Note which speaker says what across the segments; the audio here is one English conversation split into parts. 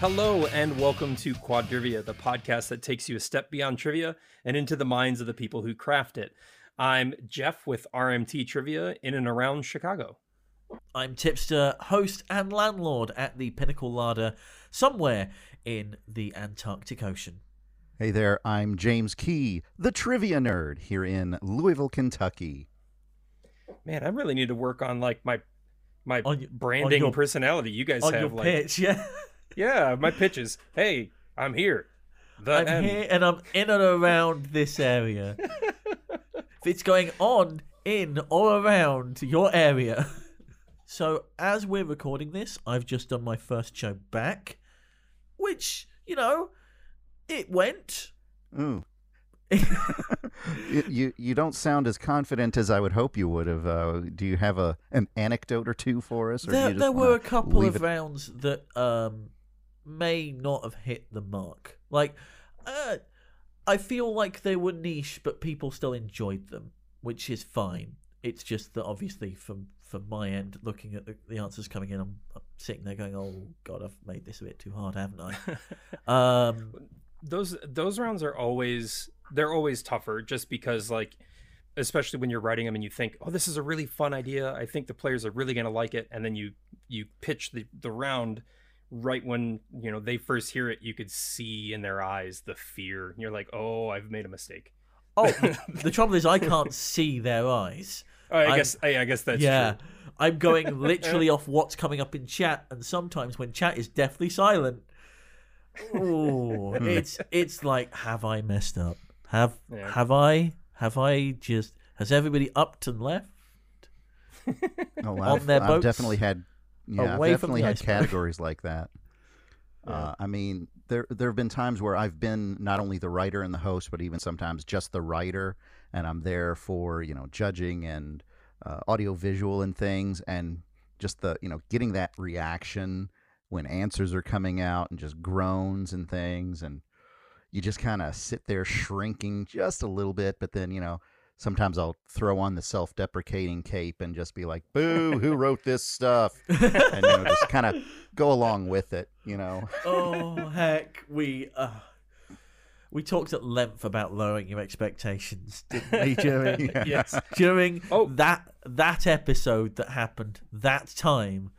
Speaker 1: Hello and welcome to Quadrivia, the podcast that takes you a step beyond trivia and into the minds of the people who craft it. I'm Jeff with RMT Trivia in and around Chicago.
Speaker 2: I'm Tipster, host and landlord at the Pinnacle Larder, somewhere in the Antarctic Ocean.
Speaker 3: Hey there, I'm James Key, the trivia nerd here in Louisville, Kentucky.
Speaker 1: Man, I really need to work on like my my
Speaker 2: On y-
Speaker 1: branding
Speaker 2: on your-
Speaker 1: personality. You guys
Speaker 2: On
Speaker 1: have
Speaker 2: your
Speaker 1: like
Speaker 2: pitch, yeah.
Speaker 1: Yeah, my pitches. Hey, I'm here. The
Speaker 2: I'm
Speaker 1: end.
Speaker 2: here and I'm in and around this area. if it's going on, in, or around your area. So, as we're recording this, I've just done my first show back, which, you know, it went.
Speaker 3: Ooh. you, you you don't sound as confident as I would hope you would have. Uh, do you have a an anecdote or two for us? Or
Speaker 2: there
Speaker 3: you just
Speaker 2: there were a couple of
Speaker 3: it-
Speaker 2: rounds that um may not have hit the mark. Like, uh, I feel like they were niche, but people still enjoyed them, which is fine. It's just that obviously from from my end, looking at the, the answers coming in, I'm, I'm sitting there going, "Oh God, I've made this a bit too hard, haven't I?" um,
Speaker 1: those those rounds are always they're always tougher just because like especially when you're writing them and you think oh this is a really fun idea i think the players are really going to like it and then you you pitch the the round right when you know they first hear it you could see in their eyes the fear you're like oh i've made a mistake
Speaker 2: oh, the trouble is, I can't see their eyes.
Speaker 1: oh, i
Speaker 2: I'm-
Speaker 1: guess I, I guess that's
Speaker 2: yeah.
Speaker 1: true
Speaker 2: I'm going literally off what's coming up in chat, and sometimes when chat is deathly silent, ooh, hmm. it's it's like, have I messed up? Have
Speaker 1: Yeah.
Speaker 2: have I? Have I just? Has everybody upped and left?
Speaker 3: Oh,
Speaker 2: on
Speaker 3: I've,
Speaker 2: their
Speaker 3: I've definitely had. Yeah, I've
Speaker 2: away from
Speaker 3: definitely
Speaker 2: the
Speaker 3: had
Speaker 2: iceberg.
Speaker 3: categories like that. Uh, I mean, there there have been times where I've been not only the writer and the host, but even sometimes just the writer, and I'm there for you know judging and uh, audio visual and things, and just the you know getting that reaction when answers are coming out and just groans and things, and you just kind of sit there shrinking just a little bit, but then you know. Sometimes I'll throw on the self-deprecating cape and just be like, "Boo! Who wrote this stuff?" and you know, just kind of go along with it. You know,
Speaker 2: oh heck, we uh, we talked at length about lowering your expectations, didn't we? During
Speaker 3: Yeah.
Speaker 1: yes
Speaker 2: during
Speaker 1: Oh.
Speaker 2: that that episode that happened that time.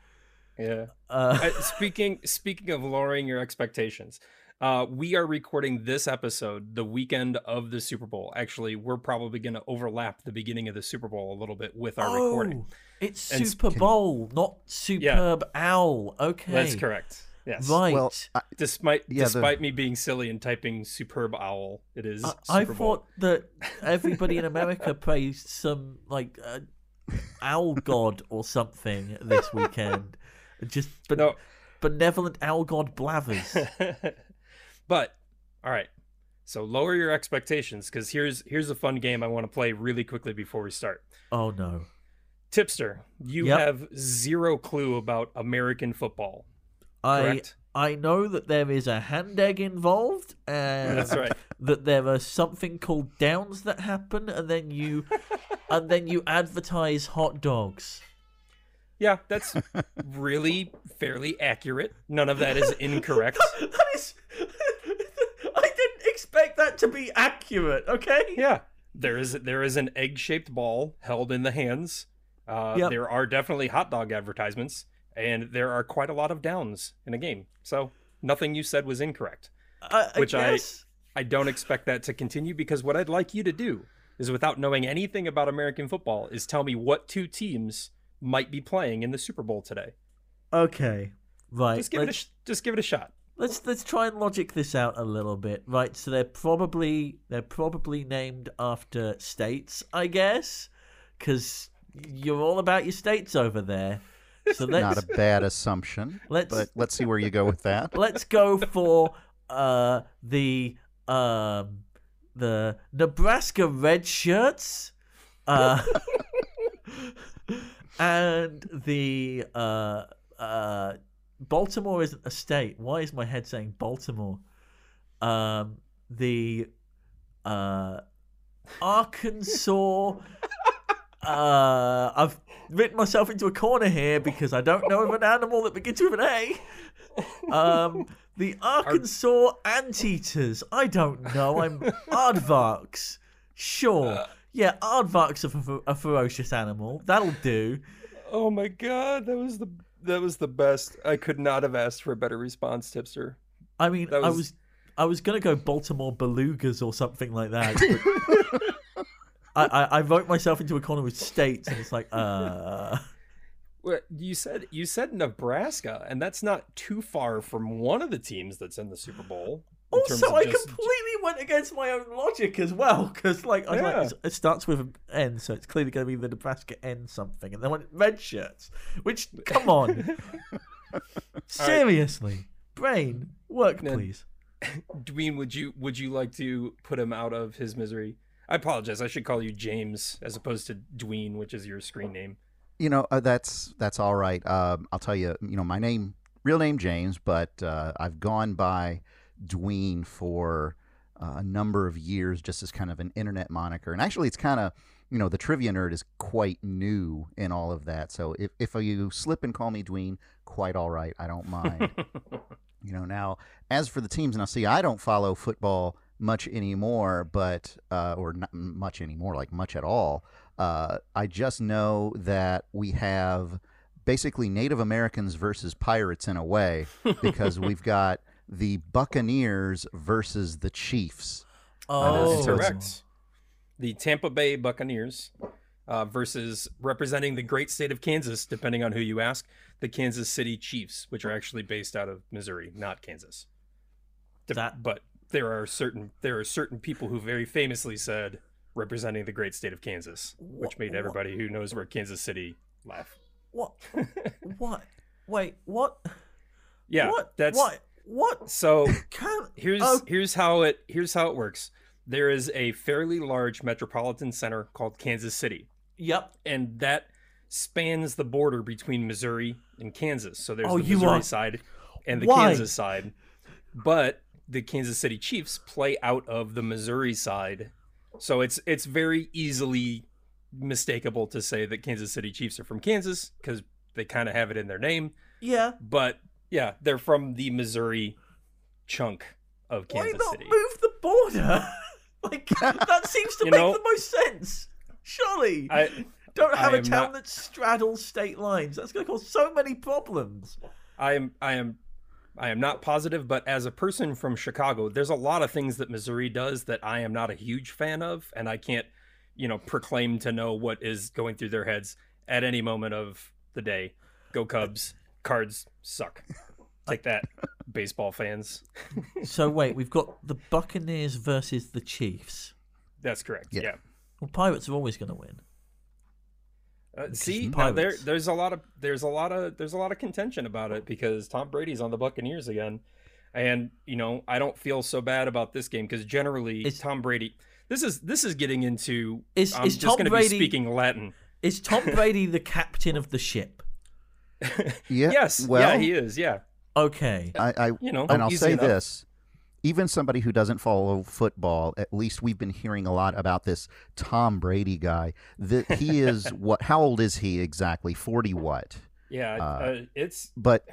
Speaker 1: yeah
Speaker 2: Uh,
Speaker 1: Uh, speaking speaking of lowering your expectations uh, we are recording this episode the weekend of the super bowl actually we're probably going to overlap the beginning of the super bowl a little bit with our recording
Speaker 2: Oh, It's
Speaker 1: And
Speaker 2: Super
Speaker 3: can-
Speaker 2: Bowl, not Superb Owl. Okay.
Speaker 1: that's correct yes
Speaker 2: Right.
Speaker 3: well, I,
Speaker 1: despite
Speaker 3: Yeah, the-
Speaker 1: despite me being silly and typing superb owl it is
Speaker 2: I, I
Speaker 1: bowl
Speaker 2: thought that everybody in America praised some like uh, owl god or something this weekend. Just but
Speaker 1: no
Speaker 2: benevolent owl god blathers.
Speaker 1: but all right so lower your expectations because here's here's a fun game i want to play really quickly before we start
Speaker 2: Oh no.
Speaker 1: tipster you
Speaker 2: Yep.
Speaker 1: have zero clue about american football
Speaker 2: I
Speaker 1: correct
Speaker 2: I know that there is a hand egg involved and
Speaker 1: that's right
Speaker 2: that there are something called downs that happen and then you and then you advertise hot dogs.
Speaker 1: Yeah, that's really fairly accurate. None of that is incorrect.
Speaker 2: that is expect that to be accurate, okay?
Speaker 1: Yeah, there is there is an egg-shaped ball held in the hands. Uh,
Speaker 2: Yep.
Speaker 1: There are definitely hot dog advertisements, and there are quite a lot of downs in a game. So nothing you said was incorrect.
Speaker 2: I, I
Speaker 1: Which I-
Speaker 2: guess.
Speaker 1: I don't expect that to continue because what I'd like you to do is, without knowing anything about American football, is tell me what two teams might be playing in the Super Bowl today.
Speaker 2: Okay. Right.
Speaker 1: Just give it a
Speaker 2: let's,
Speaker 1: sh- just give it a shot.
Speaker 2: Let's let's try and logic this out a little bit. Right. So they're probably they're probably named after states, I guess, because you're all about your states over there. So
Speaker 3: that's
Speaker 2: not
Speaker 3: a bad assumption.
Speaker 2: let's
Speaker 3: But let's see where you go with that.
Speaker 2: let's go for uh the um the Nebraska Red Shirts. Uh and the uh uh Baltimore isn't a state. Why is my head saying Baltimore? Um the uh Arkansas uh I've written myself into a corner here because I don't know of an animal that begins with an A. Um, the Arkansas Anteaters. I don't know. I'm Aardvarks. Sure. Yeah, Aardvarks are a ferocious animal. That'll do.
Speaker 1: Oh my god, that was the that was the best. I could not have asked for a better response, tipster.
Speaker 2: I mean,
Speaker 1: That
Speaker 2: I
Speaker 1: was-
Speaker 2: was I was gonna go Baltimore Belugas or something like that. I, I I wrote myself into a corner with states, and it's like, uh,
Speaker 1: What you said? You said Nebraska, and that's not too far from one of the teams that's in the Super Bowl. In terms
Speaker 2: Also,
Speaker 1: of
Speaker 2: I
Speaker 1: just-
Speaker 2: completely went against my own logic as well because, like, I was like,
Speaker 1: Yeah.
Speaker 2: it's- it starts with an N, so it's clearly going to be the Nebraska N something, and then went red shirts. Which, come on, seriously, brain work,
Speaker 1: Then-
Speaker 2: please.
Speaker 1: Dwayne, would you would you like to put him out of his misery? I apologize. I should call you James as opposed to Dwayne, which is your screen name.
Speaker 3: You know, uh, that's that's all right. Um, I'll tell you. You know, my name, real name James, but uh, I've gone by Dween for uh, a number of years, just as kind of an internet moniker. And actually, it's kind of you know the trivia nerd is quite new in all of that. So if if you slip and call me Dween, quite all right. I don't mind. You know, now as for the teams, now see, I don't follow football much anymore, but uh, or not much anymore, like much at all. Uh, I just know that we have basically Native Americans versus pirates in a way because we've got the Buccaneers versus the Chiefs.
Speaker 2: Oh,
Speaker 3: so
Speaker 1: Correct. The Tampa Bay Buccaneers uh, versus representing the great state of Kansas, depending on who you ask, the Kansas City Chiefs, which are actually based out of Missouri, not Kansas. Dep-
Speaker 2: That-
Speaker 1: But there are certain there are certain people who very famously said representing the great state of Kansas, which made everybody who knows where Kansas City laugh.
Speaker 2: What? what? Wait, what?
Speaker 1: Yeah,
Speaker 2: what?
Speaker 1: that's
Speaker 2: what? What?
Speaker 1: so. Here's
Speaker 2: Oh.
Speaker 1: here's how it here's how it works. There is a fairly large metropolitan center called Kansas City,
Speaker 2: Yep.
Speaker 1: and that spans the border between Missouri and Kansas. So there's
Speaker 2: Oh,
Speaker 1: the Missouri
Speaker 2: are-
Speaker 1: side and the
Speaker 2: Why?
Speaker 1: Kansas side. But the Kansas City Chiefs play out of the Missouri side. So it's it's very easily mistakable to say that Kansas City Chiefs are from Kansas because they kind of have it in their name.
Speaker 2: Yeah.
Speaker 1: But yeah, they're from the Missouri chunk of Kansas
Speaker 2: Why not
Speaker 1: City.
Speaker 2: move the border? like that seems to
Speaker 1: You
Speaker 2: make
Speaker 1: know-
Speaker 2: the most sense. Surely,
Speaker 1: I
Speaker 2: don't have
Speaker 1: I
Speaker 2: a
Speaker 1: am
Speaker 2: town
Speaker 1: not-
Speaker 2: that straddles state lines. That's going to cause so many problems.
Speaker 1: I am I am I am not positive, but as a person from Chicago, there's a lot of things that Missouri does that I am not a huge fan of, and I can't, you know, proclaim to know what is going through their heads at any moment of the day. Go Cubs! Cards suck. Take that, baseball fans.
Speaker 2: So wait, we've got the Buccaneers versus the Chiefs.
Speaker 1: That's correct.
Speaker 3: Yeah.
Speaker 1: Yeah.
Speaker 2: Well, Pirates are always going to win.
Speaker 1: Uh, see, now there there's a lot of there's a lot of there's a lot of contention about it because Tom Brady's on the Buccaneers again, and you know I don't feel so bad about this game because generally
Speaker 2: it's,
Speaker 1: Tom Brady. This is this is getting into.
Speaker 2: Is-
Speaker 1: I'm
Speaker 2: is
Speaker 1: just
Speaker 2: Tom
Speaker 1: going to
Speaker 2: Brady-
Speaker 1: be speaking Latin.
Speaker 2: Is Tom Brady the captain of the ship?
Speaker 3: Yeah.
Speaker 1: yes,
Speaker 3: Well,
Speaker 1: yeah, he is. Yeah,
Speaker 2: Okay.
Speaker 3: I, I
Speaker 1: you know,
Speaker 3: and I'll say
Speaker 1: enough.
Speaker 3: this even somebody who doesn't follow football at least we've been hearing a lot about this tom brady guy that he is what how old is he exactly 40 what
Speaker 1: Yeah,
Speaker 3: Uh,
Speaker 1: uh, it's
Speaker 3: but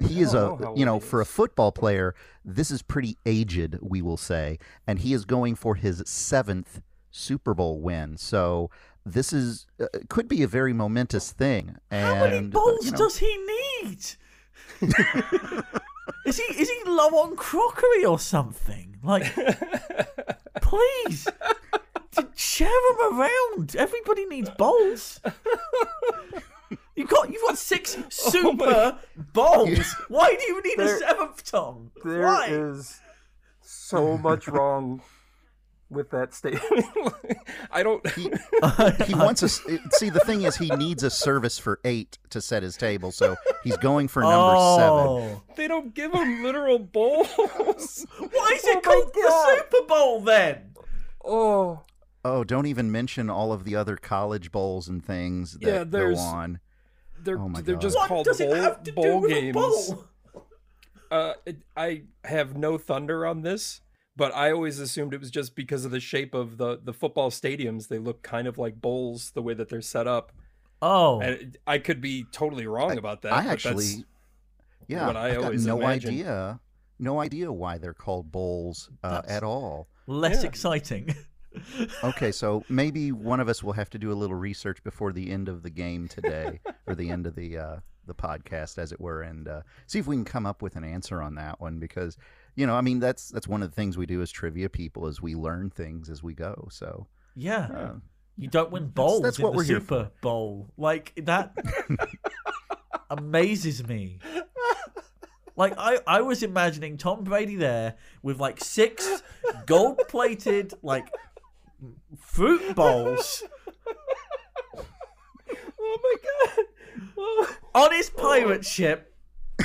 Speaker 3: he is a
Speaker 1: know
Speaker 3: you know for a football player this is pretty aged we will say and he is going for his seventh super bowl win so this is uh, could be a very momentous thing and
Speaker 2: How many
Speaker 3: uh,
Speaker 2: balls
Speaker 3: you know,
Speaker 2: does he need? is he is he low on crockery or something? Like, please, to share them around. Everybody needs bowls. You've got you've got six super bowls. Why do you need a seventh, Tom?
Speaker 1: There
Speaker 2: Why?
Speaker 1: is so much wrong with that statement. I don't.
Speaker 3: he wants a see the thing is he needs a service for eight to set his table so he's going for number seven.
Speaker 1: They don't give them literal bowls.
Speaker 2: Why is
Speaker 1: Oh
Speaker 2: it
Speaker 1: my
Speaker 2: called the Super Bowl then?
Speaker 1: oh,
Speaker 3: Oh, don't even mention all of the other college bowls and things that
Speaker 1: Yeah,
Speaker 3: go on.
Speaker 1: they're
Speaker 3: Oh my
Speaker 1: they're
Speaker 3: God.
Speaker 1: just
Speaker 2: What
Speaker 1: called
Speaker 2: does
Speaker 1: bowl,
Speaker 2: it have to do
Speaker 1: bowl
Speaker 2: with
Speaker 1: games.
Speaker 2: a bowl?
Speaker 1: Uh, it, I have no thunder on this, but I always assumed it was just because of the shape of the the football stadiums. They look kind of like bowls the way that they're set up.
Speaker 2: Oh,
Speaker 1: And I could be totally wrong about that.
Speaker 3: I actually Yeah,
Speaker 1: what I
Speaker 3: I've got
Speaker 1: always
Speaker 3: no
Speaker 1: imagine.
Speaker 3: idea, no idea why they're called bowls uh, at all.
Speaker 2: Less
Speaker 1: Yeah.
Speaker 2: exciting.
Speaker 3: Okay, so maybe one of us will have to do a little research before the end of the game today, or the end of the uh, the podcast, as it were, and uh, see if we can come up with an answer on that one. Because you know, I mean, that's that's one of the things we do as trivia people is we learn things as we go. So
Speaker 2: yeah.
Speaker 3: uh,
Speaker 2: You don't win bowls
Speaker 3: that's
Speaker 2: in
Speaker 3: what
Speaker 2: the
Speaker 3: we're here
Speaker 2: Super Bowl. Like that amazes me. Like I, I was imagining Tom Brady there with like six gold plated like fruit bowls
Speaker 1: Oh my god! Oh.
Speaker 2: on his pirate ship.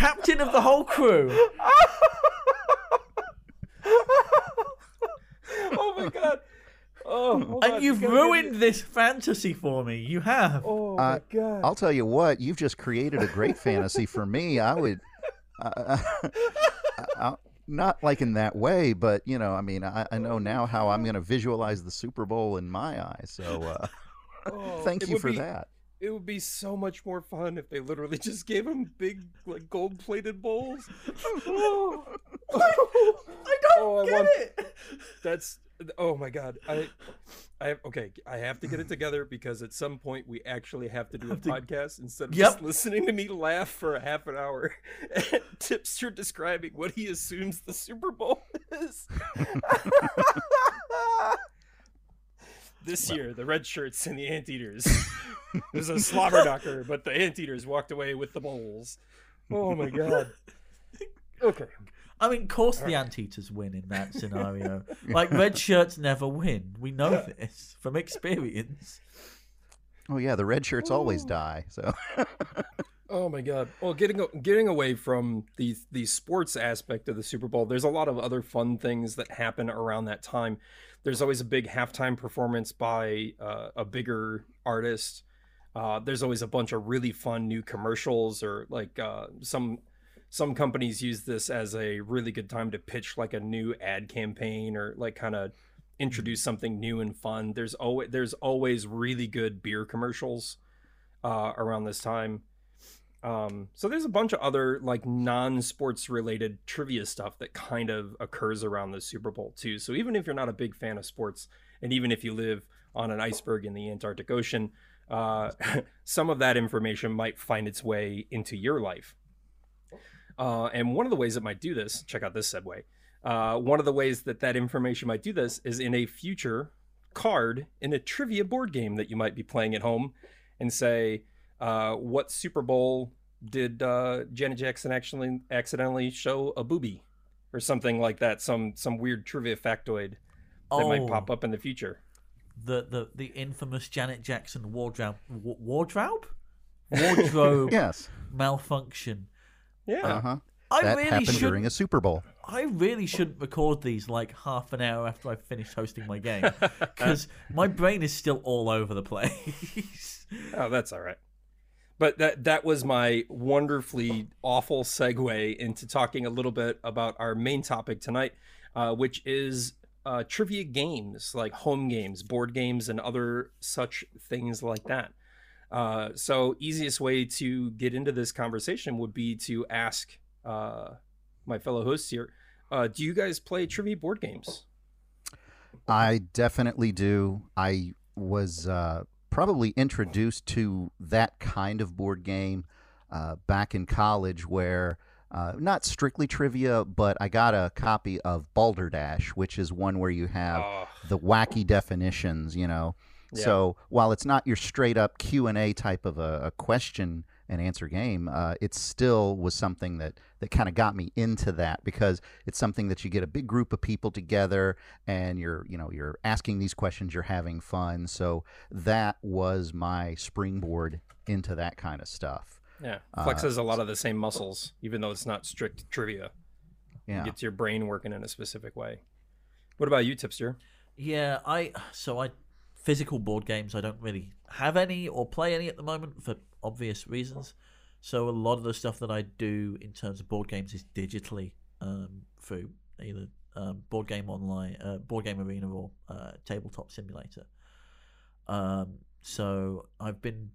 Speaker 2: Captain of the whole crew.
Speaker 1: oh my god! Oh, hold on,
Speaker 2: And you've
Speaker 1: you
Speaker 2: ruined
Speaker 1: me-
Speaker 2: this fantasy for me. You have.
Speaker 1: Oh
Speaker 3: Uh,
Speaker 1: my god!
Speaker 3: I'll tell you what, you've just created a great fantasy for me. I would, uh, I, not like in that way, but you know, I mean, I, I know now how I'm going to visualize the Super Bowl in my eyes. So uh,
Speaker 1: Oh,
Speaker 3: thank you for
Speaker 1: be-
Speaker 3: that.
Speaker 1: It would be so much more fun if they literally just gave him big, like gold-plated bowls. oh.
Speaker 2: I don't
Speaker 1: Oh, I
Speaker 2: get
Speaker 1: want-
Speaker 2: it.
Speaker 1: That's oh my god. I I have okay, I have to get it together because at some point we actually have to do a
Speaker 2: to-
Speaker 1: podcast instead of
Speaker 2: Yep.
Speaker 1: just listening to me laugh for a half an hour. Tipster describing what he assumes the Super Bowl is. This year, the red shirts and the anteaters. it was a slobber knocker, but the anteaters walked away with the bowls. Oh my god. Okay.
Speaker 2: I mean, of course the anteaters win in that scenario. like red shirts never win. We know this from experience.
Speaker 3: Oh yeah, the red shirts always die. So
Speaker 1: Oh my god. Well, getting getting away from the the sports aspect of the Super Bowl, there's a lot of other fun things that happen around that time. There's always a big halftime performance by uh, a bigger artist. Uh, there's always a bunch of really fun new commercials, or like uh, some some companies use this as a really good time to pitch like a new ad campaign or like kind of introduce something new and fun. There's always there's always really good beer commercials uh, around this time. Um, so there's a bunch of other like non-sports related trivia stuff that kind of occurs around the Super Bowl too. So even if you're not a big fan of sports, and even if you live on an iceberg in the Antarctic Ocean, uh, some of that information might find its way into your life. Uh, and one of the ways it might do this, check out this segue. Uh, one of the ways that that information might do this is in a future card in a trivia board game that you might be playing at home, and say, uh, "What Super Bowl did uh, Janet Jackson actually accidentally show a booby?" or something like that. Some some weird trivia factoid that might pop up in the future.
Speaker 2: The the the infamous Janet Jackson wardrobe wardrobe wardrobe
Speaker 3: yes,
Speaker 2: malfunction.
Speaker 1: Yeah.
Speaker 3: uh huh.
Speaker 2: I
Speaker 3: That
Speaker 2: really
Speaker 3: happened
Speaker 2: should.
Speaker 3: during a Super Bowl.
Speaker 2: I really shouldn't record these like half an hour after I've finished hosting my game because my brain is still all over the place.
Speaker 1: Oh, that's all right. But that that was my wonderfully awful segue into talking a little bit about our main topic tonight, uh, which is uh, trivia games like home games, board games, and other such things like that. Uh, so, easiest way to get into this conversation would be to ask uh, my fellow hosts here: uh, Do you guys play trivia board games?
Speaker 3: I definitely do. I was uh, probably introduced to that kind of board game uh, back in college, where uh, not strictly trivia, but I got a copy of Balderdash, which is one where you have
Speaker 1: Oh,
Speaker 3: the wacky definitions. You know,
Speaker 1: Yeah.
Speaker 3: so while it's not your straight up Q and A type of a, a question and answer game, uh, it still was something that that kind of got me into that because it's something that you get a big group of people together and you're you know you're asking these questions, you're having fun. So that was my springboard into that kind of stuff.
Speaker 1: yeah,
Speaker 3: Uh,
Speaker 1: flexes a lot of the same muscles, even though it's not strict trivia.
Speaker 3: Yeah.
Speaker 1: gets your brain working in a specific way. What about you, Tipster?
Speaker 2: Yeah, I so I physical board games I don't really have any or play any at the moment for obvious reasons. So a lot of the stuff that I do in terms of board games is digitally um, through either um, board game online, uh, board game arena, or uh, tabletop simulator. Um, so I've been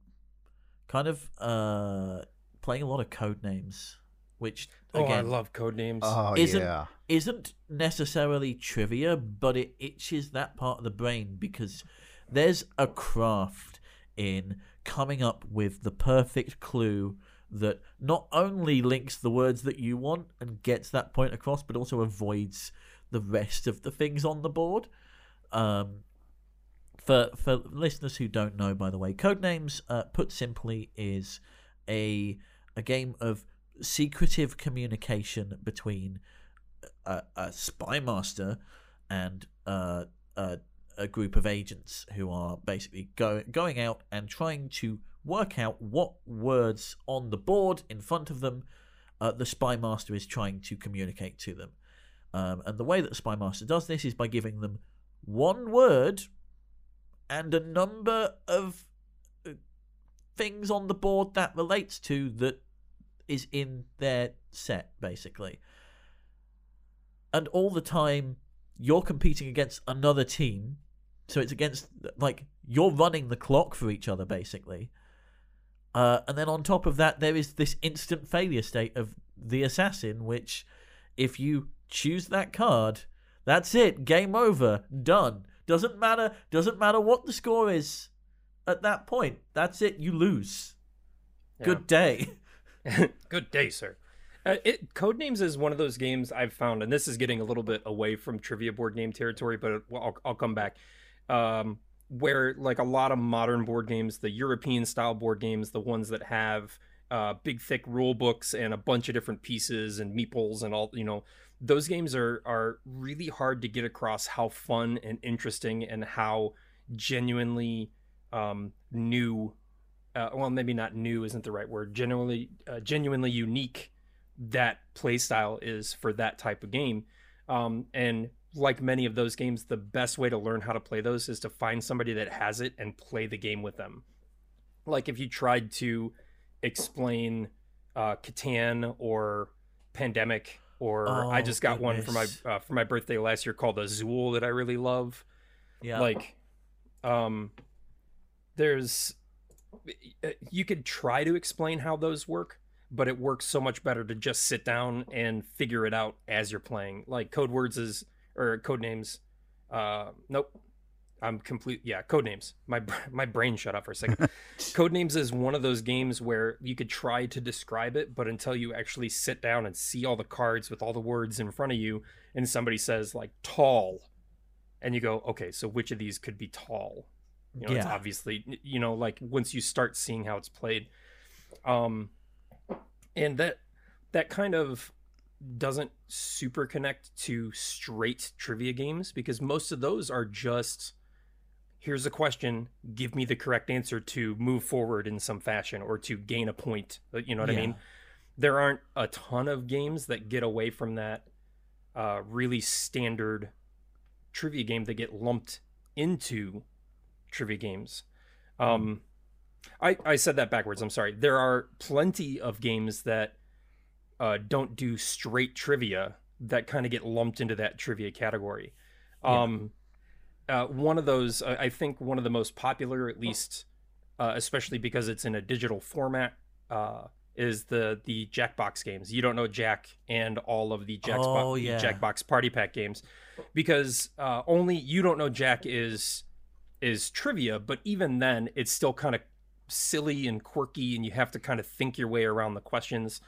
Speaker 2: kind of uh, playing a lot of code names, which
Speaker 1: Oh, I
Speaker 2: again
Speaker 1: love code names.
Speaker 3: Oh
Speaker 2: Isn't-
Speaker 3: yeah.
Speaker 2: isn't necessarily trivia, but it itches that part of the brain because there's a craft in coming up with the perfect clue that not only links the words that you want and gets that point across, but also avoids the rest of the things on the board. Um, for for listeners who don't know, by the way, Codenames, uh, put simply, is a a game of secretive communication between a, a spy master and uh, a, a group of agents who are basically go, going out and trying to work out what words on the board in front of them uh, the spy master is trying to communicate to them. Um, and the way that the spy master does this is by giving them one word and a number of uh, things on the board that relates to that is in their set, basically. And all the time, you're competing against another team. So it's against, like, you're running the clock for each other, basically. Uh, and then on top of that, there is this instant failure state of the assassin, which, if you choose that card, that's it, game over, done. Doesn't matter, doesn't matter what the score is at that point. That's it, you lose.
Speaker 1: Yeah.
Speaker 2: Good day.
Speaker 1: Good day, sir. Uh, it Codenames is one of those games I've found, and this is getting a little bit away from trivia board game territory, but I'll, I'll come back. Um, where like a lot of modern board games, the European style board games, the ones that have uh, big thick rule books and a bunch of different pieces and meeples and all, you know, those games are are really hard to get across how fun and interesting and how genuinely um, new uh, well maybe not new isn't the right word genuinely uh, genuinely unique that play style is for that type of game. Um, and like many of those games the best way to learn how to play those is to find somebody that has it and play the game with them. Like if you tried to explain uh, Catan or Pandemic or I
Speaker 2: Oh,
Speaker 1: just got one for my uh, for my birthday last year called Azul that I really love.
Speaker 2: Yeah.
Speaker 1: like um there's you could try to explain how those work but it works so much better to just sit down and figure it out as you're playing. Like code words is or code names uh nope. I'm complete yeah code names. My my brain shut up for a second. Code names is one of those games where you could try to describe it but until you actually sit down and see all the cards with all the words in front of you and somebody says like tall and you go okay so which of these could be tall? You know it's
Speaker 2: Yeah.
Speaker 1: obviously you know like once you start seeing how it's played. Um and that that kind of doesn't super connect to straight trivia games because most of those are just here's a question give me the correct answer to move forward in some fashion or to gain a point. Uh, you know what i mean? There aren't a ton of games that get away from that uh, really standard trivia game that get lumped into trivia games. Um I, I said that backwards. I'm sorry. There are plenty of games that uh, don't do straight trivia that kind of get lumped into that trivia category.
Speaker 2: Yeah.
Speaker 1: Um, uh, one of those, I I think, one of the most popular, at least, uh, especially because it's in a digital format, uh, is the the Jackbox games. You don't know Jack and all of the Jackbox,
Speaker 2: Oh, yeah.
Speaker 1: Jackbox Party Pack games, because uh, only you don't know Jack is is trivia, but even then, it's still kind of silly and quirky, and you have to kind of think your way around the questions.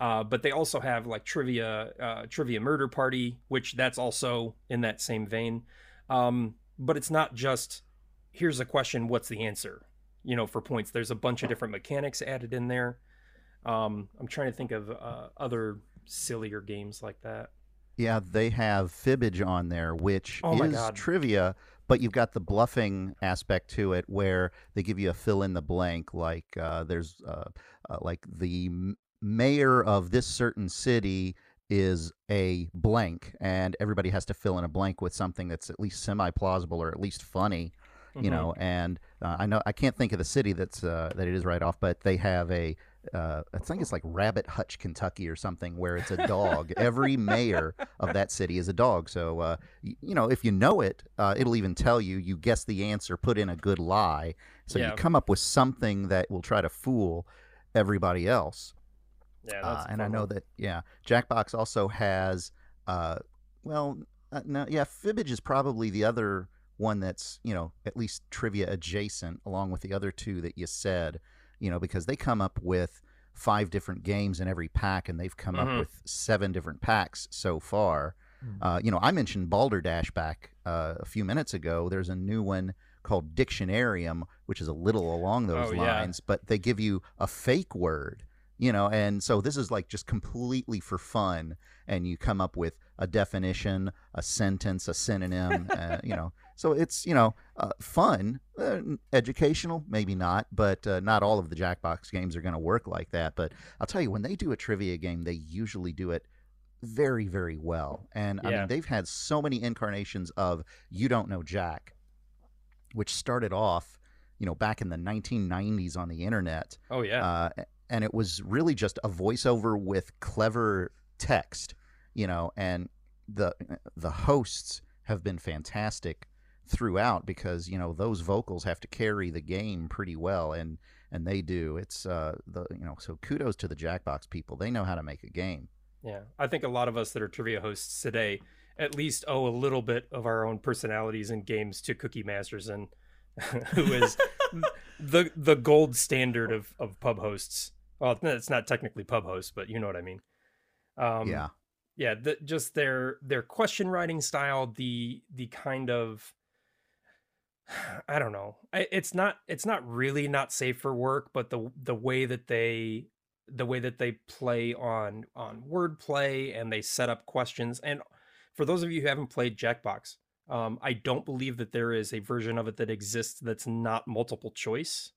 Speaker 1: Uh, but they also have like trivia, uh, trivia murder party, which that's also in that same vein. Um, but it's not just here's a question, what's the answer? You know, for points. There's a bunch of different mechanics added in there. Um, I'm trying to think of uh, other sillier games like that.
Speaker 3: Yeah, they have Fibbage on there, which
Speaker 1: Oh
Speaker 3: is
Speaker 1: God.
Speaker 3: trivia, but you've got the bluffing aspect to it, where they give you a fill in the blank. Like uh, there's uh, uh, like the mayor of this certain city is a blank, and everybody has to fill in a blank with something that's at least semi plausible or at least funny. You
Speaker 1: Mhm.
Speaker 3: know, and uh, I know I can't think of the city that's uh, that it is right off, but they have a uh, I think it's like Rabbit Hutch, Kentucky, or something, where it's a dog. Every mayor of that city is a dog. So, uh, y- you know, if you know it, uh, it'll even tell you. You guess the answer, put in a good lie. So
Speaker 1: Yeah.
Speaker 3: you come up with something that will try to fool everybody else.
Speaker 1: Yeah,
Speaker 3: Uh,
Speaker 1: that's a
Speaker 3: and I know
Speaker 1: one.
Speaker 3: that, yeah, Jackbox also has, uh, well, uh, no, yeah, Fibbage is probably the other one that's, you know, at least trivia adjacent, along with the other two that you said, you know, because they come up with five different games in every pack, and they've come
Speaker 1: Mhm.
Speaker 3: up with seven different packs so far.
Speaker 2: Mm.
Speaker 3: Uh, you know, I mentioned Balderdash back uh, a few minutes ago. There's a new one called Dictionarium, which is a little along those
Speaker 1: Oh, yeah.
Speaker 3: lines, but they give you a fake word, you know, and so this is like just completely for fun, and you come up with a definition, a sentence, a synonym, uh, you know. So it's you know uh, fun, uh, educational, maybe not, but uh, not all of the Jackbox games are going to work like that. But I'll tell you, when they do a trivia game, they usually do it very, very well. And I mean, they've had so many incarnations of "You Don't Know Jack," which started off, you know, back in the 1990s on the internet,
Speaker 1: Oh yeah.
Speaker 3: And it was really just a voiceover with clever text, you know, and the the hosts have been fantastic throughout because you know those vocals have to carry the game pretty well and and they do. It's uh the you know so kudos to the jackbox people. They know how to make a game.
Speaker 1: Yeah, I think a lot of us that are trivia hosts today at least owe a little bit of our own personalities and games to Cookie Masterson, who is the the gold standard of of pub hosts. Well, it's not- technically pub hosts, but you know what I mean. Um,
Speaker 3: yeah
Speaker 1: yeah, the, just their their question writing style, the the kind of I don't know. It's not it's not really not safe for work, but the the way that they the way that they play on on wordplay and they set up questions. And for those of you who haven't played Jackbox, um, I don't believe that there is a version of it that exists that's not multiple choice.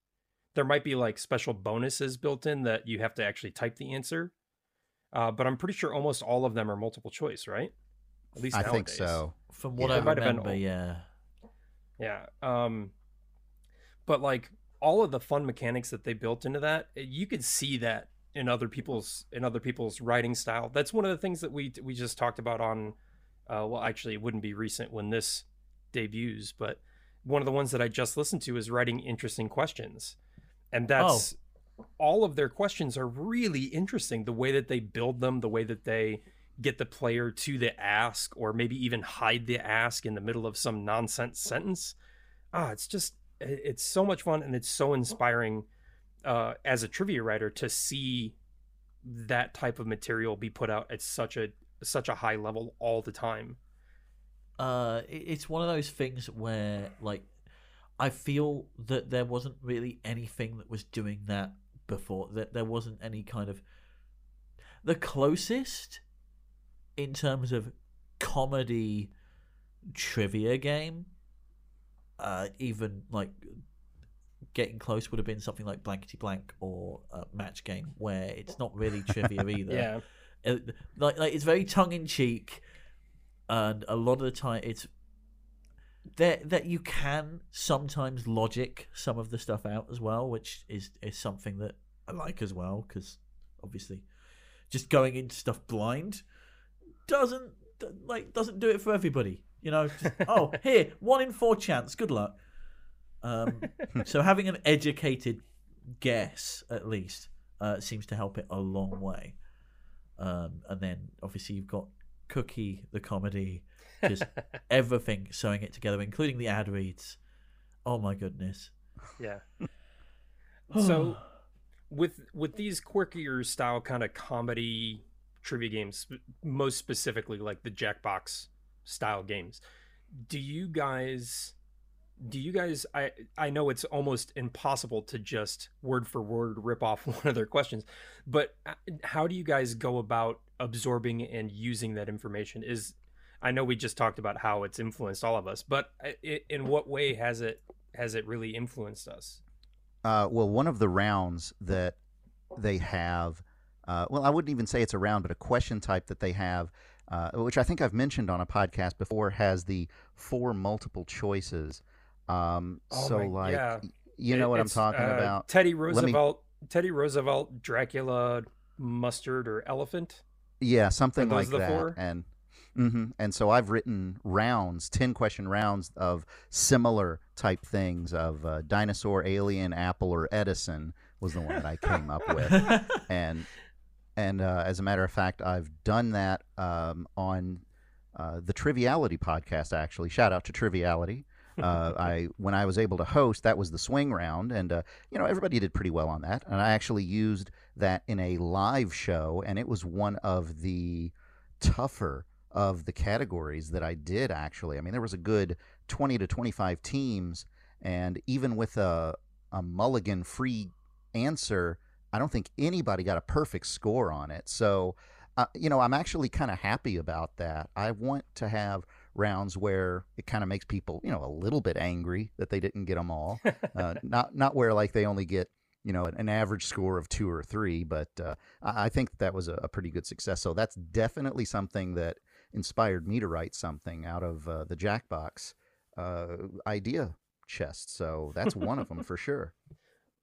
Speaker 1: There might be like special bonuses built in that you have to actually type the answer. Uh, but I'm pretty sure almost all of them are multiple choice, right? At least
Speaker 3: i
Speaker 1: nowadays.
Speaker 3: think so
Speaker 2: From what
Speaker 3: Yeah.
Speaker 2: I
Speaker 1: It might have been
Speaker 2: remember,
Speaker 1: all-
Speaker 2: yeah.
Speaker 1: Yeah. Um but like all of the fun mechanics that they built into that, eh, you could see that in other people's in other people's writing style. That's one of the things that we we just talked about on uh well actually it wouldn't be recent when this debuts, but one of the ones that I just listened to is writing interesting questions. And that's all of their questions are really interesting the way that they build them, the way that they get the player to the ask or maybe even hide the ask in the middle of some nonsense sentence. Ah it's just it's so much fun and it's so inspiring uh as a trivia writer to see that type of material be put out at such a such a high level all the time.
Speaker 2: Uh, it's one of those things where like I feel that there wasn't really anything that was doing that before. That there wasn't any kind of the closest in terms of comedy trivia game. Uh, even like getting close would have been something like blankety blank or uh, match game, where it's not really trivia either
Speaker 1: yeah
Speaker 2: uh, like like it's very tongue in cheek, and a lot of the time it's that that you can sometimes logic some of the stuff out as well, which is is something that I like as well because obviously just going into stuff blind doesn't like doesn't do it for everybody. You know, just, oh here one in four chance. Good luck. Um, so having an educated guess at least uh, seems to help it a long way. Um, and then obviously you've got Cookie the comedy, just everything sewing it together, including the ad reads. Oh my goodness!
Speaker 1: yeah so with with these quirkier style kind of comedy trivia games most specifically like the jackbox style games do you guys do you guys i i know it's almost impossible to just word for word rip off one of their questions but uh, how do you guys go about absorbing and using that information is i know we just talked about how it's influenced all of us but i- in what way has it has it really influenced us
Speaker 3: Uh, well, one of the rounds that they have, uh, well, I wouldn't even say it's a round, but a question type that they have, uh, which I think I've mentioned on a podcast before, has the four multiple choices. Um,
Speaker 1: Oh
Speaker 3: so,
Speaker 1: my-
Speaker 3: like,
Speaker 1: yeah.
Speaker 3: you know what I'm talking
Speaker 1: uh,
Speaker 3: about?
Speaker 1: Teddy
Speaker 3: me-
Speaker 1: Roosevelt Teddy Roosevelt, Dracula, mustard, or elephant.
Speaker 3: Yeah, something like that.
Speaker 1: four?
Speaker 3: And hmm and so I've written rounds, ten question rounds of similar type things of uh, dinosaur, alien, apple, or Edison was the one that I came up with. and and uh, as a matter of fact, I've done that um, on uh, the Triviality podcast. Actually, shout out to Triviality. Uh, I when I was able to host, that was the swing round, and uh, you know everybody did pretty well on that. And I actually used that in a live show, and it was one of the tougher of the categories that I did. Actually, I mean there was a good twenty to twenty five teams, and even with a a mulligan free answer, I don't think anybody got a perfect score on it. So, uh, you know, I'm actually kind of happy about that. I want to have rounds where it kind of makes people, you know, a little bit angry that they didn't get them all. uh, not not where like they only get, you know, an average score of two or three. But uh, I, I think that was a pretty good success. So that's definitely something that inspired me to write something out of uh, the Jackbox uh, idea chest. So that's one of them for sure.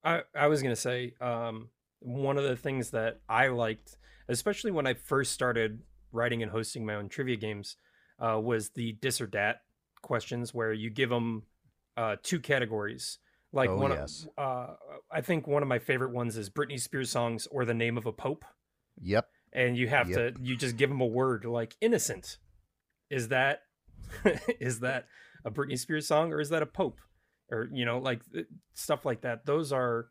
Speaker 1: I, I was gonna say um, one of the things that I liked, especially when I first started writing and hosting my own trivia games, uh, was the dis or dat questions where you give them uh, two categories. Like
Speaker 3: Oh,
Speaker 1: one,
Speaker 3: yes.
Speaker 1: of, uh, I think one of my favorite ones is Britney Spears songs or the name of a pope,
Speaker 3: Yep.
Speaker 1: And you have
Speaker 3: Yep.
Speaker 1: to you just give them a word like innocent. Is that is that a Britney Spears song or is that a pope? Or you know, like uh, stuff like that. Those are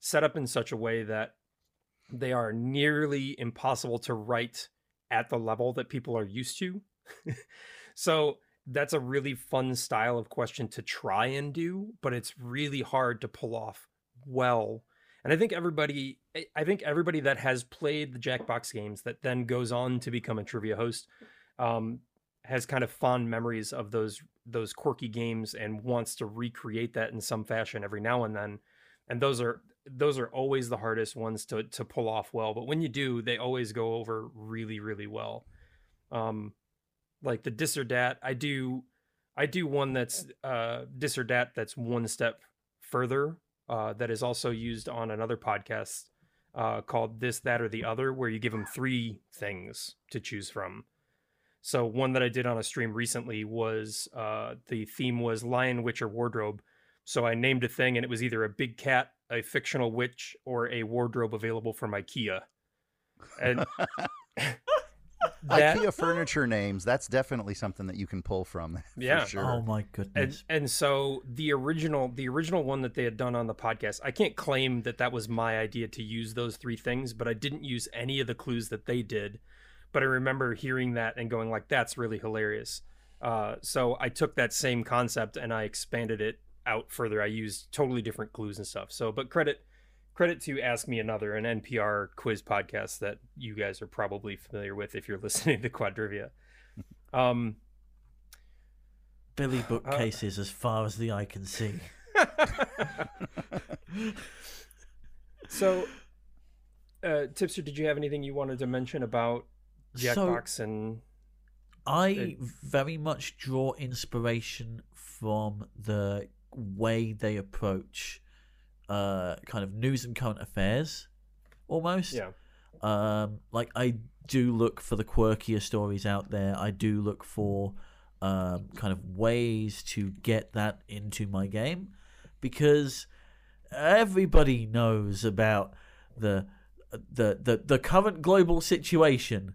Speaker 1: set up in such a way that they are nearly impossible to write at the level that people are used to. so that's a really fun style of question to try and do, but it's really hard to pull off well. And I think everybody I- think everybody that has played the Jackbox games that then goes on to become a trivia host um, has kind of fond memories of those those quirky games and wants to recreate that in some fashion every now and then. And those are those are always the hardest ones to to pull off well. But when you do, they always go over really really well. Um, like the dis or dat, I do I do one that's uh dis or dat that's one step further. Uh, that is also used on another podcast uh, called This, That, or the Other, where you give them three things to choose from. So one that I did on a stream recently was uh, the theme was Lion, Witch, or Wardrobe. So I named a thing, and it was either a big cat, a fictional witch, or a wardrobe available from IKEA. And that,
Speaker 3: IKEA furniture names, that's definitely something that you can pull from. For
Speaker 1: Yeah.
Speaker 3: sure.
Speaker 2: Oh my
Speaker 1: and
Speaker 2: goodness.
Speaker 1: and so the original the original one that they had done on the podcast i can't claim that that was my idea to use those three things but i didn't use any of the clues that they did but i remember hearing that and going like that's really hilarious uh, so i took that same concept and i expanded it out further i used totally different clues and stuff so but credit credit to ask me another an npr quiz podcast that you guys are probably familiar with if you're listening to quadrivia um
Speaker 2: Billy bookcases as far as the eye can see.
Speaker 1: So, uh, Tipster, did you have anything you wanted to mention about
Speaker 2: So-
Speaker 1: Jackbox and
Speaker 2: I very much draw inspiration from the way they approach uh, kind of news and current affairs, almost.
Speaker 1: yeah,
Speaker 2: Um, like I do look for the quirkier stories out there. I do look for um, kind of ways to get that into my game because everybody knows about the the the, the current global situation,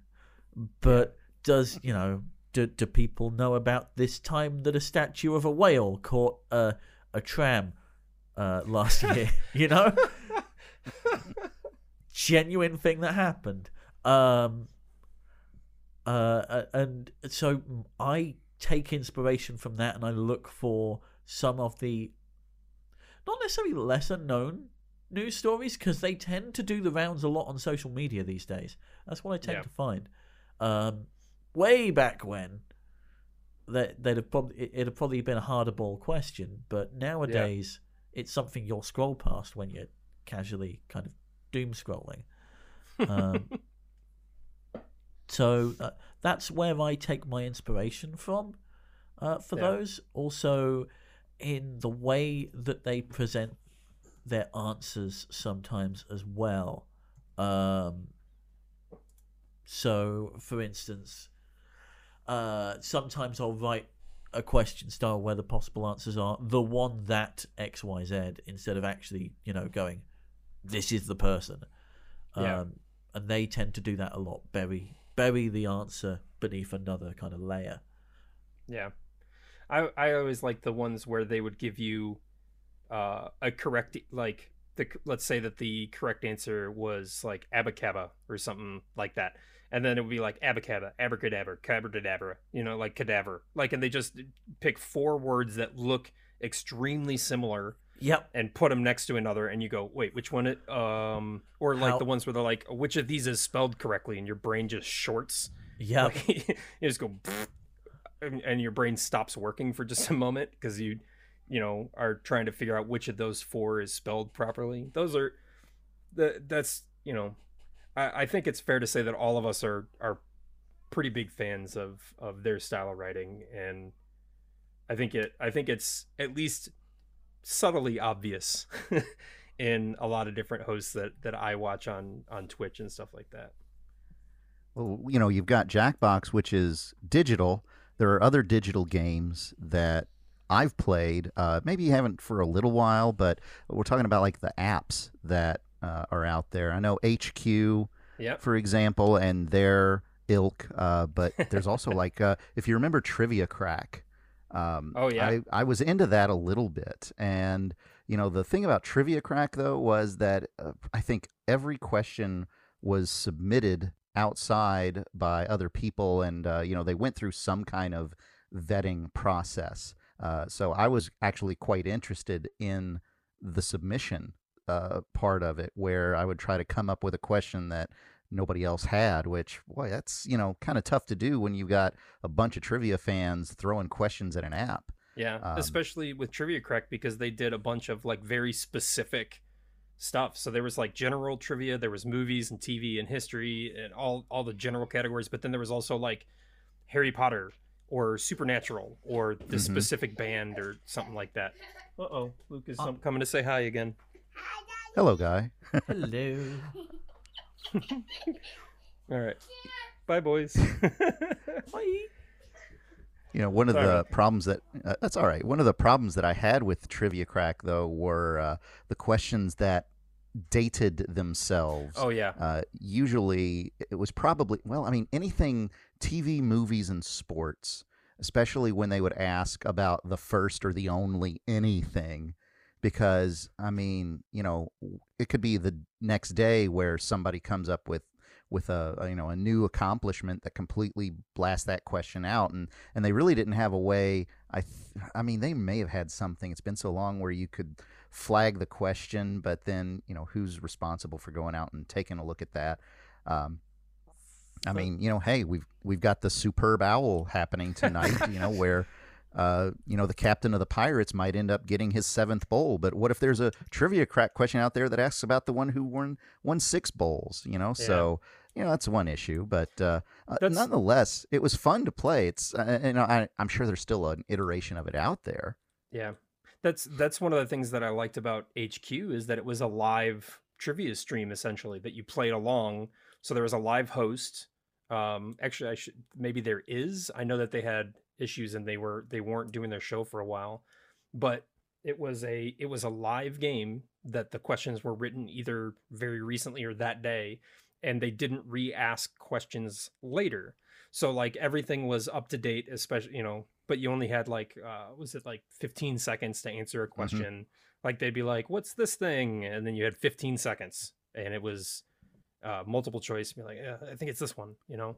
Speaker 2: but does you know do, do people know about this time that a statue of a whale caught a a tram uh, last year? you know genuine thing that happened. Um, uh, and so I take inspiration from that, and I look for some of the not necessarily lesser known news stories because they tend to do the rounds a lot on social media these days. That's what I tend
Speaker 1: Yeah.
Speaker 2: to find. Um, way back when, that they'd have probably it- it'd have probably been a harder ball question, but nowadays it's something you'll scroll past when you're casually kind of doom scrolling. Um, so uh, that's where I take my inspiration from uh, for
Speaker 1: Yeah.
Speaker 2: those. Also, in the way that they present their answers sometimes as well. Um, so, for instance, uh, sometimes I'll write a question style where the possible answers are the one that X Y Z instead of actually you know going this is the person.
Speaker 1: Yeah.
Speaker 2: Um, and they tend to do that a lot. Bury bury the answer beneath another kind of layer.
Speaker 1: Yeah. I I always like the ones where they would give you uh a correct like the let's say that the correct answer was like abacaba or something like that. And then it would be like abacaba, abracadabra, cabradabra, you know, like cadaver. Like and they just pick four words that look extremely similar
Speaker 2: Yep.
Speaker 1: and put them next to another and you go wait which one it um or like
Speaker 2: How-
Speaker 1: the ones where they're like which of these is spelled correctly and your brain just shorts
Speaker 2: Yep.
Speaker 1: like, you just go and, and your brain stops working for just a moment because you you know are trying to figure out which of those four is spelled properly those are the that's you know I, I think it's fair to say that all of us are are pretty big fans of of their style of writing and i think it i think it's at least subtly obvious in a lot of different hosts that that i watch on on twitch and stuff like that
Speaker 3: Well, you know, you've got Jackbox, which is digital. There are other digital games that I've played. Uh, maybe you haven't for a little while, but we're talking about like the apps that uh, are out there. I know HQ,
Speaker 1: yep
Speaker 3: for example, and their ilk. Uh, but there's also like, uh, if you remember Trivia Crack. Um,
Speaker 1: Oh, yeah.
Speaker 3: I, I was into that a little bit, and you know the thing about Trivia Crack though was that uh, I think every question was submitted outside by other people, and uh, you know they went through some kind of vetting process. Uh, so I was actually quite interested in the submission uh, part of it, where I would try to come up with a question that nobody else had. Which, boy, that's you know kind of tough to do when you've got a bunch of trivia fans throwing questions at an app.
Speaker 1: Yeah,
Speaker 3: Um,
Speaker 1: especially with Trivia Crack because they did a bunch of like very specific stuff. So there was like general trivia, there was movies and TV and history and all all the general categories, but then there was also like Harry Potter or Supernatural or the
Speaker 3: Mhm.
Speaker 1: specific band or something like that. Uh-oh, Luke is
Speaker 2: Uh-
Speaker 1: um, coming to say hi again.
Speaker 3: Hello, guy.
Speaker 2: Hello.
Speaker 1: All right. Bye boys.
Speaker 2: Bye.
Speaker 3: You know, one of
Speaker 1: Sorry.
Speaker 3: the problems that uh, that's all right. One of the problems that I had with Trivia Crack though were uh, the questions that dated themselves.
Speaker 1: oh yeah.
Speaker 3: Uh, usually, it was probably well. I mean, anything TV, movies, and sports, especially when they would ask about the first or the only anything, because I mean, you know, it could be the next day where somebody comes up with with a, a, you know a new accomplishment that completely blasts that question out and and they really didn't have a way i th- i mean they may have had something. It's been so long where you could flag the question but then you know who's responsible for going out and taking a look at that? Um I mean, you know, hey, we've we've got the superb owl happening tonight, you know, where uh, you know, the captain of the pirates might end up getting his seventh bowl. But what if there's a trivia crack question out there that asks about the one who won won six bowls? You know, so you know that's one issue. But uh, uh, nonetheless, it was fun to play. It's uh, you know, I, I'm sure there's still an iteration of it out there.
Speaker 1: Yeah. That's that's one of the things that I liked about HQ is that it was a live trivia stream essentially that you played along. So there was a live host. Um actually I should maybe there is. I know that they had issues and they were they weren't doing their show for a while. But it was a it was a live game that the questions were written either very recently or that day and they didn't re-ask questions later. So like everything was up to date, especially you know, but you only had like uh was it like 15 seconds to answer a question. Like they'd be like, "What's this thing?" and then you had 15 seconds and it was uh multiple choice be like, yeah, "I think it's this one," you know.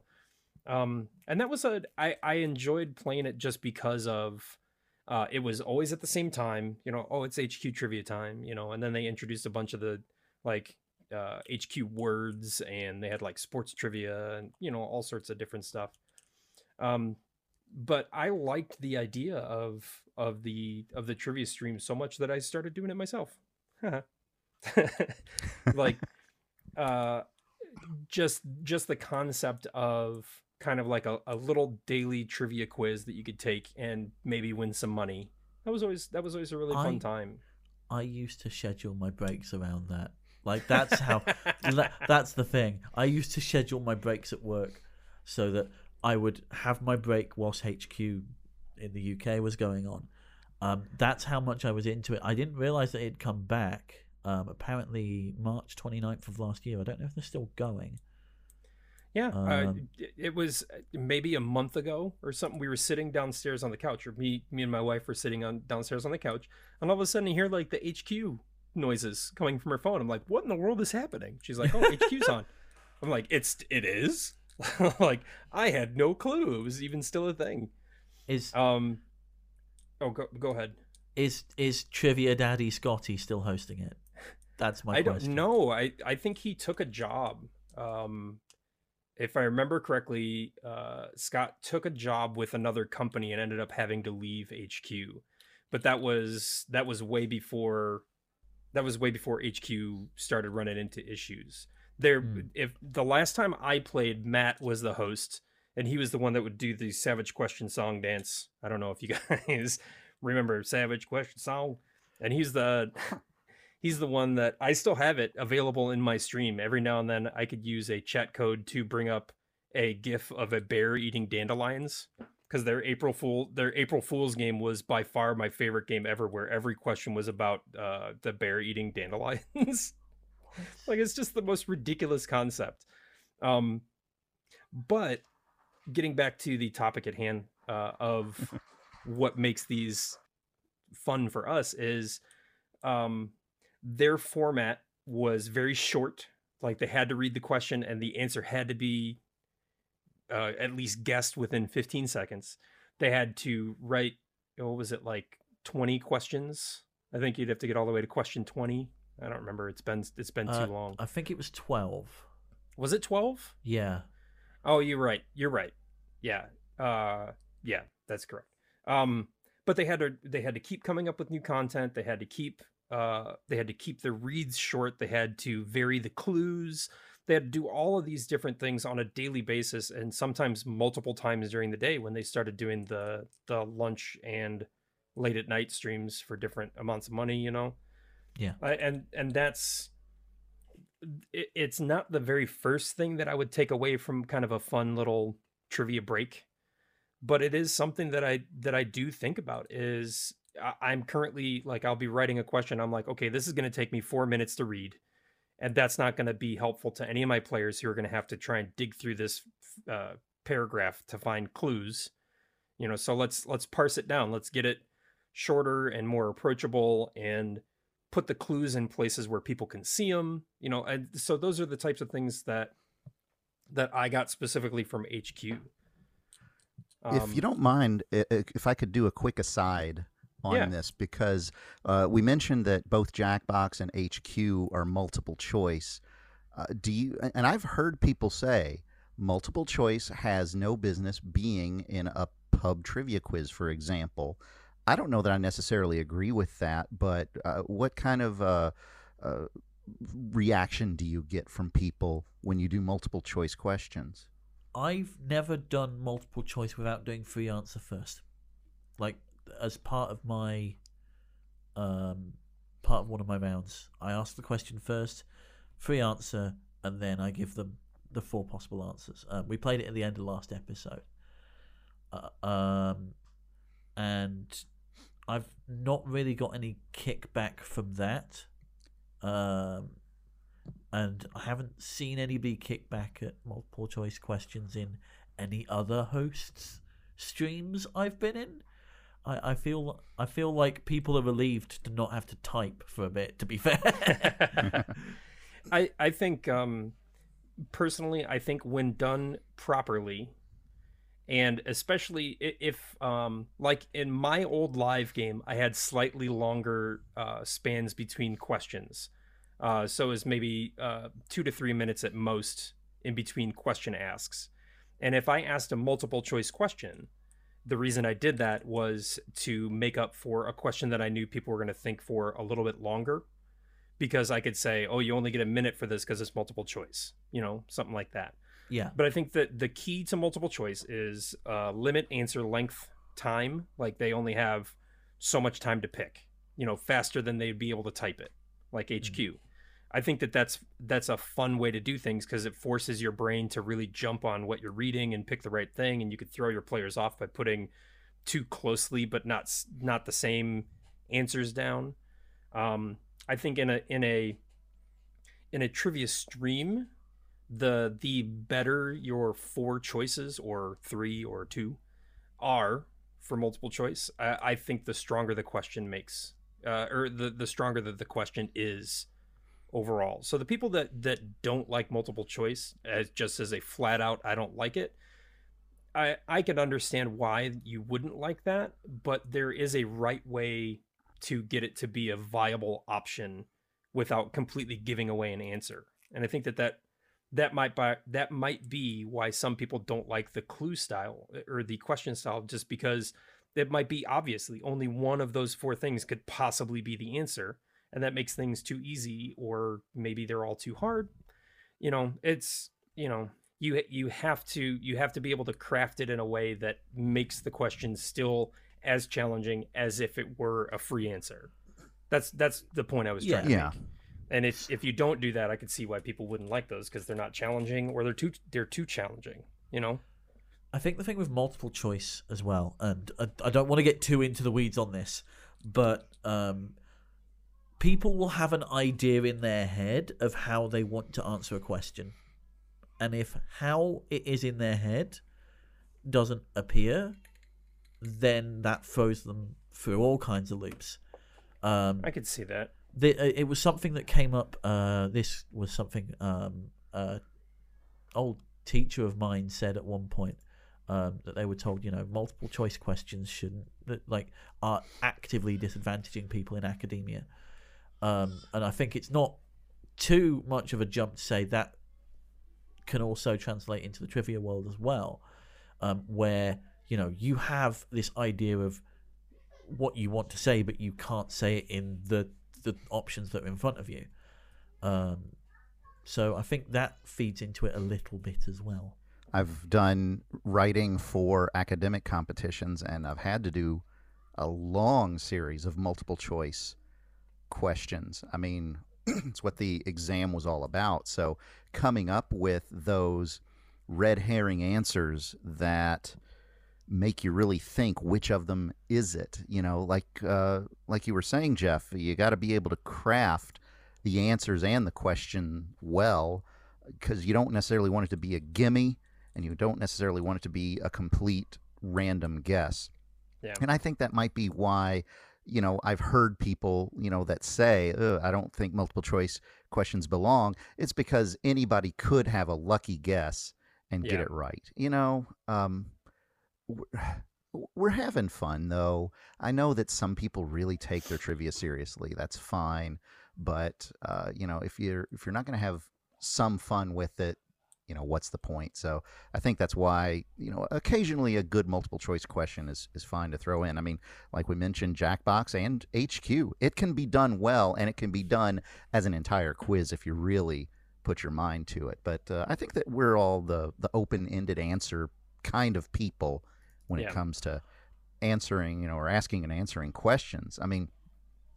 Speaker 1: Um and that was a I I enjoyed playing it just because of uh it was always at the same time, you know, oh, it's HQ trivia time, you know, and then they introduced a bunch of the like uh HQ words and they had like sports trivia and you know all sorts of different stuff. Um but i liked the idea of of the of the trivia stream so much that i started doing it myself. Like uh just just the concept of kind of like a, a little daily trivia quiz that you could take and maybe win some money that was always that was always a really
Speaker 2: I-
Speaker 1: fun time
Speaker 2: I used to schedule my breaks around that. Like that's how that, that's the thing. I used to schedule my breaks at work so that I would have my break whilst HQ in the UK was going on. Um, that's how much I was into it. I didn't realize that it had come back. Um, apparently March 29th of last year. I don't know if they're still going.
Speaker 1: Yeah, uh,
Speaker 2: Um,
Speaker 1: it was maybe a month ago or something. We were sitting downstairs on the couch, or me, me and my wife were sitting on downstairs on the couch, and all of a sudden you hear like the HQ noises coming from her phone. I'm like, "What in the world is happening?" She's like, "Oh, HQ's on." I'm like, "It's it is." like I had no clue it was even still a thing.
Speaker 2: Is
Speaker 1: Um, oh, go go ahead.
Speaker 2: is is Trivia Daddy Scotty still hosting it? That's my
Speaker 1: I don't know. I I think he took a job. Um, if I remember correctly, uh, Scott took a job with another company and ended up having to leave HQ. But that was that was way before that was way before HQ started running into issues. There,
Speaker 2: Hmm.
Speaker 1: if the last time I played, Matt was the host, and he was the one that would do the Savage Question song dance. I don't know if you guys remember Savage Question song, and he's the he's the one that I still have it available in my stream. Every now and then I could use a chat code to bring up a gif of a bear eating dandelions because their April Fool their April Fool's game was by far my favorite game ever where every question was about uh, the bear eating dandelions. like it's just the most ridiculous concept. Um but getting back to the topic at hand uh, of what makes these fun for us is um their format was very short like they had to read the question and the answer had to be uh, at least guessed within 15 seconds they had to write what was it like 20 questions i think you'd have to get all the way to question 20 i don't remember it's been it's been
Speaker 2: Uh,
Speaker 1: too long
Speaker 2: I think it was twelve.
Speaker 1: was it 12
Speaker 2: Yeah.
Speaker 1: Oh, you're right. You're right. Yeah. Uh yeah, that's correct. Um but they had to they had to keep coming up with new content. They had to keep uh they had to keep the reads short. They had to vary the clues. They had to do all of these different things on a daily basis and sometimes multiple times during the day when they started doing the the lunch and late at night streams for different amounts of money, you know.
Speaker 2: Yeah.
Speaker 1: I, and and that's it, it's not the very first thing that I would take away from kind of a fun little trivia break, but it is something that I that I do think about. Is I'm currently like I'll be writing a question. I'm like, okay, this is going to take me four minutes to read, and that's not going to be helpful to any of my players who are going to have to try and dig through this uh, paragraph to find clues. You know, so let's let's parse it down. Let's get it shorter and more approachable and put the clues in places where people can see them you know and so those are the types of things that that i got specifically from hq
Speaker 3: if
Speaker 1: Um,
Speaker 3: you don't mind, if I could do a quick aside on
Speaker 1: Yeah.
Speaker 3: this, because uh, we mentioned that both Jackbox and HQ are multiple choice. Uh, do you? And I've heard people say multiple choice has no business being in a pub trivia quiz, for example. I don't know that I necessarily agree with that, but uh, what kind of uh, uh, reaction do you get from people when you do multiple choice questions?
Speaker 2: I've never done multiple choice without doing free answer first. Like as part of my um part of one of my rounds, I ask the question first, free answer, and then I give them the four possible answers. Uh, we played it at the end of last episode. Uh, um and I've not really got any kickback from that. Um and I haven't seen anybody kick back at multiple choice questions in any other hosts streams I've been in. I, I feel I feel like people are relieved to not have to type for a bit. To be fair,
Speaker 1: I I think um personally I think when done properly and especially i- if um like in my old live game I had slightly longer uh spans between questions. Uh so is maybe uh 2 to 3 minutes at most in between question asks. And if I asked a multiple choice question, the reason I did that was to make up for a question that I knew people were going to think for a little bit longer because I could say, "Oh, you only get a minute for this because it's multiple choice," you know, something like that.
Speaker 2: yeah,
Speaker 1: But I think that the key to multiple choice is uh, limit answer length time. Like they only have so much time to pick. you know, faster than they'd be able to type it, like HQ.
Speaker 2: Mm.
Speaker 1: I think that that's that's a fun way to do things because it forces your brain to really jump on what you're reading and pick the right thing, and you could throw your players off by putting too closely but not not the same answers down. Um, I think in a in a in a trivia stream, the the better your four choices or three or two are for multiple choice, I, I think the stronger the question makes, uh, or the the stronger that the question is overall. So the people that that don't like multiple choice as just as a flat out I don't like it, I I can understand why you wouldn't like that, but there is a right way to get it to be a viable option without completely giving away an answer. And I think that that that might by that might be why some people don't like the clue style eh, or the question style just because it might be obviously only one of those four things could possibly be the answer and that makes things too easy or maybe they're all too hard you know it's you know you you have to you have to be able to craft it in a way that makes the question still as challenging as if it were a free answer that's that's the point i was
Speaker 2: Yeah.
Speaker 1: trying to
Speaker 3: Yeah.
Speaker 1: make and if if you don't do that i could see why people wouldn't like those because they're not challenging or they're too they're too challenging you know
Speaker 2: I think the thing with multiple choice as well, and I, I don't want to get too into the weeds on this, but um, people will have an idea in their head of how they want to answer a question. And if how it is in their head doesn't appear, then that throws them through all kinds of loops. Um,
Speaker 1: i could see that
Speaker 2: the, uh, it was something that came up. Uh, this was something um, uh, old teacher of mine said at one point um, that they were told, you know, multiple choice questions shouldn't that like are actively disadvantaging people in academia. Um, and I think it's not too much of a jump to say that can also translate into the trivia world as well, um, where you know you have this idea of what you want to say, but you can't say it in the the options that are in front of you. Um, so I think that feeds into it a little bit as well.
Speaker 3: I've done writing for academic competitions, and I've had to do a long series of multiple choice questions. I mean, it's what the exam was all about. So, coming up with those red herring answers that make you really think which of them is it you know like uh, like you were saying jeff you got to be able to craft the answers and the question well because you don't necessarily want it to be a gimme and you don't necessarily want it to be a complete random guess.
Speaker 1: Yeah.
Speaker 3: And I think that might be why, you know, I've heard people, you know, that say, I don't think multiple choice questions belong. It's because anybody could have a lucky guess and get it right. You know, um, we're- we're having fun though. I know that some people really take their trivia seriously. That's fine, but uh, you know, if you're if you're not going to have some fun with it, you know, what's the point? So I think that's why you know occasionally a good multiple choice question is is fine to throw in. I mean, like we mentioned, Jackbox and HQ, it can be done well, and it can be done as an entire quiz if you really put your mind to it. But uh, I think that we're all the the open ended answer kind of people when
Speaker 1: Yeah.
Speaker 3: it comes to answering, you know, or asking and answering questions. I mean,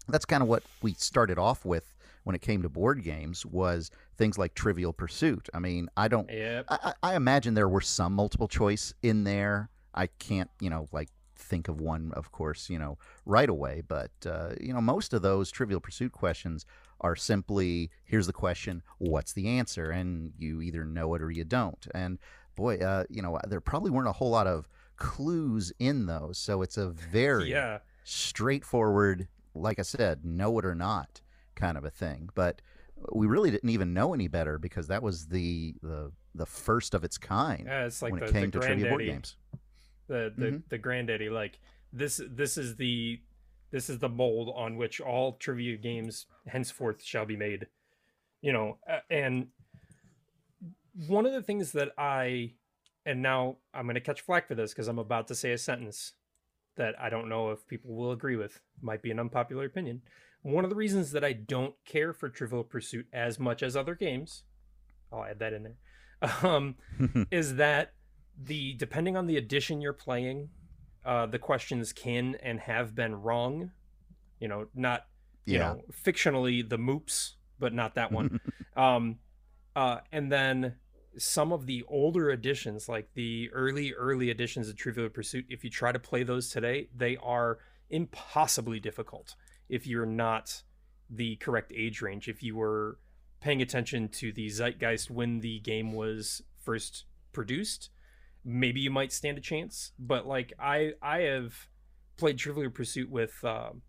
Speaker 3: that's kind of what we started off with when it came to board games was things like Trivial Pursuit. I mean, I don't
Speaker 1: Yep.
Speaker 3: I, I imagine there were some multiple choice in there. I can't, you know, like think of one, of course, you know, right away. But uh, you know, most of those Trivial Pursuit questions are simply, "Here's the question, what's the answer?" and you either know it or you don't. And boy, uh, you know, there probably weren't a whole lot of clues in those, so it's a very
Speaker 1: Yeah.
Speaker 3: straightforward, like I said, know it or not kind of a thing. But we really didn't even know any better because that was the the the first of its kind
Speaker 1: Yeah, it's like
Speaker 3: when
Speaker 1: the,
Speaker 3: it came to trivia board games.
Speaker 1: the the,
Speaker 3: Mhm.
Speaker 1: the granddaddy. Like this this is the this is the mold on which all trivia games henceforth shall be made. You know, and one of the things that I and now I'm going to catch flack for this because I'm about to say a sentence that I don't know if people will agree with. Might be an unpopular opinion. One of the reasons that I don't care for Trivial Pursuit as much as other games, I'll add that in there, um, is that the depending on the edition you're playing, uh, the questions can and have been wrong You know, not you
Speaker 3: Yeah.
Speaker 1: know fictionally the moops, but not that one. um, uh, and then some of the older editions, like the early early editions of Trivial Pursuit, if you try to play those today, they are impossibly difficult if you're not the correct age range. If you were paying attention to the zeitgeist when the game was first produced, maybe you might stand a chance. But like I, I have played Trivial Pursuit with, um,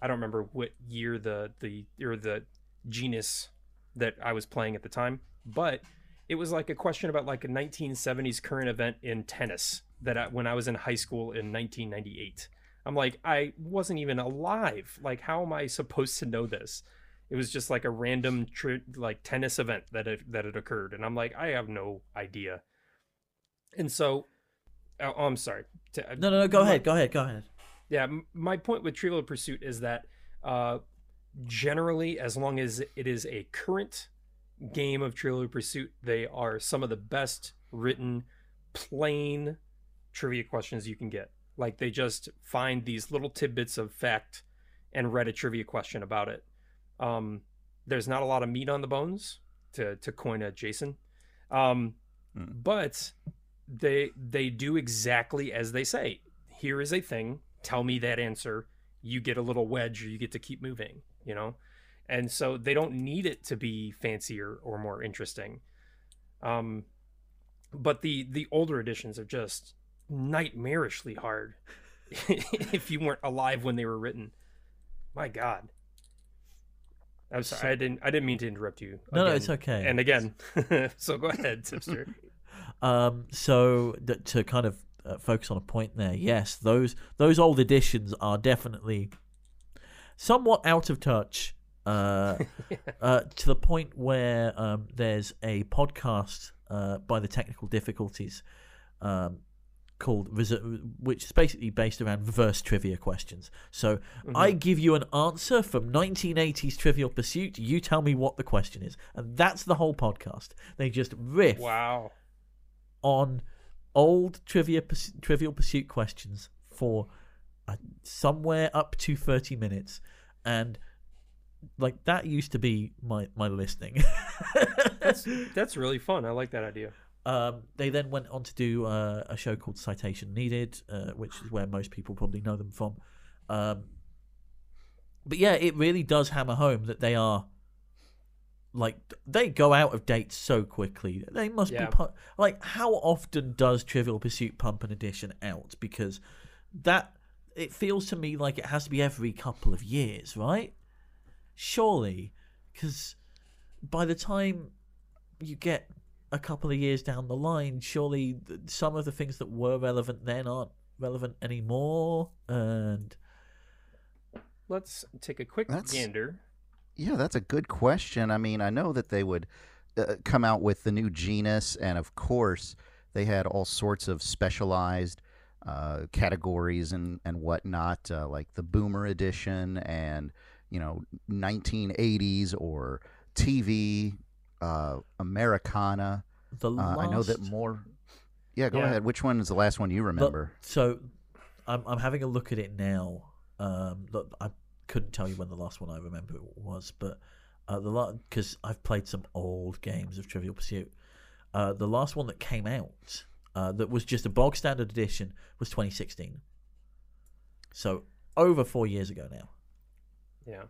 Speaker 1: I don't remember what year the the or the genus that I was playing at the time, but it was like a question about like a 1970s current event in tennis that I, when I was in high school in 1998. I'm like, I wasn't even alive. Like, how am I supposed to know this? It was just like a random tri- like tennis event that it, that had occurred, and I'm like, I have no idea. And so, oh, oh, I'm sorry. To-
Speaker 2: No, no, no. Go
Speaker 1: my-
Speaker 2: ahead. Go ahead. Go ahead.
Speaker 1: yeah, my point with Trivial Pursuit is that uh, generally, as long as it is a current game of Trivial Pursuit, they are some of the best written, plain trivia questions you can get. Like they just find these little tidbits of fact and read a trivia question about it. Um, there's not a lot of meat on the bones, to to coin a Jason, um,
Speaker 3: Mm.
Speaker 1: but they they do exactly as they say. Here is a thing. Tell me that answer. You get a little wedge, or you get to keep moving. You know, and so they don't need it to be fancier or more interesting. Um, but the the older editions are just nightmarishly hard. if you weren't alive when they were written, my God. I'm sorry.
Speaker 2: So-
Speaker 1: I didn't. I didn't mean to interrupt you.
Speaker 2: No, no,
Speaker 1: again
Speaker 2: it's okay.
Speaker 1: And again, so go ahead, Tipster.
Speaker 2: Um, so th- to kind of uh, focus on a point there, yes, those those old editions are definitely somewhat out of touch. Uh, uh, to the point where um, there's a podcast uh, by the Technical Difficulties um, called which is basically based around reverse trivia questions. So I give you an answer from 1980s Trivial Pursuit. You tell me what the question is, and that's the whole podcast. They just riff
Speaker 1: Wow.
Speaker 2: on old trivia trivial pursuit questions for uh, somewhere up to 30 minutes and like that used to be my my listening
Speaker 1: That's that's really fun. I like that idea.
Speaker 2: Um they then went on to do uh, a show called citation needed uh, which is where most people probably know them from um but yeah it really does hammer home that they are like they go out of date so quickly. They must
Speaker 1: Yeah.
Speaker 2: be like how often does Trivial Pursuit pump an edition out? Because that it feels to me like it has to be every couple of years, right? Surely, because by the time you get a couple of years down the line, surely some of the things that were relevant then aren't relevant anymore, and
Speaker 1: Let's take a quick
Speaker 3: That's-
Speaker 1: gander.
Speaker 3: Yeah, that's a good question. I mean, I know that they would uh, come out with the new genus, and of course, they had all sorts of specialized uh, categories and and whatnot, uh, like the Boomer Edition, and you know, 1980s or TV, uh, Americana.
Speaker 2: the
Speaker 3: Uh,
Speaker 2: last
Speaker 3: I know that more. Yeah, go
Speaker 1: Yeah.
Speaker 3: ahead. Which one is the last one you
Speaker 2: The-
Speaker 3: remember?
Speaker 2: so, I'm I'm having a look at it now. Um, look, I couldn't tell you when the last one I remember was, but uh, the last because I've played some old games of Trivial Pursuit. Uh, the last one that came out uh, that was just a bog standard edition was 2016. So over four years ago now.
Speaker 1: Yeah,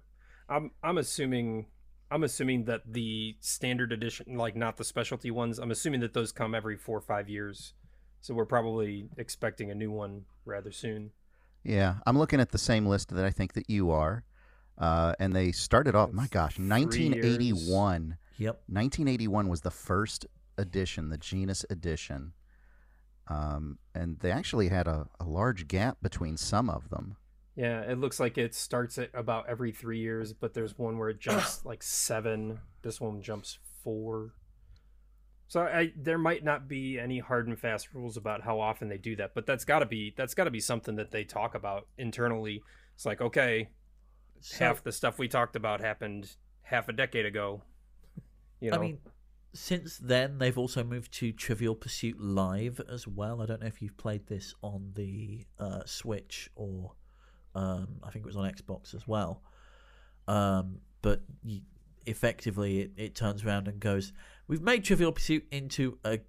Speaker 1: I'm I'm assuming I'm assuming that the standard edition, like not the specialty ones, I'm assuming that those come every four or five years. So we're probably expecting a new one rather soon.
Speaker 3: Yeah, I'm looking at the same list that I think that you are. Uh, and they started off, my gosh,
Speaker 1: Three
Speaker 3: 1981.
Speaker 2: Yep.
Speaker 3: 1981 was the first edition, the Genus edition. Um, and they actually had a, a large gap between some of them.
Speaker 1: Yeah, it looks like it starts at about every three years, but there's one where it jumps like seven. This one jumps four. So I there might not be any hard and fast rules about how often they do that, but that's got to be that's got to be something that they talk about internally. It's like okay,
Speaker 2: So,
Speaker 1: half the stuff we talked about happened half a decade ago. You know,
Speaker 2: I mean, since then they've also moved to Trivial Pursuit Live as well. I don't know if you've played this on the uh, Switch or Um, I think it was on Xbox as well. Um, but you, effectively, it, it turns around and goes, "We've made Trivial Pursuit into a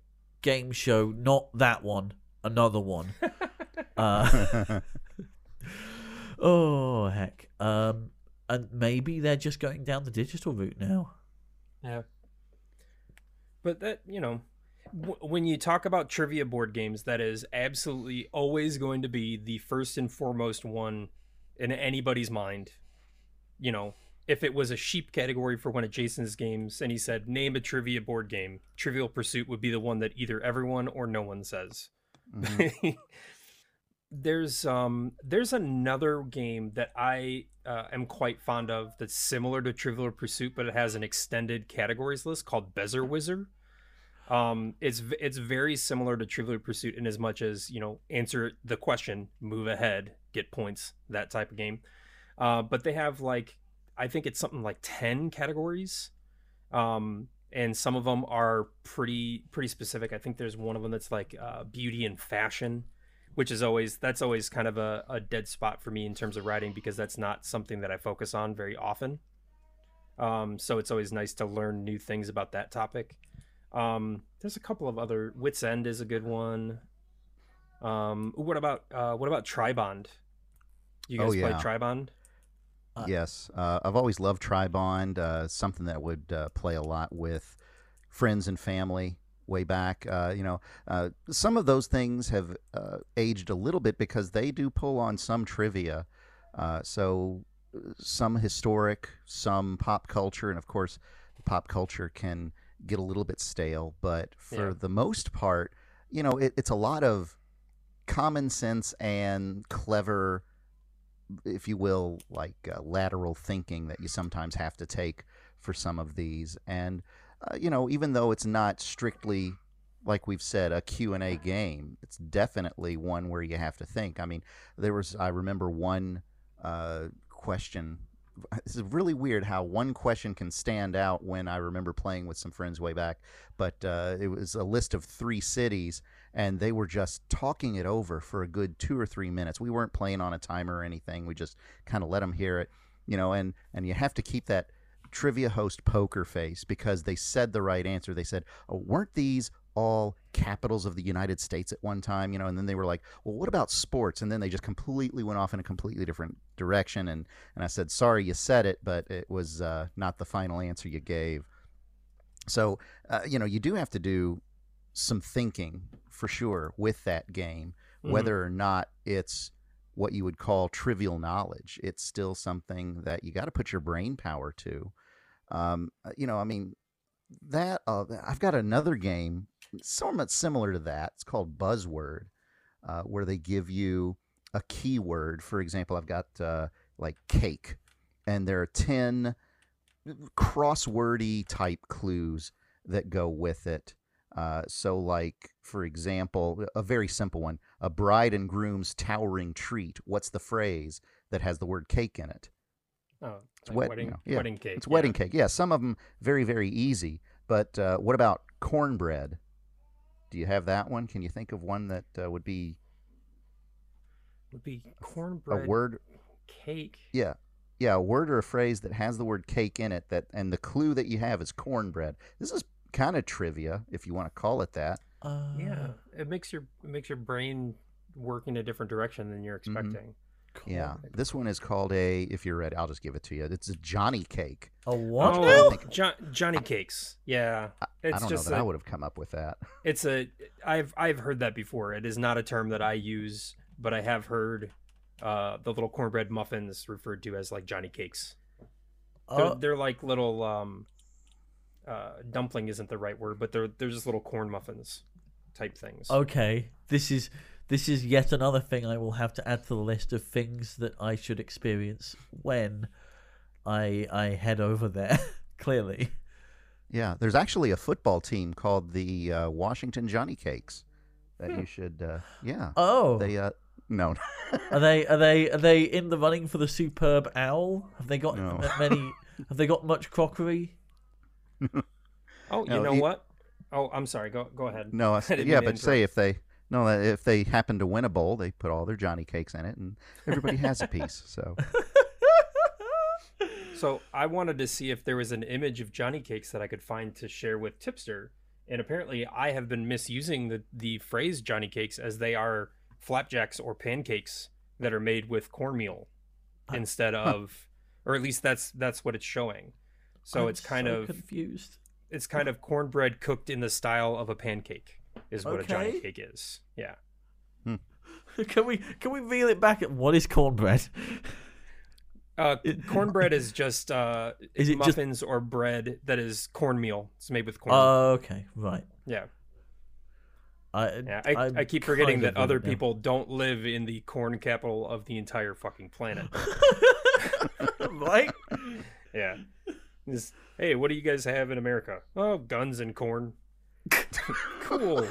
Speaker 2: game show, not that one, another one." uh, oh heck! Um, and maybe they're just going down the digital route now.
Speaker 1: Yeah. But that, you know, when you talk about trivia board games, that is absolutely always going to be the first and foremost one in anybody's mind. You know, if it was a sheep category for one of Jason's games and he said, name a trivia board game, Trivial Pursuit would be the one that either everyone or no one says.
Speaker 3: Mhm.
Speaker 1: there's um there's another game that I uh, am quite fond of that's similar to Trivial Pursuit, but it has an extended categories list called Bezzerwizzer. Um, it's it's very similar to Trivial Pursuit in as much as you know answer the question, move ahead, get points, that type of game. Uh, but they have like I think it's something like ten categories, um, and some of them are pretty pretty specific. I think there's one of them that's like uh, beauty and fashion which is always that's always kind of a, a dead spot for me in terms of writing because that's not something that I focus on very often. Um, so it's always nice to learn new things about that topic. Um, there's a couple of other Wits End is a good one. Um, what about uh, what about Tribond? You guys
Speaker 3: Oh,
Speaker 1: play. Tribond?
Speaker 2: Uh,
Speaker 3: yes, uh, I've always loved Tribond. Uh, something that would uh, play a lot with friends and family way back. Uh, you know, uh, some of those things have uh, aged a little bit because they do pull on some trivia. Uh, so uh, some historic, some pop culture, and of course, pop culture can get a little bit stale. But for
Speaker 1: Yeah.
Speaker 3: the most part, you know, it, it's a lot of common sense and clever if you will, like uh, lateral thinking that you sometimes have to take for some of these. And uh, you know, even though it's not strictly like we've said a Q&A game, it's definitely one where you have to think. I mean, there was I remember one uh, question is really weird how one question can stand out when I remember playing with some friends way back. But uh, it was a list of three cities, and they were just talking it over for a good two or three minutes. We weren't playing on a timer or anything. We just kind of let them hear it, you know. And and you have to keep that trivia host poker face because they said the right answer. They said, "Oh, weren't these all capitals of the United States at one time?" You know, and then they were like, "Well, what about sports?" And then they just completely went off in a completely different direction. And and I said, "Sorry, you said it, but it was uh, not the final answer you gave." So uh, you know, you do have to do some thinking for sure with that game,
Speaker 1: Mhm.
Speaker 3: whether or not it's what you would call trivial knowledge. It's still something that you got to put your brain power to. Um, uh, you know, I mean, that uh, I've got another game somewhat similar to that. It's called Buzzword, uh, where they give you a keyword. For example, I've got uh, like cake, and there are ten crosswordy type clues that go with it. Uh, so, like for example, a very simple one: a bride and groom's towering treat. What's the phrase that has the word cake in it?
Speaker 1: Oh,
Speaker 3: It's
Speaker 1: like
Speaker 3: wet-
Speaker 1: wedding,
Speaker 3: you know, yeah,
Speaker 1: wedding cake.
Speaker 3: It's
Speaker 1: yeah.
Speaker 3: wedding cake. Yeah, some of them very very easy. But uh, what about cornbread? Do you have that one? Can you think of one that uh, would be
Speaker 1: Would be cornbread
Speaker 3: a word?
Speaker 1: cake.
Speaker 3: Yeah, yeah, a word or a phrase that has the word cake in it. That and the clue that you have is cornbread. This is kind of trivia, if you want to call it that.
Speaker 2: Uh,
Speaker 1: Yeah, it makes your it makes your brain work in a different direction than you're
Speaker 3: Mm-hmm.
Speaker 1: Expecting.
Speaker 3: Yeah,
Speaker 2: corn-
Speaker 3: this one is called a. If you're ready, I'll just give it to you. It's a Johnny cake.
Speaker 2: A what?
Speaker 1: oh,
Speaker 3: think-
Speaker 1: Jo- Johnny cakes. Yeah, it's
Speaker 3: I don't know
Speaker 1: just
Speaker 3: that I
Speaker 1: a-
Speaker 3: would have come up with that.
Speaker 1: it's a I've I've heard that before. It is not a term that I use, but I have heard uh, the little cornbread muffins referred to as like Johnny cakes. They're,
Speaker 2: Uh,
Speaker 1: they're like little um, uh, dumpling isn't the right word, but they're they're just little corn muffins type things.
Speaker 2: okay, this is this is yet another thing I will have to add to the list of things that I should experience when I I head over there. Clearly,
Speaker 3: Yeah, there's actually a football team called the uh, Washington Johnny Cakes that you should. Uh, yeah,
Speaker 2: oh,
Speaker 3: they. Uh, no,
Speaker 2: are they are they are they in the running for the superb owl? Have they got
Speaker 3: No.
Speaker 2: many? have they got much crockery?
Speaker 1: Oh, you
Speaker 3: No,
Speaker 1: know
Speaker 3: e-
Speaker 1: what? Oh, I'm sorry. Go go ahead.
Speaker 3: no. I-
Speaker 1: I didn't
Speaker 3: yeah,
Speaker 1: mean to
Speaker 3: but say if they. No, uh, if they happen to win a bowl, they put all their Johnny cakes in it, and everybody has a piece. So
Speaker 1: So I wanted to see if there was an image of Johnny cakes that I could find to share with Tipster, and apparently I have been misusing the the phrase Johnny cakes as they are flapjacks or pancakes that are made with cornmeal instead of, or at least that's that's what it's showing. So
Speaker 2: I'm
Speaker 1: it's kind
Speaker 2: so
Speaker 1: of
Speaker 2: confused.
Speaker 1: it's kind of cornbread cooked in the style of a pancake is what a Johnny
Speaker 2: Okay.
Speaker 1: cake is. Yeah.
Speaker 2: can we can we reel it back at what is cornbread?
Speaker 1: Uh, cornbread is just uh,
Speaker 2: Is it just-
Speaker 1: muffins or bread that is cornmeal. It's made with corn.
Speaker 2: Oh, okay, right.
Speaker 1: yeah.
Speaker 2: I
Speaker 1: Yeah, I,
Speaker 2: I'm
Speaker 1: keep forgetting that other
Speaker 2: it
Speaker 1: people don't live in the corn capital of the entire fucking planet.
Speaker 2: right?
Speaker 1: yeah. Just, hey, what do you guys have in America? Oh, guns and corn. Cool.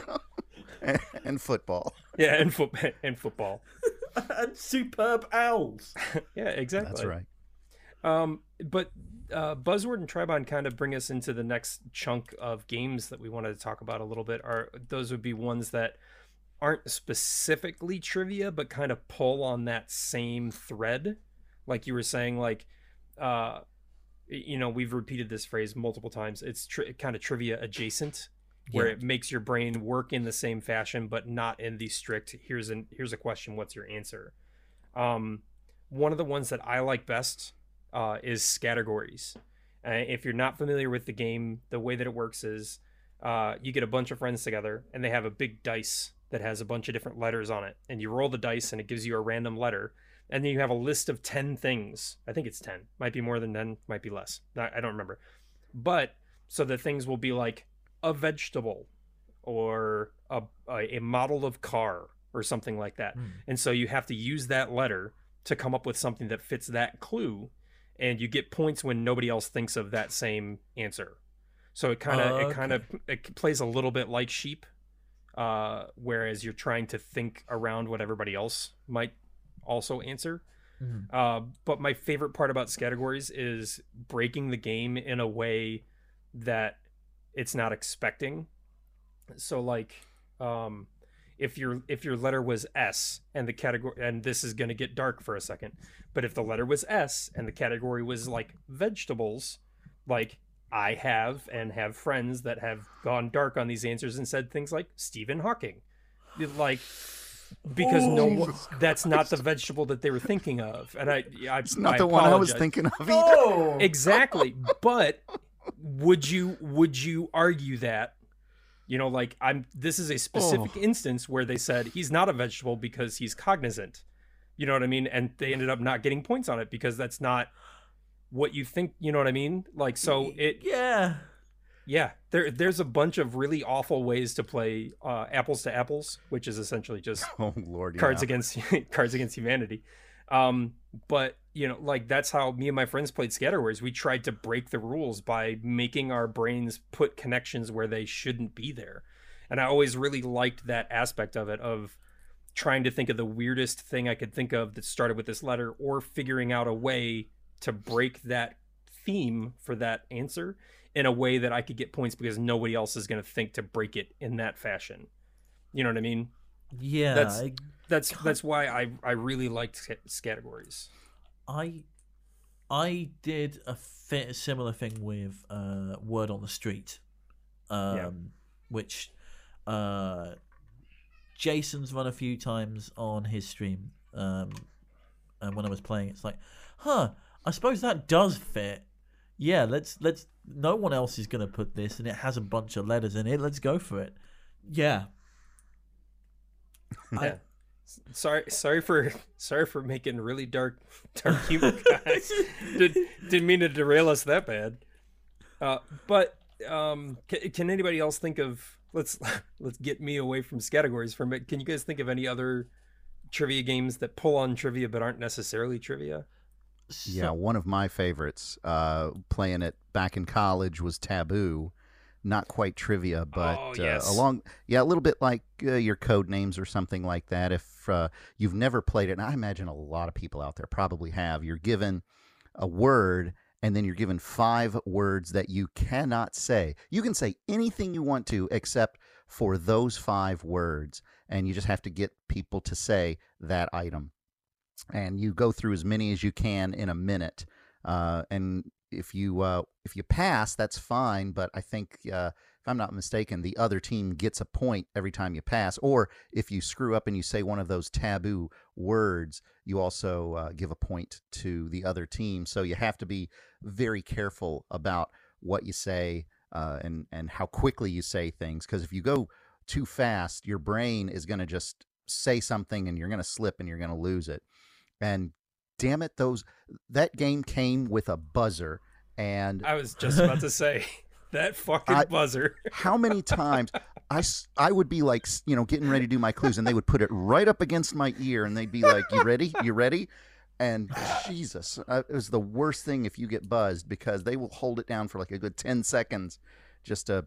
Speaker 3: and, and football.
Speaker 1: Yeah, and foot and football.
Speaker 2: and superb owls.
Speaker 1: Yeah, exactly.
Speaker 3: That's right.
Speaker 1: Um, but uh, Buzzword and Tribond kind of bring us into the next chunk of games that we wanted to talk about a little bit. Are those would be ones that aren't specifically trivia, but kind of pull on that same thread, like you were saying. Like, uh, you know, we've repeated this phrase multiple times. It's tri- kind of trivia adjacent, where
Speaker 2: Yeah.
Speaker 1: it makes your brain work in the same fashion, but not in the strict. Here's an here's a question. What's your answer? Um, one of the ones that I like best uh, is categories. Uh, if you're not familiar with the game, the way that it works is uh, you get a bunch of friends together and they have a big dice that has a bunch of different letters on it. And you roll the dice and it gives you a random letter. And then you have a list of 10 things. I think it's 10. Might be more than 10, might be less. I I don't remember. But so the things will be like a vegetable or a, a, model of car or something like that.
Speaker 2: Hmm.
Speaker 1: And so you have to use that letter to come up with something that fits that clue. And you get points when nobody else thinks of that same answer. So it kind of
Speaker 2: Oh,
Speaker 1: it kind of it plays a little bit like sheep, uh, whereas you're trying to think around what everybody else might also answer.
Speaker 2: Mhm.
Speaker 1: Uh, but my favorite part about categories is breaking the game in a way that it's not expecting. So like, um, if your if your letter was S and the category and this is gonna get dark for a second, but if the letter was S and the category was like vegetables, like I have and have friends that have gone dark on these answers and said things like Stephen Hawking, like because no
Speaker 2: Oh,
Speaker 1: one, that's not the vegetable that they were thinking of, and I, I
Speaker 3: It's not
Speaker 1: I
Speaker 3: the one I was thinking of either.
Speaker 2: Oh,
Speaker 1: exactly. But would you would you argue that? You know, like I'm. This is a specific
Speaker 3: Oh.
Speaker 1: instance where they said he's not a vegetable because he's cognizant. You know what I mean? And they ended up not getting points on it because that's not what you think. You know what I mean? Like so it
Speaker 2: yeah.
Speaker 1: yeah, there there's a bunch of really awful ways to play uh, apples to apples, which is essentially just
Speaker 3: Oh Lord,
Speaker 1: Cards
Speaker 3: yeah.
Speaker 1: Against Cards Against Humanity. Um, but you know, like that's how me and my friends played Scattergories. We tried to break the rules by making our brains put connections where they shouldn't be there. And I always really liked that aspect of it of trying to think of the weirdest thing I could think of that started with this letter or figuring out a way to break that theme for that answer in a way that I could get points because nobody else is going to think to break it in that fashion. You know what I mean?
Speaker 2: Yeah.
Speaker 1: That's-
Speaker 2: I,
Speaker 1: That's that's why I I really liked categories.
Speaker 2: I I did a fi- similar thing with uh, Word on the Street, um,
Speaker 1: Yeah.
Speaker 2: which uh, Jason's run a few times on his stream. Um, and when I was playing, it's like, huh, I suppose that does fit. Yeah, let's let's. No one else is gonna put this, and it has a bunch of letters in it. Let's go for it. Yeah. I-
Speaker 1: Yeah. Sorry sorry for sorry for making really dark dark humor guys. Did, didn't mean to derail us that bad. Uh, but um, can, can anybody else think of let's let's get me away from categories for a minute. Can you guys think of any other trivia games that pull on trivia but aren't necessarily trivia?
Speaker 3: Yeah, one of my favorites. Uh, playing it back in college was Taboo. Not quite trivia, but
Speaker 1: Oh,
Speaker 3: uh, along, yeah, a little bit like uh, your code names or something like that. If uh, you've never played it, and I imagine a lot of people out there probably have, you're given a word, and then you're given five words that you cannot say. You can say anything you want to except for those five words, and you just have to get people to say that item. And you go through as many as you can in a minute. Uh, and if you uh, if you pass, that's fine. But I think uh, if I'm not mistaken, the other team gets a point every time you pass. Or if you screw up and you say one of those taboo words, you also uh, give a point to the other team. So you have to be very careful about what you say uh, and and how quickly you say things. Because if you go too fast, your brain is going to just say something and you're going to slip and you're going to lose it. And damn it, those that game came with a buzzer. And
Speaker 1: I was just about to say that fucking
Speaker 3: I-
Speaker 1: buzzer.
Speaker 3: how many times I, I would be like, you know, getting ready to do my clues, and they would put it right up against my ear, and they'd be like, "You ready? You ready?" And Jesus, uh, it was the worst thing if you get buzzed because they will hold it down for like a good ten seconds just to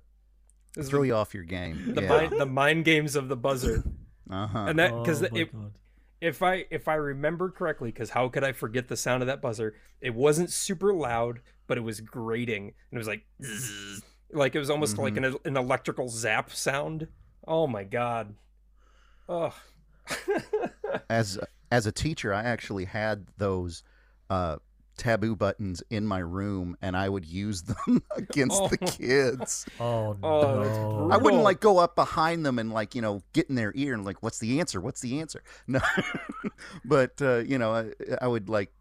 Speaker 3: throw you off your game.
Speaker 1: the
Speaker 3: yeah.
Speaker 1: mind, the mind games of the buzzer,
Speaker 3: uh-huh.
Speaker 1: and that because
Speaker 2: oh
Speaker 1: it,
Speaker 2: God.
Speaker 1: If I if I remember correctly, because how could I forget the sound of that buzzer? It wasn't super loud, but it was grating, and it was like, zzz. like it was almost like an, an electrical zap sound. Oh my god! Ugh.
Speaker 3: as as a teacher, I actually had those uh, taboo buttons in my room, and I would use them against the
Speaker 1: Oh.
Speaker 3: kids.
Speaker 2: Oh,
Speaker 1: Oh,
Speaker 2: no.
Speaker 3: I wouldn't like go up behind them and like you know get in their ear and like what's the answer? What's the answer? No, but uh, you know I, I would like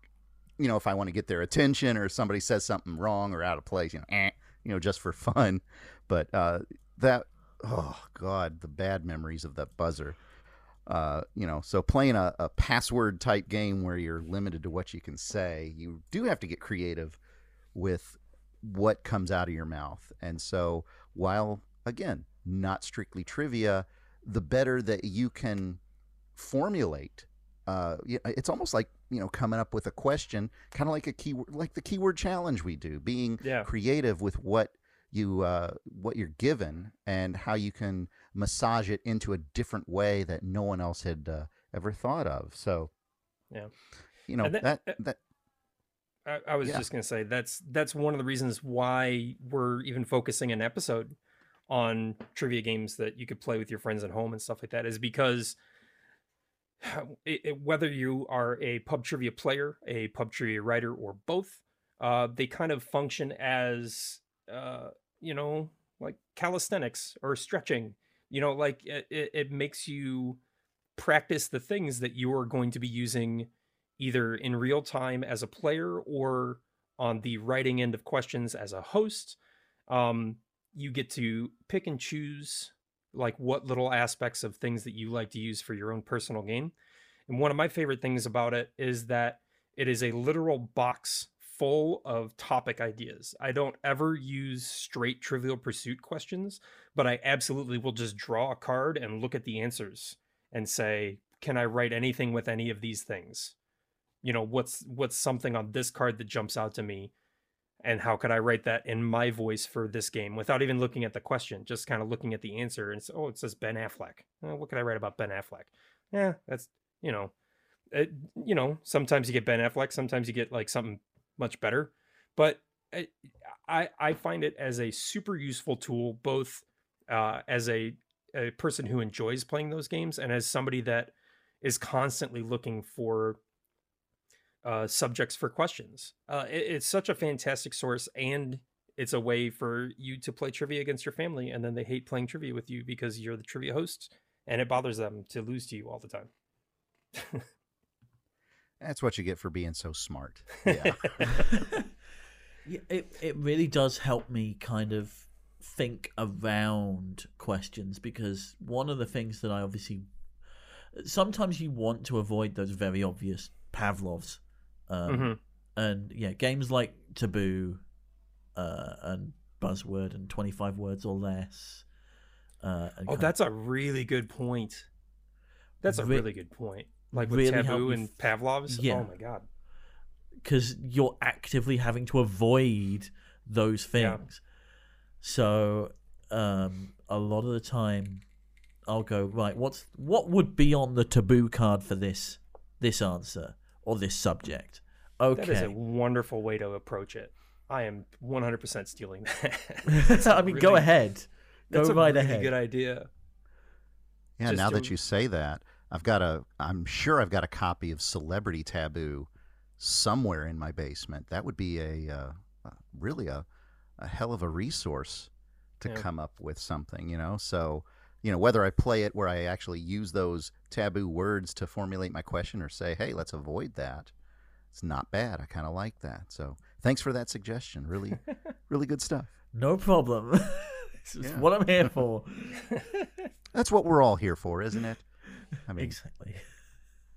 Speaker 3: you know if I want to get their attention or somebody says something wrong or out of place, you know, eh, you know just for fun. But uh, that oh god, the bad memories of that buzzer. Uh, you know, so playing a, a password type game where you're limited to what you can say, you do have to get creative with what comes out of your mouth. And so, while again, not strictly trivia, the better that you can formulate. Uh, it's almost like you know coming up with a question, kind of like a keyword, like the keyword challenge we do, being
Speaker 1: Yeah.
Speaker 3: creative with what you uh, what you're given and how you can massage it into a different way that no one else had uh, ever thought of. So,
Speaker 1: Yeah.
Speaker 3: you know
Speaker 1: And
Speaker 3: that
Speaker 1: that-
Speaker 3: that
Speaker 1: I, I was
Speaker 3: Yeah.
Speaker 1: just gonna say that's that's one of the reasons why we're even focusing an episode on trivia games that you could play with your friends at home and stuff like that is because it, it- whether you are a pub trivia player, a pub trivia writer, or both, uh, they kind of function as uh, you know like calisthenics or stretching. You know, like it, it, makes you practice the things that you are going to be using either in real time as a player or on the writing end of questions as a host. Um, you get to pick and choose like what little aspects of things that you like to use for your own personal game. And one of my favorite things about it is that it is a literal box full of topic ideas. I don't ever use straight trivial pursuit questions, but I absolutely will just draw a card and look at the answers and say, can I write anything with any of these things? you know what's what's something on this card that jumps out to me and how could i write that in my voice for this game without even looking at the question just kind of looking at the answer and it's, oh it says ben affleck Uh, what could i write about ben affleck yeah that's you know it, you know sometimes you get ben affleck sometimes you get like something much better but I, I i find it as a super useful tool both uh as a a person who enjoys playing those games and as somebody that is constantly looking for uh, subjects for questions. Uh, it- it's such a fantastic source, and it's a way for you to play trivia against your family, and then they hate playing trivia with you because you're the trivia host, and it bothers them to lose to you all the time.
Speaker 3: that's what you get for being so smart. Yeah.
Speaker 2: Yeah, it it really does help me kind of think around questions because one of the things that I obviously sometimes you want to avoid those very obvious Pavlovs, um,
Speaker 1: Mhm.
Speaker 2: and yeah, games like Taboo, uh, and Buzzword and Twenty Five Words or Less. Uh,
Speaker 1: Oh,
Speaker 2: kind-
Speaker 1: that's a really good point. That's a
Speaker 2: Re-
Speaker 1: really good point. Like with
Speaker 2: really
Speaker 1: Taboo and
Speaker 2: f-
Speaker 1: Pavlov's.
Speaker 2: Yeah.
Speaker 1: Oh my god.
Speaker 2: because you're actively having to avoid those
Speaker 1: Yeah.
Speaker 2: things. So um, a lot of the time, I'll go right. What's what would be on the taboo card for this this answer or this subject?
Speaker 1: Okay, That is a wonderful way to approach it. I am 100% stealing that.
Speaker 2: I mean, go ahead, go
Speaker 1: That's a really
Speaker 2: ahead.
Speaker 1: good idea.
Speaker 3: Yeah,
Speaker 1: Just
Speaker 3: now
Speaker 1: to-
Speaker 3: that you say that, I've got a. I'm sure I've got a copy of Celebrity Taboo somewhere in my basement. That would be a uh, uh, really a a hell of a resource to
Speaker 1: Yeah.
Speaker 3: come up with something. You know, so you know whether I play it where I actually use those taboo words to formulate my question or say, hey, let's avoid that. It's not bad. I kind of like that. So thanks for that suggestion. Really, really good stuff.
Speaker 2: No problem. this is
Speaker 3: Yeah.
Speaker 2: what I'm here for.
Speaker 3: That's what we're all here for, isn't it? I mean,
Speaker 2: exactly.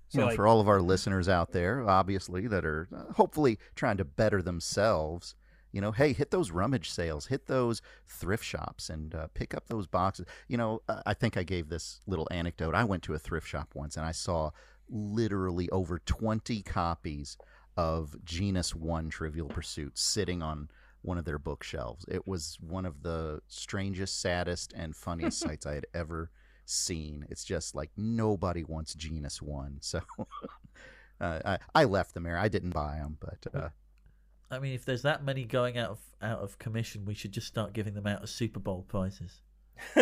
Speaker 1: So,
Speaker 3: you know,
Speaker 1: like-
Speaker 3: for all of our listeners out there, obviously, that are uh, hopefully trying to better themselves, you know, hey, hit those rummage sales, hit those thrift shops, and uh, pick up those boxes. You know, I think I gave this little anecdote. I went to a thrift shop once and I saw literally over 20 copies of Genus 1 Trivial Pursuit sitting on one of their bookshelves. It was one of the strangest, saddest, and funniest sights I had ever seen. It's just like nobody wants Genus One. So uh, I, I left them there. I didn't buy them, but uh,
Speaker 2: I mean, if there's that many going out of out of commission, we should just start giving them out as Super Bowl prizes.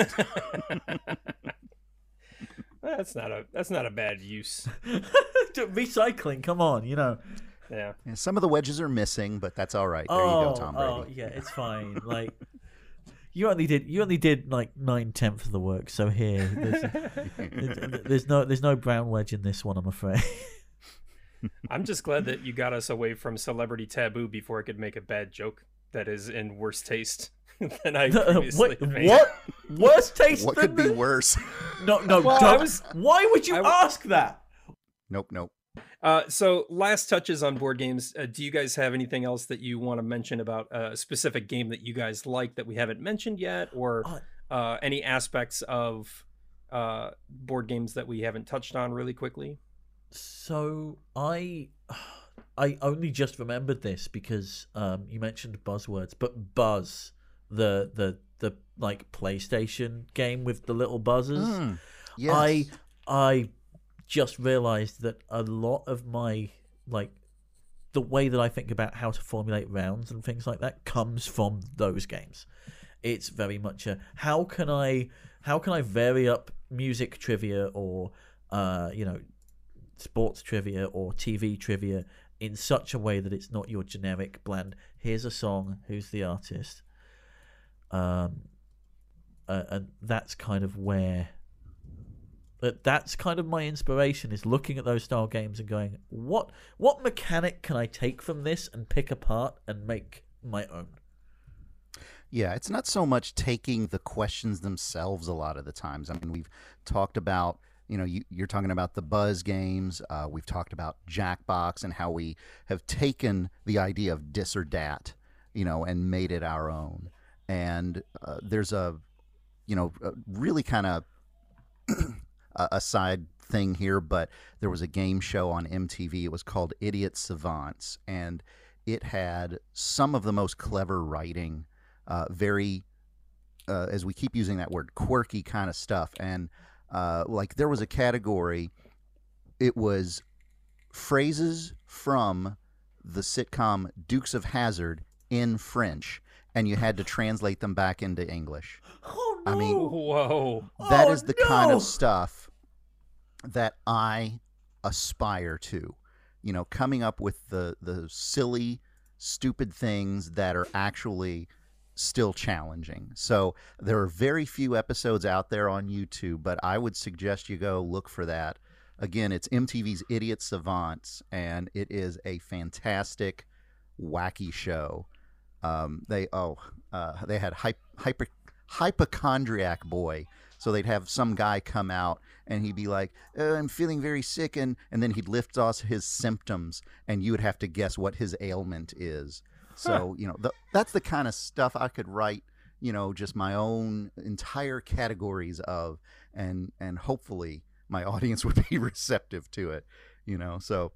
Speaker 1: that's not a that's not a bad use.
Speaker 2: Recycling, come on, you know.
Speaker 1: Yeah.
Speaker 3: yeah, some of the wedges are missing, but that's all right. There
Speaker 2: oh,
Speaker 3: you go, Tom Brady.
Speaker 2: oh, yeah, it's fine. Like you only did you only did like nine tenths of the work. So here, there's, there's no there's no brown wedge in this one, I'm afraid.
Speaker 1: I'm just glad that you got us away from celebrity taboo before I could make a bad joke that is in worse taste than I previously
Speaker 2: what?
Speaker 1: made.
Speaker 2: What? worse taste
Speaker 3: What
Speaker 2: than
Speaker 3: could be
Speaker 2: the-
Speaker 3: worse?
Speaker 2: No, no,
Speaker 1: Well,
Speaker 2: don't.
Speaker 1: was-
Speaker 2: Why would you
Speaker 1: I w-
Speaker 2: ask that?
Speaker 3: nope, nope.
Speaker 1: Uh, so last touches on board games. Uh, do you guys have anything else that you want to mention about a specific game that you guys like that we haven't mentioned yet, or
Speaker 2: Uh,
Speaker 1: uh, any aspects of uh, board games that we haven't touched on really quickly?
Speaker 2: So I I only just remembered this because um, you mentioned buzzwords, but Buzz, the the the like PlayStation game with the little buzzers.
Speaker 3: Mm, yes.
Speaker 2: I I just realized that a lot of my like the way that I think about how to formulate rounds and things like that comes from those games. It's very much a how can I how can I vary up music trivia or uh you know sports trivia or TV trivia in such a way that it's not your generic bland here's a song who's the artist um uh, and that's kind of where but that's kind of my inspiration is looking at those style games and going what what mechanic can i take from this and pick apart and make my own
Speaker 3: Yeah, it's not so much taking the questions themselves a lot of the times. I mean, we've talked about, you know, you, you're talking about the buzz games. Uh, we've talked about Jackbox and how we have taken the idea of dis or dat, you know, and made it our own. And uh, there's a, you know, a really kind of a, a side thing here, but there was a game show on MTV. It was called Idiot Savants, and it had some of the most clever writing uh, very, uh, as we keep using that word, quirky kind of stuff. And uh, like there was a category, it was phrases from the sitcom Dukes of Hazzard in French, and you had to translate them back into English.
Speaker 2: oh no
Speaker 3: I mean,
Speaker 1: Whoa!
Speaker 3: That
Speaker 2: Oh,
Speaker 3: is the kind of stuff that I aspire to. You know, coming up with the the silly, stupid things that are actually still challenging. So there are very few episodes out there on YouTube, but I would suggest you go look for that. Again, it's MTV's Idiot Savants, and it is a fantastic, wacky show. Um, they oh, uh, they had hy- hyper hypochondriac boy. So they'd have some guy come out and he'd be like, uh, "I'm feeling very sick," and and then he'd lift off his symptoms, and you would have to guess what his ailment is. So you know, the, that's the kind of stuff I could write. You know, just my own entire categories of, and and hopefully my audience would be receptive to it. You know, so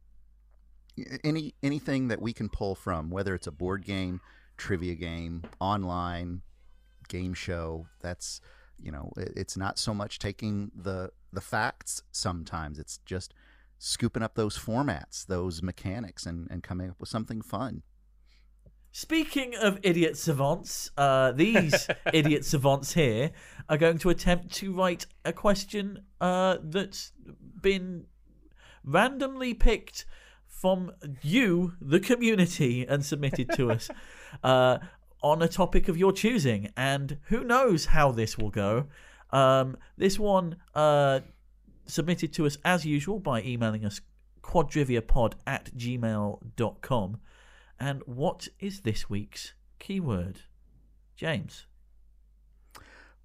Speaker 3: any anything that we can pull from, whether it's a board game, trivia game, online game show, that's you know, it, it's not so much taking the the facts. Sometimes it's just scooping up those formats, those mechanics, and and coming up with something fun.
Speaker 2: Speaking of idiot savants, uh, these idiot savants here are going to attempt to write a question uh, that's been randomly picked from you, the community, and submitted to us uh, on a topic of your choosing. And who knows how this will go. Um, this one uh, submitted to us as usual by emailing us quadriviapod at gmail.com. And what is this week's keyword? James.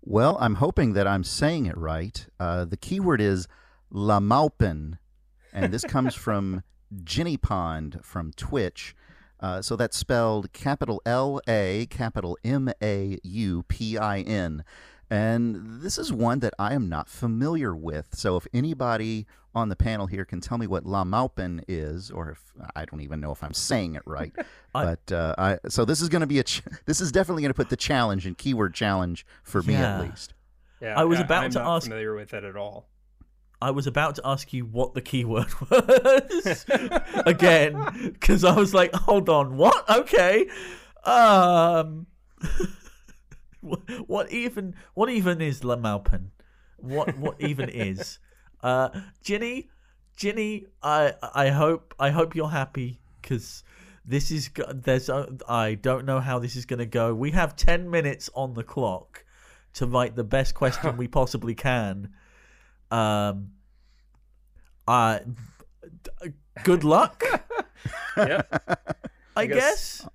Speaker 3: Well, I'm hoping that I'm saying it right. Uh, the keyword is La Maupin, and this comes from Ginny Pond from Twitch. Uh, so that's spelled capital L A, capital M A U P I N. And this is one that I am not familiar with. So if anybody on the panel here can tell me what La Maupin is, or if I don't even know if I'm saying it right,
Speaker 2: I-
Speaker 3: but uh, I, so this is going to be a ch- this is definitely going to put the challenge and keyword challenge for me
Speaker 2: Yeah.
Speaker 3: at least.
Speaker 1: Yeah,
Speaker 2: I was
Speaker 1: yeah,
Speaker 2: about
Speaker 1: I'm
Speaker 2: to
Speaker 1: not
Speaker 2: ask-
Speaker 1: familiar with it at all.
Speaker 2: I was about to ask you what the keyword was again because I was like, hold on, what? Okay, um, what- even? What even is La Maupin? What what even is? Uh, Ginny, Ginny, I I hope I hope you're happy because this is there's uh, I don't know how this is gonna go. We have ten minutes on the clock to write the best question we possibly can. Um, uh, good luck,
Speaker 1: yeah.
Speaker 2: I,
Speaker 1: guess-
Speaker 2: guess.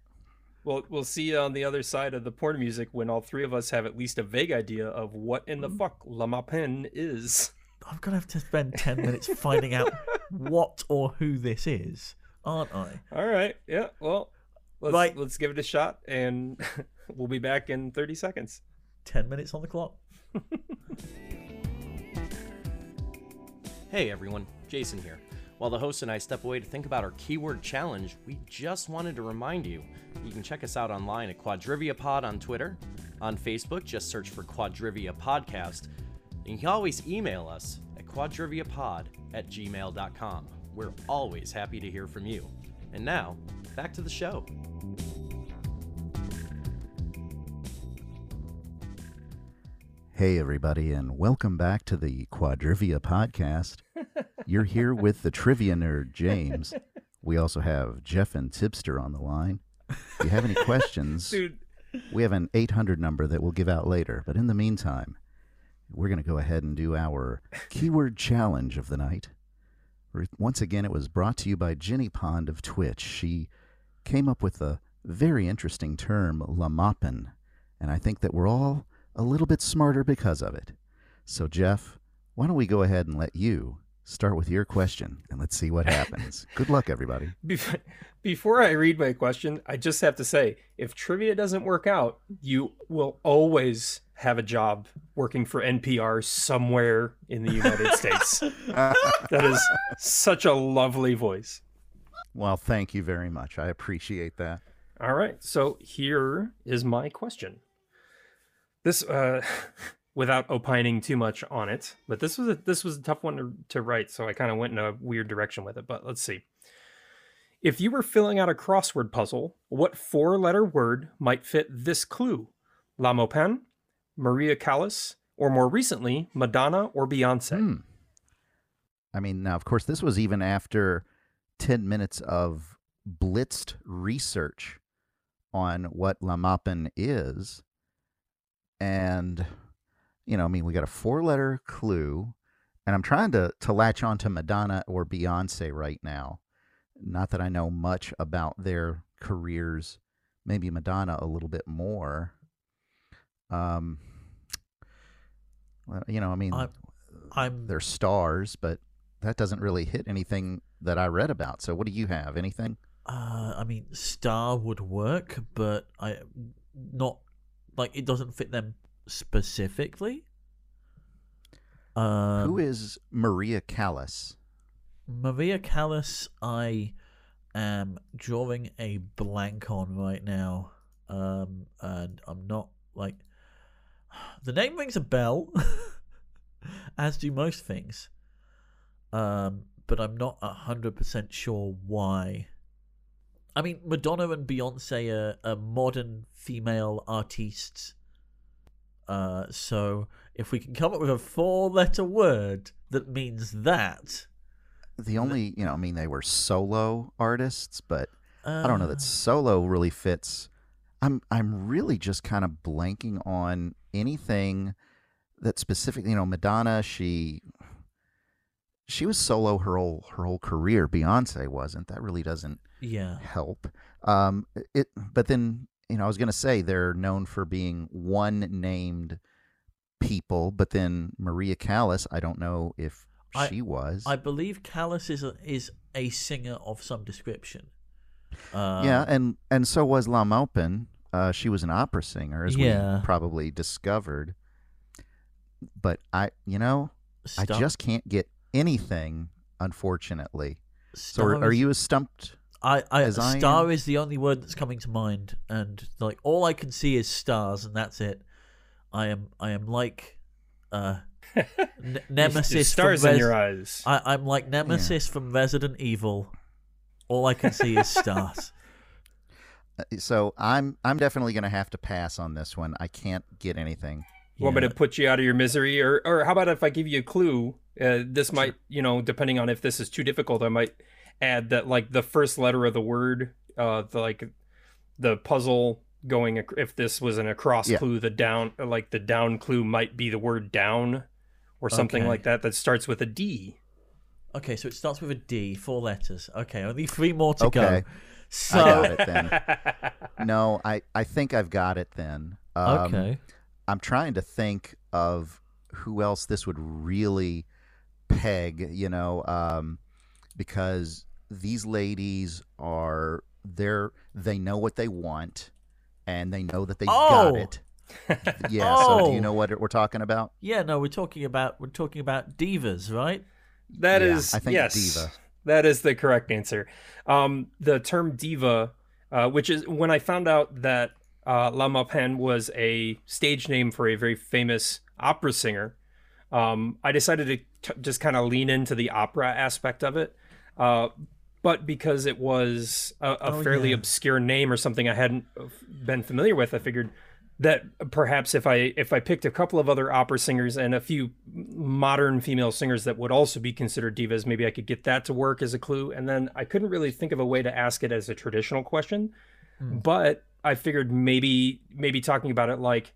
Speaker 1: Well, we'll see you on the other side of the porn music when all three of us have at least a vague idea of what in the
Speaker 2: Mm.
Speaker 1: fuck La Maupin is.
Speaker 2: I'm gonna have to spend ten minutes finding out what or who this is, aren't I?
Speaker 1: All right. Yeah. Well, let's
Speaker 2: Right.
Speaker 1: let's give it a shot, and we'll be back in 30 seconds.
Speaker 2: Ten minutes on the clock.
Speaker 4: Hey everyone, Jason here. While the host and I step away to think about our keyword challenge, we just wanted to remind you you can check us out online at Quadrivia Pod on Twitter. On Facebook, just search for Quadrivia Podcast. And you can always email us at quadriviapod at gmail.com. We're always happy to hear from you. And now, back to the show.
Speaker 3: Hey, everybody, and welcome back to the Quadrivia podcast. You're here with the trivia nerd, James. We also have Jeff and Tipster on the line. If you have any questions,
Speaker 1: Dude,
Speaker 3: we have an 800 number that we'll give out later. But in the meantime, we're going to go ahead and do our keyword challenge of the night. Once again, it was brought to you by Jenny Pond of Twitch. She came up with a very interesting term, La Maupin, and I think that we're all a little bit smarter because of it. So, Jeff, why don't we go ahead and let you start with your question and let's see what happens. Good luck, everybody.
Speaker 1: bef- before I read my question, I just have to say if trivia doesn't work out, you will always have a job working for NPR somewhere in the United States. that is such a lovely voice.
Speaker 3: Well, thank you very much. I appreciate that.
Speaker 1: All right. So here is my question. This, uh, without opining too much on it, but this was a this was a tough one to, to write, so I kind of went in a weird direction with it. But let's see. If you were filling out a crossword puzzle, what four-letter word might fit this clue? La Maupin, Maria Callas, or more recently, Madonna or Beyonce?
Speaker 3: Hmm. I mean, now, of course, this was even after 10 minutes of blitzed research on what La Maupin is. And, you know, I mean, we got a four letter clue, and I'm trying to, to latch on to Madonna or Beyonce right now. Not that I know much about their careers, maybe Madonna a little bit more. Um, well, you know, I mean,
Speaker 2: I'm- I'm
Speaker 3: they're stars, but that doesn't really hit anything that I read about. So, what do you have? Anything?
Speaker 2: Uh, I mean, star would work, but I not like it doesn't fit them specifically. Um,
Speaker 3: Who is Maria Callas?
Speaker 2: Maria Callas? I am drawing a blank on right now, um, and I'm not like the name rings a bell, as do most things. Um, but I'm not a hundred percent sure why. I mean, Madonna and Beyonce are, are modern female artists. Uh, so if we can come up with a four-letter word that means that,
Speaker 3: The only, you know, I mean, they were solo artists, but
Speaker 2: uh,
Speaker 3: I don't know that solo really fits. I'm I'm really just kind of blanking on anything that specifically. You know, Madonna, she she was solo her whole her whole career. Beyonce wasn't. That really doesn't
Speaker 2: Yeah,
Speaker 3: help. Um, it, but then you know, I was gonna say they're known for being one named people, but then Maria Callas, I don't know if
Speaker 2: I-
Speaker 3: she was.
Speaker 2: I believe Callas is a, is a singer of some description. Uh,
Speaker 3: yeah, and and so was La Maupin. Uh, she was an opera singer, as
Speaker 2: Yeah.
Speaker 3: we probably discovered. But I, you know, I just can't get anything, unfortunately. So are, are you as stumped?
Speaker 2: I, I
Speaker 3: as I
Speaker 2: star
Speaker 3: am?
Speaker 2: is the only word that's coming to mind, and like all I can see is stars, and that's it. I am I am like uh, N- Nemesis.
Speaker 1: There's
Speaker 2: from
Speaker 1: stars in
Speaker 2: Res-
Speaker 1: your eyes.
Speaker 2: I, I'm like Nemesis from Resident Evil. All I can see is stars.
Speaker 3: Uh, So I'm I'm definitely going to have to pass on this one. I can't get anything.
Speaker 1: You Want me to put you out of your misery, or or how about if I give you a clue? Uh, this might, you know, depending on if this is too difficult, I might add that like the first letter of the word, uh, the like the puzzle going. ac- If this was an across
Speaker 3: Yeah.
Speaker 1: clue, the down, like the down clue might be the word down, or something
Speaker 2: Okay.
Speaker 1: like that that starts with a D.
Speaker 2: Okay, so it starts with a D, four letters. Okay, only three more to
Speaker 3: Okay.
Speaker 2: go. So
Speaker 3: I got it then. No, I I think I've got it then. Um,
Speaker 2: okay,
Speaker 3: I'm trying to think of who else this would really peg, you know, um, because these ladies are they're they know what they want and they know that they got
Speaker 2: Oh!
Speaker 3: it. Yeah. So do
Speaker 2: Oh!
Speaker 3: you know what we're talking about?
Speaker 2: yeah, no, we're talking about we're talking about divas, right?
Speaker 1: That
Speaker 3: Yeah,
Speaker 1: is
Speaker 3: I think
Speaker 1: yes,
Speaker 3: diva.
Speaker 1: That is the correct answer. Um, the term diva, uh, which is when I found out that uh, La Maupin was a stage name for a very famous opera singer, um, I decided to t- just kind of lean into the opera aspect of it. Uh, but because it was a, a
Speaker 2: Oh,
Speaker 1: fairly
Speaker 2: yeah.
Speaker 1: obscure name or something I hadn't been familiar with, I figured that perhaps if I if I picked a couple of other opera singers and a few modern female singers that would also be considered divas, maybe I could get that to work as a clue. And then I couldn't really think of a way to ask it as a traditional question, but I figured maybe maybe talking about it like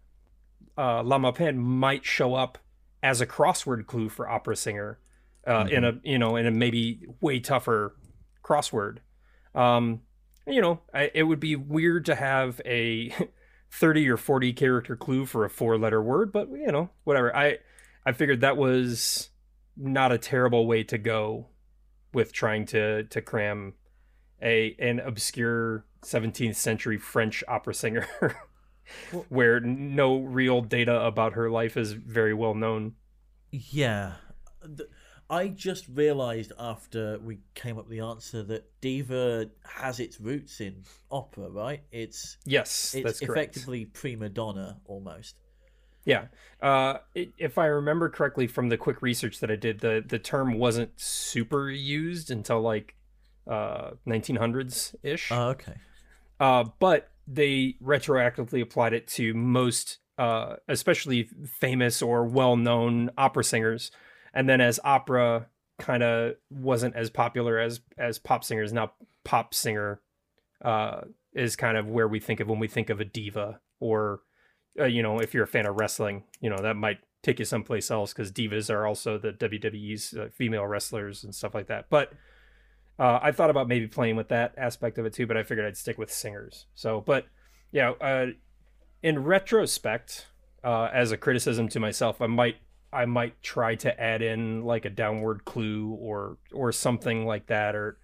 Speaker 1: uh, La Maupin might show up as a crossword clue for opera singer uh, in a you know in a maybe way tougher crossword. Um, you know, I, it would be weird to have a 30 or 40 character clue for a four letter word, but you know, whatever. I I figured that was not a terrible way to go with trying to to cram a an obscure 17th century French opera singer where no real data about her life is very well known.
Speaker 2: Yeah. I just realized after we came up with the answer that diva has its roots in opera, right? It's
Speaker 1: Yes,
Speaker 2: it's
Speaker 1: that's correct.
Speaker 2: effectively prima donna almost.
Speaker 1: Yeah. Uh, i if I remember correctly from the quick research that I did, the, the term wasn't super used until like uh, 1900s ish.
Speaker 2: Oh, okay.
Speaker 1: Uh, but they retroactively applied it to most, uh, especially famous or well known opera singers. And then as opera kind of wasn't as popular as as pop singers, now pop singer uh, is kind of where we think of when we think of a diva or uh, you know, if you're a fan of wrestling, you know, that might take you someplace else because divas are also the WWE's uh, female wrestlers and stuff like that. But uh, I thought about maybe playing with that aspect of it too, but I figured I'd stick with singers. So, but yeah, uh, in retrospect, uh, as a criticism to myself, I might I might try to add in like a downward clue or or something like that, or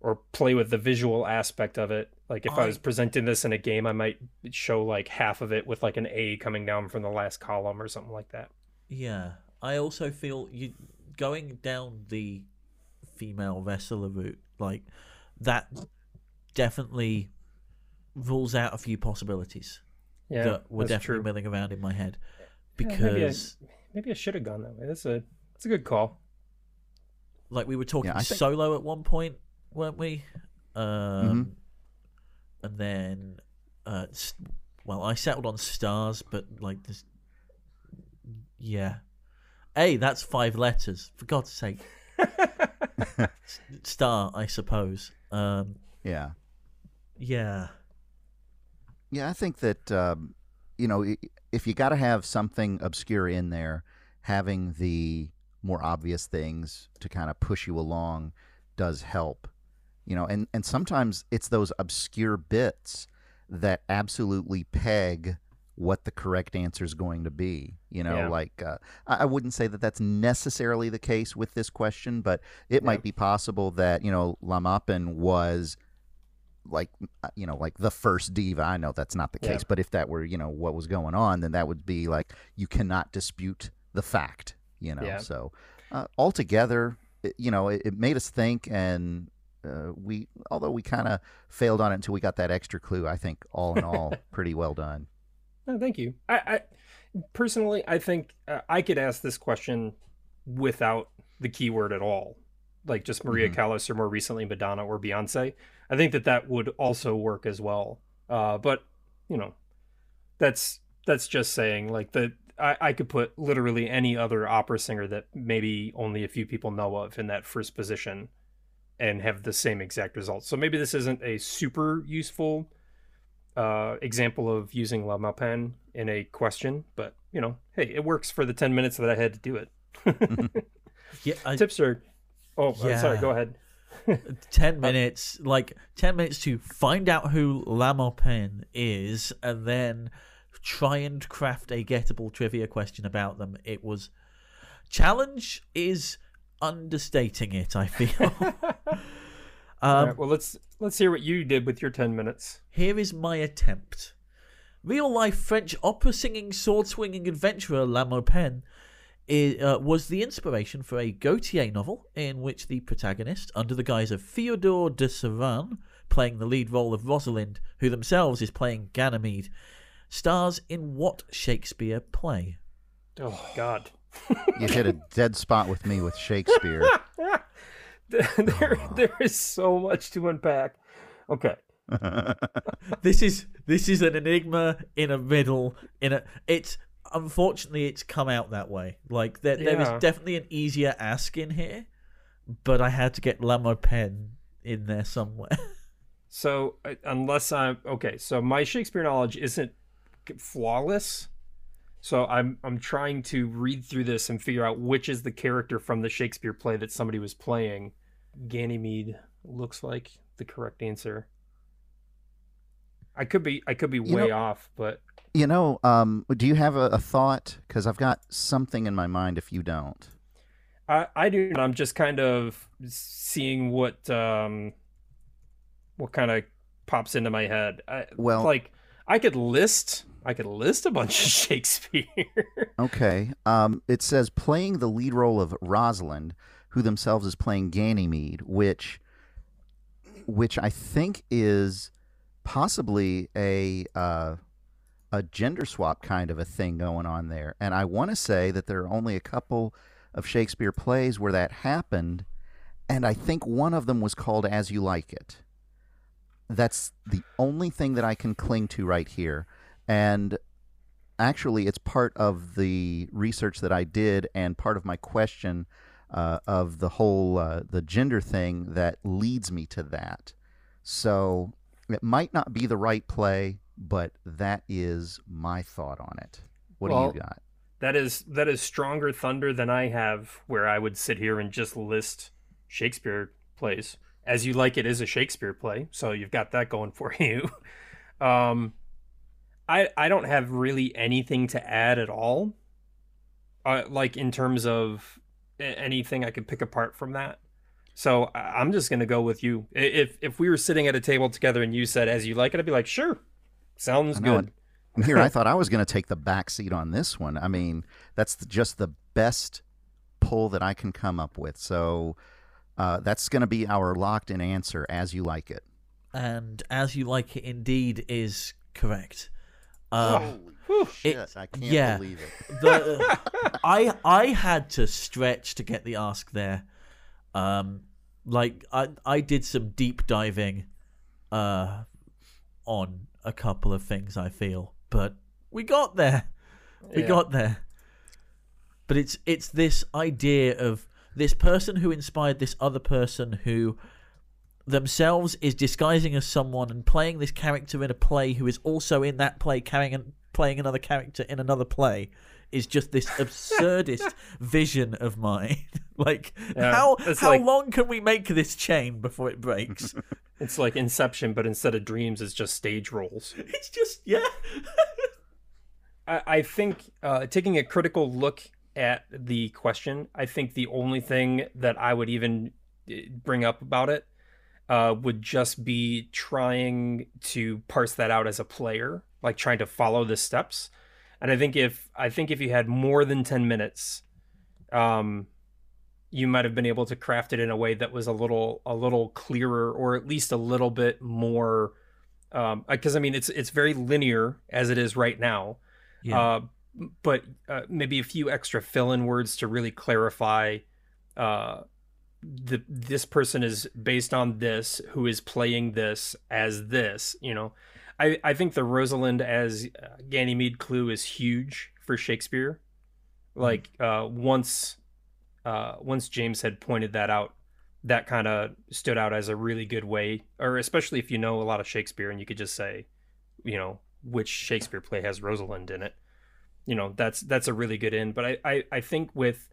Speaker 1: or play with the visual aspect of it. Like if I,
Speaker 2: I-
Speaker 1: was presenting this in a game, I might show like half of it with like an A coming down from the last column or something like that.
Speaker 2: Yeah. I also feel you going down the female wrestler route, like that definitely rules out a few possibilities
Speaker 1: Yeah,
Speaker 2: that were definitely
Speaker 1: true.
Speaker 2: milling around in my head.
Speaker 1: Yeah, maybe I-
Speaker 2: Because
Speaker 1: Maybe I should have gone that way. That's a that's a good call.
Speaker 2: like we were talking
Speaker 3: I think-
Speaker 2: solo at one point, weren't we? Um, and then, uh, well, I settled on stars, but like this, yeah. A, that's five letters. For God's sake. Star, I suppose. Um,
Speaker 3: Yeah.
Speaker 2: yeah.
Speaker 3: Yeah, I think that um, you know i- if you got to have something obscure in there, having the more obvious things to kind of push you along does help. You know, and and sometimes it's those obscure bits that absolutely peg what the correct answer is going to be. You know,
Speaker 1: Yeah.
Speaker 3: like uh, I wouldn't say that that's necessarily the case with this question, but it
Speaker 1: Yeah.
Speaker 3: might be possible that you know La Maupin was like uh, you know like the first diva i know that's not the
Speaker 1: Yeah.
Speaker 3: case but if that were you know what was going on then that would be like you cannot dispute the fact you know
Speaker 1: Yeah.
Speaker 3: so uh, altogether it, you know it, it made us think and uh, we although we kind of failed on it until we got that extra clue i think all in all pretty well done
Speaker 1: No, thank you. I, I personally, I think uh, I could ask this question without the keyword at all, like just Maria
Speaker 3: Mhm.
Speaker 1: Callas or more recently Madonna or Beyonce. I think that that would also work as well. Uh, but you know, that's that's just saying like that. I, I could put literally any other opera singer that maybe only a few people know of in that first position and have the same exact results. So maybe this isn't a super useful uh, example of using La Maupin in a question, but you know, hey, it works for the 10 minutes that I had to do it.
Speaker 2: Yeah. I,
Speaker 1: Tipster, oh, uh, sorry, go ahead.
Speaker 2: 10 minutes like 10 minutes to find out who La Maupin is and then try and craft a gettable trivia question about them. It was challenge is understating it i feel. Um,
Speaker 1: right, well, let's let's hear what you did with your 10 minutes.
Speaker 2: here is my attempt. Real life french opera singing sword swinging adventurer La Maupin i- uh, was the inspiration for a Gautier novel in which the protagonist, under the guise of Theodore de Savan, playing the lead role of Rosalind, who themselves is playing Ganymede, stars in what Shakespeare play?
Speaker 1: Oh, God.
Speaker 3: you hit a dead spot with me with shakespeare
Speaker 1: there, there is so much to unpack. Okay.
Speaker 2: This is this is an enigma in a riddle. In a it's unfortunately it's come out that way. Like there there is definitely an easier ask in here, but I had to get La Maupin in there somewhere.
Speaker 1: So unless I'm okay, so my Shakespeare knowledge isn't flawless. So I'm I'm trying to read through this and figure out which is the character from the Shakespeare play that somebody was playing. Ganymede looks like the correct answer. I could be I could be
Speaker 3: You
Speaker 1: way
Speaker 3: know-
Speaker 1: off, but
Speaker 3: you know um, do you have a, a thought because i've got something in my mind if you don't
Speaker 1: I I do. And I'm just kind of seeing what um what kind of pops into my head. I,
Speaker 3: Well-
Speaker 1: like I could list I could list a bunch of Shakespeare.
Speaker 3: Okay. Um, it says playing the lead role of Rosalind, who themselves is playing Ganymede, which, which I think is possibly a uh, a gender swap kind of a thing going on there. And I want to say that there are only a couple of Shakespeare plays where that happened, and I think one of them was called As You Like It. That's the only thing that I can cling to right here. And actually it's part of the research that I did and part of my question uh, of the whole uh, the gender thing that leads me to that. So it might not be the right play, but that is my thought on it. What
Speaker 1: Well,
Speaker 3: do you got?
Speaker 1: that is that is stronger thunder than I have where I would sit here and just list Shakespeare plays. As you like it is a Shakespeare play, so you've got that going for you. um I I don't have really anything to add at all. Uh, like in terms of anything I could pick apart from that. So I- I'm just gonna go with you. If if we were sitting at a table together and you said as you like it, I'd be like, sure, sounds
Speaker 3: I know
Speaker 1: good.
Speaker 3: Here I thought I was going to take the back seat on this one. I mean, that's the- just the best pull that I can come up with. So uh, that's going to be our locked in answer as you like it.
Speaker 2: and as you like it indeed is correct. Um,
Speaker 3: Holy
Speaker 2: It-
Speaker 3: shit! I can't
Speaker 2: yeah.
Speaker 3: believe it.
Speaker 2: the I I had to stretch to get the ask there. Um, Like I I did some deep diving uh on a couple of things I feel, but we got there. We
Speaker 1: Yeah.
Speaker 2: got there. But it's it's this idea of this person who inspired this other person who themselves is disguising as someone and playing this character in a play who is also in that play carrying and playing another character in another play is just this absurdist vision of mine. like
Speaker 1: Yeah,
Speaker 2: how how
Speaker 1: like-
Speaker 2: long can we make this chain before it breaks?
Speaker 1: It's like Inception, but instead of dreams, it's just stage roles.
Speaker 2: it's just yeah.
Speaker 1: I, I think uh, taking a critical look at the question, I think the only thing that I would even uh, bring up about it uh, would just be trying to parse that out as a player, like trying to follow the steps. And I think if I think if you had more than ten minutes, um, you might have been able to craft it in a way that was a little a little clearer, or at least a little bit more. Because I mean, it's it's very linear as it is right now.
Speaker 2: Yeah.
Speaker 1: Uh, but uh, maybe a few extra fill-in words to really clarify uh, the this person is based on this, who is playing this as this. You know, I I think the Rosalind as uh, Ganymede clue is huge for Shakespeare. Like uh, once uh, once James had pointed that out, that kind of stood out as a really good way, or especially if you know a lot of Shakespeare and you could just say, you know, which Shakespeare play has Rosalind in it. You know, that's that's a really good end. But I I, I think with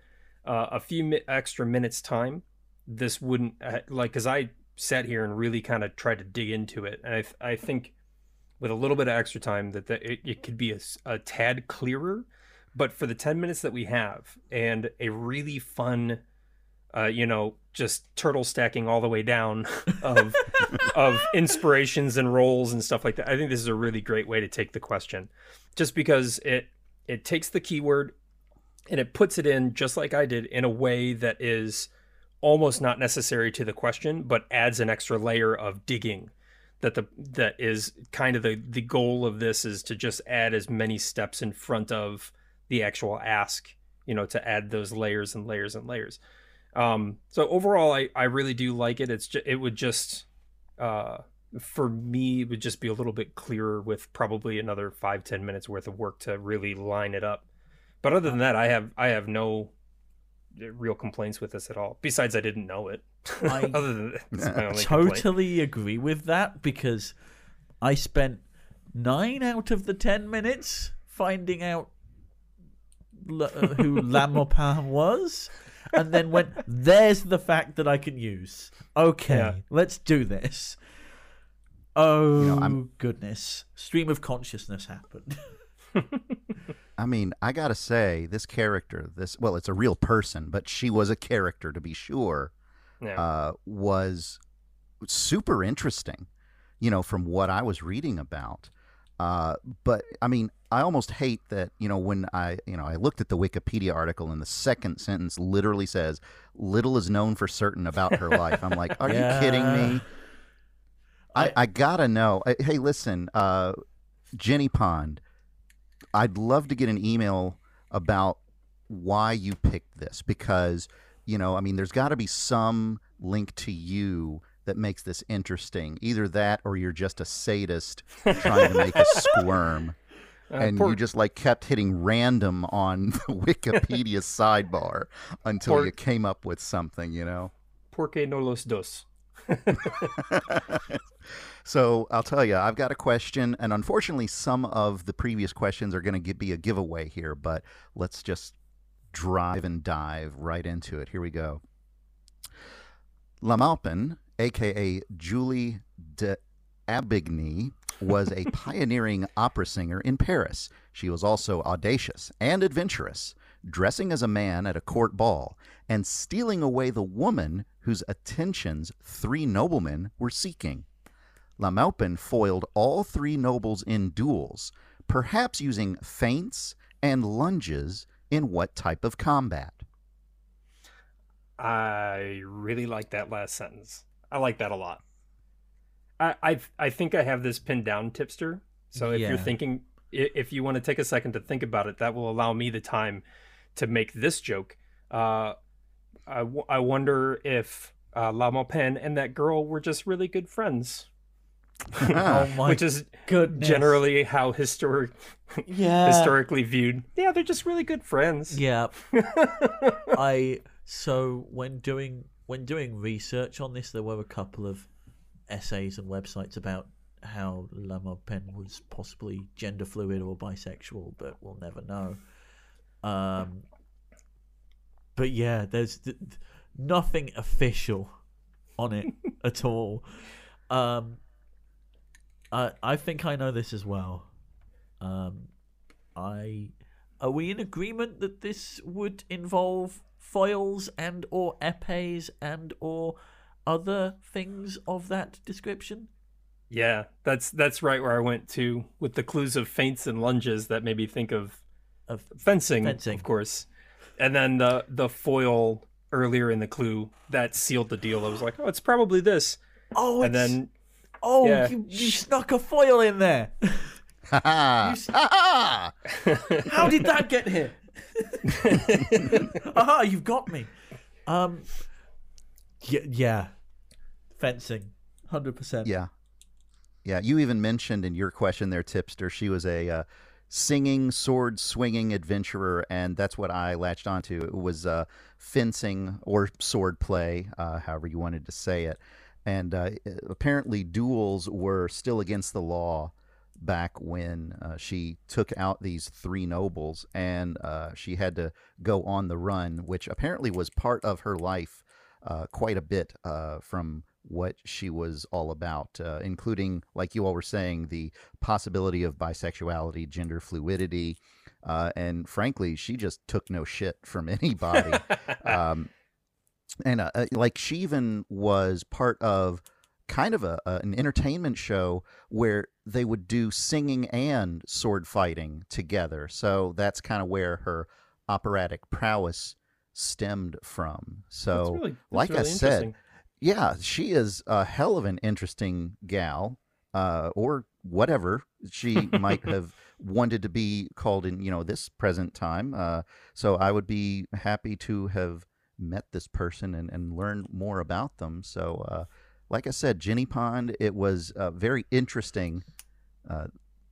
Speaker 1: uh, a few mi- extra minutes time, this wouldn't uh, like because I sat here and really kind of tried to dig into it, and I I think with a little bit of extra time that the, it, it could be a tad clearer. But for the ten minutes that we have and a really fun uh, you know, just turtle stacking all the way down of of inspirations and roles and stuff like that. I think this is a really great way to take the question, just because it it takes the keyword and it puts it in just like I did in a way that is almost not necessary to the question, but adds an extra layer of digging. That the that is kind of the the goal of this is to just add as many steps in front of the actual ask, you know, to add those layers and layers and layers. Um, so overall, I, I really do like it. It's just, it would just, uh, for me, it would just be a little bit clearer with probably another five ten minutes worth of work to really line it up. But other than that, I have, I have no real complaints with this at all. Besides, I didn't know it.
Speaker 2: I
Speaker 1: other than that, that's my only complaint.
Speaker 2: totally agree with that because I spent nine out of the ten minutes finding out l- uh, who La Maupin was, and then went, "There's the fact that I can use." Okay,
Speaker 1: Yeah.
Speaker 2: let's do this. Oh
Speaker 3: know,
Speaker 2: goodness! Stream of consciousness happened.
Speaker 3: I mean, I gotta say, this character, this well, it's a real person, but she was a character to be sure.
Speaker 1: Yeah.
Speaker 3: Uh, was super interesting, you know, from what I was reading about. Uh, but I mean, I almost hate that, you know, when I, you know, I looked at the Wikipedia article and the second sentence literally says, "Little is known for certain about her life." I'm like, are you kidding me? I, I gotta know. Hey, listen, uh, Jenny Pond, I'd love to get an email about why you picked this because, you know, I mean, there's got to be some link to you that makes this interesting. Either that or you're just a sadist trying to make us squirm.
Speaker 1: Uh,
Speaker 3: and
Speaker 1: poor-
Speaker 3: you just like kept hitting random on the Wikipedia sidebar until
Speaker 1: Poor-
Speaker 3: you came up with something, you know?
Speaker 1: Porque no los dos.
Speaker 3: So I'll tell you, I've got a question, and unfortunately, some of the previous questions are going to be a giveaway here, but let's just drive and dive right into it. Here we go. La Maupin, aka Julie de Abigny, was a pioneering opera singer in Paris. She was also audacious and adventurous, dressing as a man at a court ball and stealing away the woman whose attentions three noblemen were seeking. La Maupin foiled all three nobles in duels, perhaps using feints and lunges in what type of combat?
Speaker 1: I really like that last sentence. I like that a lot. I I, I think I have this pinned down, tipster. So if
Speaker 2: Yeah.
Speaker 1: you're thinking, if you want to take a second to think about it, that will allow me the time to make this joke. Uh, I, w- I wonder if uh, La Maupin and that girl were just really good friends,
Speaker 2: oh my
Speaker 1: which is
Speaker 2: goodness.
Speaker 1: generally how historic
Speaker 2: yeah.
Speaker 1: historically viewed. Yeah, they're just really good friends.
Speaker 2: Yeah. I so when doing when doing research on this, there were a couple of essays and websites about how La Pen was possibly gender fluid or bisexual, but we'll never know. Um, but yeah, there's th- th- nothing official on it at all. Um, I I think I know this as well. Um, I are we in agreement that this would involve foils and or épées and or other things of that description?
Speaker 1: Yeah, that's that's right where I went to with the clues of feints and lunges that made me think of
Speaker 2: Of
Speaker 1: fencing,
Speaker 2: Fencing.
Speaker 1: of course, and then the the foil earlier in the clue that sealed the deal. I was like, oh, it's probably this,
Speaker 2: oh,
Speaker 1: and
Speaker 2: it's-
Speaker 1: then
Speaker 2: oh,
Speaker 1: yeah.
Speaker 2: you, you snuck a foil in there. How did that get here? Aha, you've got me. Um, yeah, yeah. fencing, hundred percent.
Speaker 3: Yeah. Yeah. You even mentioned in your question there, Tipster, she was a uh, singing, sword swinging adventurer, and that's what I latched onto. It was uh, fencing or sword play, uh, however you wanted to say it. And uh, apparently, duels were still against the law back when uh, she took out these three nobles and uh, she had to go on the run, which apparently was part of her life uh, quite a bit uh, from what she was all about, uh, including, like you all were saying, the possibility of bisexuality, gender fluidity. Uh, and frankly, she just took no shit from anybody. um, and uh, uh, like she even was part of kind of a, an entertainment show where they would do singing and sword fighting together. So that's kind of where her operatic prowess stemmed from. So,
Speaker 1: That's really, that's
Speaker 3: like I said, yeah, she is a hell of an interesting gal, uh, or whatever she might have wanted to be called in, you know, this present time. Uh, so I would be happy to have met this person and, and learn more about them. So, uh, like I said, Jenny Pond, it was uh, very interesting, uh,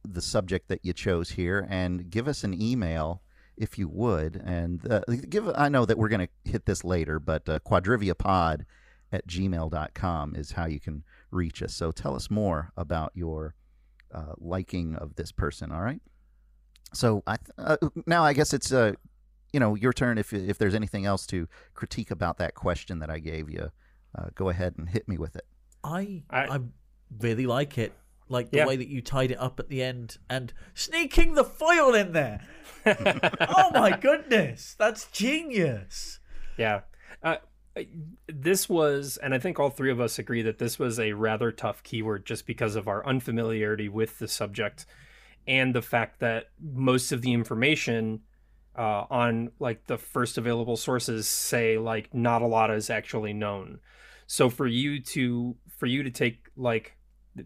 Speaker 3: the subject that you chose here, and give us an email if you would, and uh, give. I know that we're going to hit this later, but uh, quadriviapod at gmail.com is how you can reach us. So tell us more about your uh, liking of this person. All right. So I th- uh, now I guess it's uh, you know your turn. If if there's anything else to critique about that question that I gave you, uh, go ahead and hit me with it.
Speaker 2: I,
Speaker 1: I-
Speaker 2: I really like it. Like the
Speaker 1: Yeah.
Speaker 2: way that you tied it up at the end and sneaking the foil in there. oh my goodness, that's genius.
Speaker 1: Yeah. Uh, this was, and I think all three of us agree that this was a rather tough keyword just because of our unfamiliarity with the subject and the fact that most of the information uh, on like the first available sources say like not a lot is actually known. So for you to for you to take like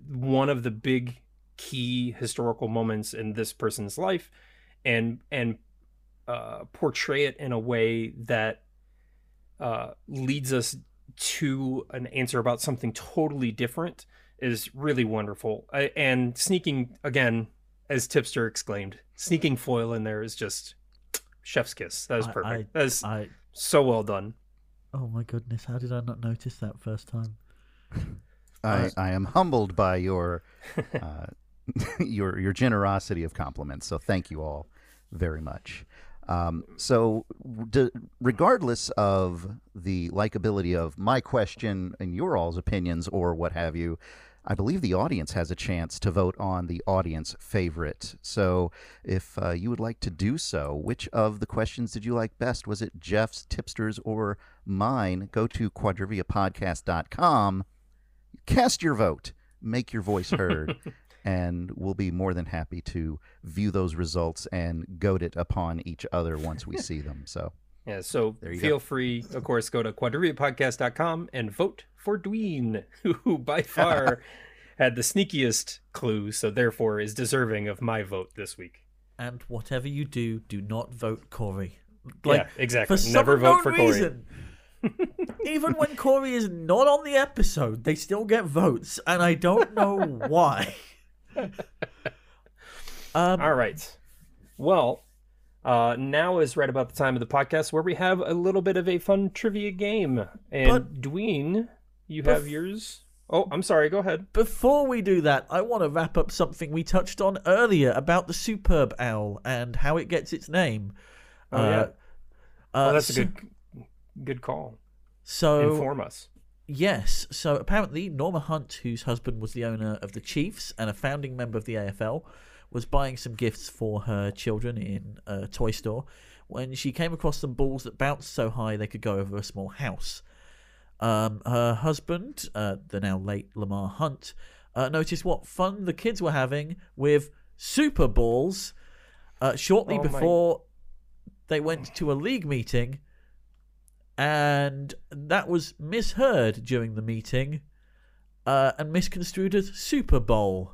Speaker 1: one of the big key historical moments in this person's life and and uh, portray it in a way that uh, leads us to an answer about something totally different is really wonderful. I, and sneaking again, as Tipster exclaimed, sneaking foil in there is just chef's kiss. That is
Speaker 2: I-
Speaker 1: perfect.
Speaker 2: I-
Speaker 1: that is
Speaker 2: I
Speaker 1: so well done.
Speaker 2: oh my goodness, how did I not notice that first time?
Speaker 3: I,
Speaker 2: Uh,
Speaker 3: I am humbled by your uh, your your generosity of compliments. So thank you all very much. Um, so, d- regardless of the likability of my question and your all's opinions or what have you, I believe the audience has a chance to vote on the audience favorite. So, if uh, you would like to do so, which of the questions did you like best? Was it Jeff's, Tipster's, or mine? Go to quadriviapodcast.com cast your vote, make your voice heard, and we'll be more than happy to view those results and goad it upon each other once we see them. So,
Speaker 1: Yeah, so feel
Speaker 3: go.
Speaker 1: free, of course, go to quadriviapodcast.com and vote for Dween, who by far had the sneakiest clue, so therefore is deserving of my vote this week.
Speaker 2: And whatever you do, do not vote Corey.
Speaker 1: yeah, exactly.
Speaker 2: For
Speaker 1: Never vote for Corey.
Speaker 2: Even when Corey is not on the episode, they still get votes, and I don't know why. um,
Speaker 1: All right. Well, uh, now is right about the time of the podcast where we have a little bit of a fun trivia game. And
Speaker 2: But-
Speaker 1: Dween, you
Speaker 2: Bef-
Speaker 1: have yours. Oh, I'm sorry. Go ahead.
Speaker 2: Before we do that, I want to wrap up something we touched on earlier about the superb owl and how it gets its name.
Speaker 1: Oh, yeah.
Speaker 2: Uh,
Speaker 1: Oh, that's a good, good call.
Speaker 2: So
Speaker 1: Inform us.
Speaker 2: Yes. So apparently, Norma Hunt, whose husband was the owner of the Chiefs and a founding member of the AFL, was buying some gifts for her children in a toy store when she came across some balls that bounced so high they could go over a small house. Um, her husband, uh, the now late Lamar Hunt, uh, noticed what fun the kids were having with super balls uh, shortly
Speaker 1: Oh my-
Speaker 2: before they went to a league meeting and that was misheard during the meeting uh, and misconstrued as Super Bowl.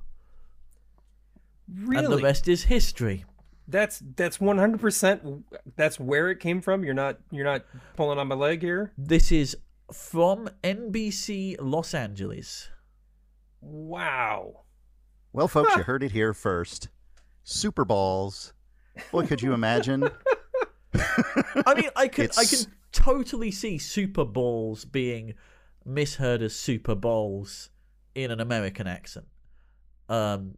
Speaker 1: Really?
Speaker 2: And the rest is history.
Speaker 1: That's that's 100%. That's where it came from. You're not you're not pulling on my leg here.
Speaker 2: This is from NBC Los Angeles.
Speaker 1: Wow.
Speaker 3: Well, folks, you heard it here first. Super Balls. Boy, could you imagine?
Speaker 2: I mean, I can I
Speaker 3: It's-
Speaker 2: can totally see Super Bowls being misheard as Super Bowls in an American accent. Um,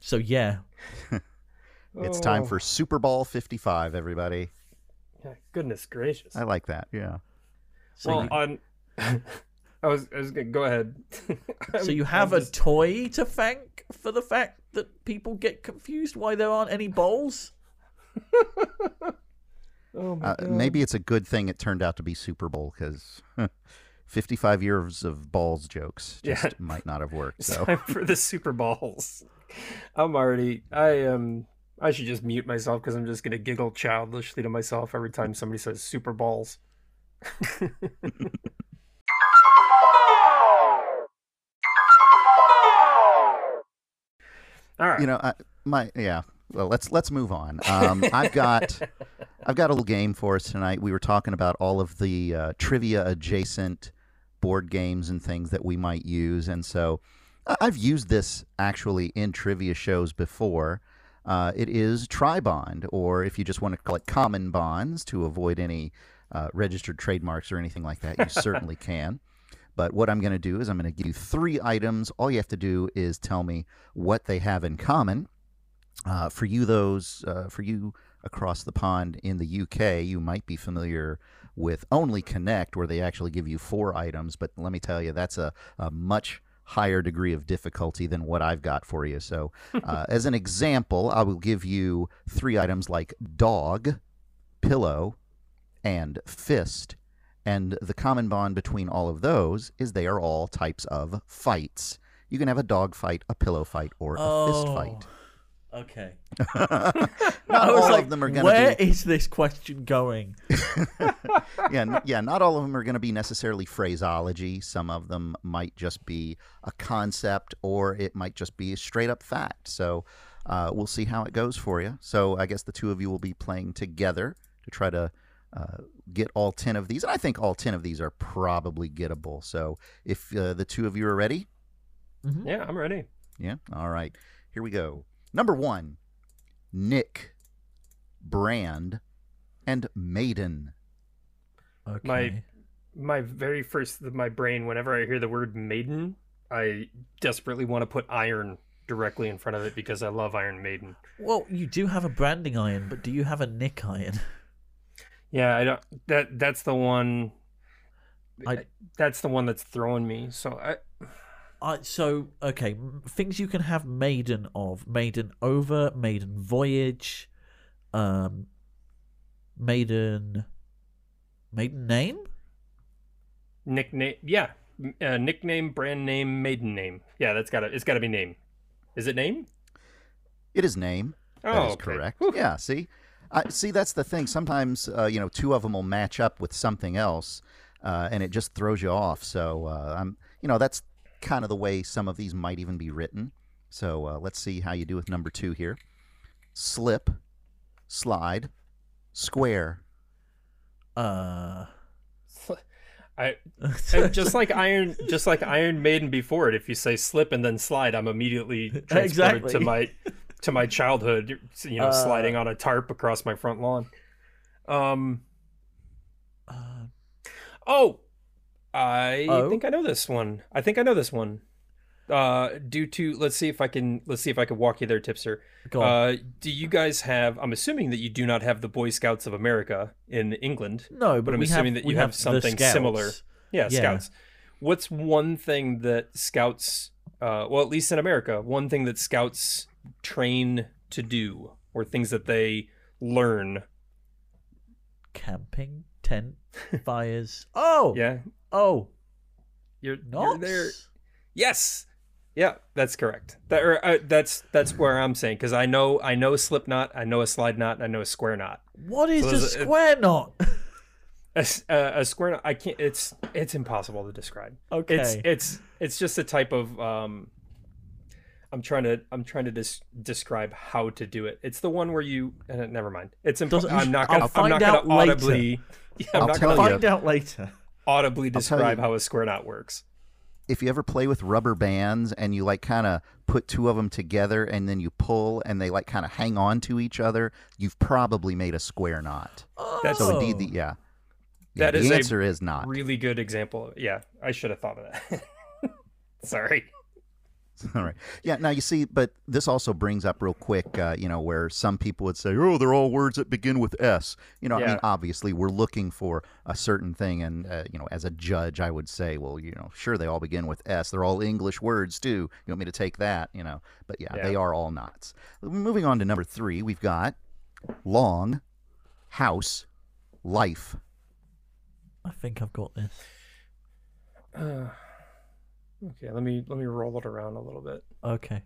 Speaker 2: so yeah,
Speaker 3: It's time
Speaker 1: Oh,
Speaker 3: for Super Bowl 55, everybody.
Speaker 1: yeah, goodness gracious.
Speaker 3: I like that. Yeah.
Speaker 2: so
Speaker 1: well,
Speaker 2: you,
Speaker 1: on I was I was gonna go ahead.
Speaker 2: so you
Speaker 1: I'm
Speaker 2: have a toy to thank for the fact that people get confused why there aren't any bowls.
Speaker 1: Oh my
Speaker 3: Uh,
Speaker 1: God.
Speaker 3: maybe it's a good thing it turned out to be Super Bowl because 55 years of balls jokes just
Speaker 1: Yeah.
Speaker 3: might not have worked.
Speaker 1: It's
Speaker 3: So
Speaker 1: time for the Super Balls. I'm already. I am. I should just mute myself because I'm just gonna giggle childishly to myself every time somebody says Super Balls. All right.
Speaker 3: you know, I, my yeah. Well, let's let's move on. Um, I've got I've got a little game for us tonight. We were talking about all of the uh, trivia adjacent board games and things that we might use, and so I've used this actually in trivia shows before. Uh, it is Tribond, or if you just want to call it Common Bonds to avoid any uh, registered trademarks or anything like that, you certainly can. But what I'm going to do is I'm going to give you three items. All you have to do is tell me what they have in common. Uh, for you, those uh, for you across the pond in the UK, you might be familiar with Only Connect, where they actually give you four items. But let me tell you, that's a, a much higher degree of difficulty than what I've got for you. So, uh, as an example, I will give you three items like dog, pillow, and fist. And the common bond between all of those is they are all types of fights. You can have a dog fight, a pillow fight, or a fist fight.
Speaker 2: Okay.
Speaker 3: Not all
Speaker 2: like,
Speaker 3: of them are going
Speaker 2: where
Speaker 3: be.
Speaker 2: is this question going?
Speaker 3: yeah, n- yeah. Not all of them are going to be necessarily phraseology. Some of them might just be a concept, or it might just be a straight up fact. So uh, we'll see how it goes for you. So I guess the two of you will be playing together to try to uh, get all ten of these. And I think all ten of these are probably gettable. So if uh, the two of you are ready,
Speaker 1: yeah, I'm ready.
Speaker 3: yeah. All right. Here we go. Number one Nick, Brand, and Maiden.
Speaker 2: Okay.
Speaker 1: My my very first my brain whenever I hear the word maiden, I desperately want to put iron directly in front of it because I love Iron Maiden.
Speaker 2: Well, you do have a branding iron, but do you have a nick iron?
Speaker 1: Yeah, I don't that that's the one
Speaker 2: I-
Speaker 1: that's the one that's throwing me. So I
Speaker 2: Uh, so okay, things you can have maiden of: maiden over, maiden voyage, um, maiden, maiden name.
Speaker 1: nickname yeah, uh, nickname, brand name, maiden name. Yeah, that's got to it's got to be name. Is it name?
Speaker 3: It is name.
Speaker 1: Oh,
Speaker 3: that is
Speaker 1: okay.
Speaker 3: correct.
Speaker 1: Whew.
Speaker 3: Yeah. See, I see. That's the thing. Sometimes uh, you know, two of them will match up with something else, uh, and it just throws you off. So uh, I'm, you know, that's kind of the way some of these might even be written. So uh, let's see how you do with number two here. Slip, slide, square.
Speaker 2: Uh,
Speaker 1: I just like Iron, just like Iron Maiden before it. If you say slip and then slide, I'm immediately transported
Speaker 2: Exactly.
Speaker 1: to my to my childhood. You know,
Speaker 2: Uh,
Speaker 1: sliding on a tarp across my front lawn. Um.
Speaker 2: Uh,
Speaker 1: Oh, I
Speaker 2: Oh?
Speaker 1: think I know this one. I think I know this one. Uh, due to let's see if I can let's see if I can walk you there, tipster.
Speaker 2: go on.
Speaker 1: Uh, do you guys have? I'm assuming that you do not have the Boy Scouts of America in England.
Speaker 2: no, but
Speaker 1: I'm
Speaker 2: we
Speaker 1: assuming
Speaker 2: have,
Speaker 1: that you have
Speaker 2: the
Speaker 1: something similar. Yeah,
Speaker 2: Yeah.
Speaker 1: Scouts. What's one thing that Scouts, uh, well, at least in America, one thing that Scouts train to do, or things that they learn?
Speaker 2: Camping, tent, fires. Oh,
Speaker 1: Yeah,
Speaker 2: oh,
Speaker 1: you're,
Speaker 2: not
Speaker 1: you're there. Yes. Yeah, that's correct. That or, uh, that's that's where I'm saying because I know I know a slip knot, I know a slide knot, I know a square knot.
Speaker 2: What is
Speaker 1: So
Speaker 2: a
Speaker 1: there's a-
Speaker 2: square knot?
Speaker 1: A, s- uh, a square knot, I can't. It's it's impossible to describe.
Speaker 2: okay.
Speaker 1: It's it's it's just a type of um. I'm trying to I'm trying to dis- describe how to do it. It's the one where you uh, never mind. It's imp- I'm not
Speaker 2: I'll
Speaker 1: gonna I'm
Speaker 2: find
Speaker 1: not
Speaker 2: out
Speaker 1: gonna
Speaker 2: later.
Speaker 1: audibly yeah, I'm
Speaker 3: I'll
Speaker 1: not
Speaker 3: tell
Speaker 1: gonna
Speaker 3: you.
Speaker 2: Find out later.
Speaker 1: Audibly describe
Speaker 3: you.
Speaker 1: how a square knot works.
Speaker 3: if you ever play with rubber bands and you like kind of put two of them together and then you pull and they like kind of hang on to each other, you've probably made a square knot.
Speaker 1: That's-
Speaker 3: So
Speaker 2: Oh.
Speaker 3: indeed, the oh. yeah, yeah
Speaker 1: That
Speaker 3: the
Speaker 1: is a
Speaker 3: answer is not.
Speaker 1: Really good example. Yeah, I should have thought of that. Sorry.
Speaker 3: All right. Yeah. Now you see, but this also brings up real quick, uh, you know, where some people would say, "Oh, they're all words that begin with S." You know, I mean, obviously, we're looking for a certain thing, and uh, you know, as a judge, I would say, well, you know, sure, they all begin with S. They're all English words too. You want me to take that? You know, but yeah,
Speaker 1: Yeah.
Speaker 3: they are all knots. Moving on to number three, we've got long, house, life.
Speaker 2: I think I've got this.
Speaker 1: Uh, okay, let me let me roll it around a little bit.
Speaker 2: Okay.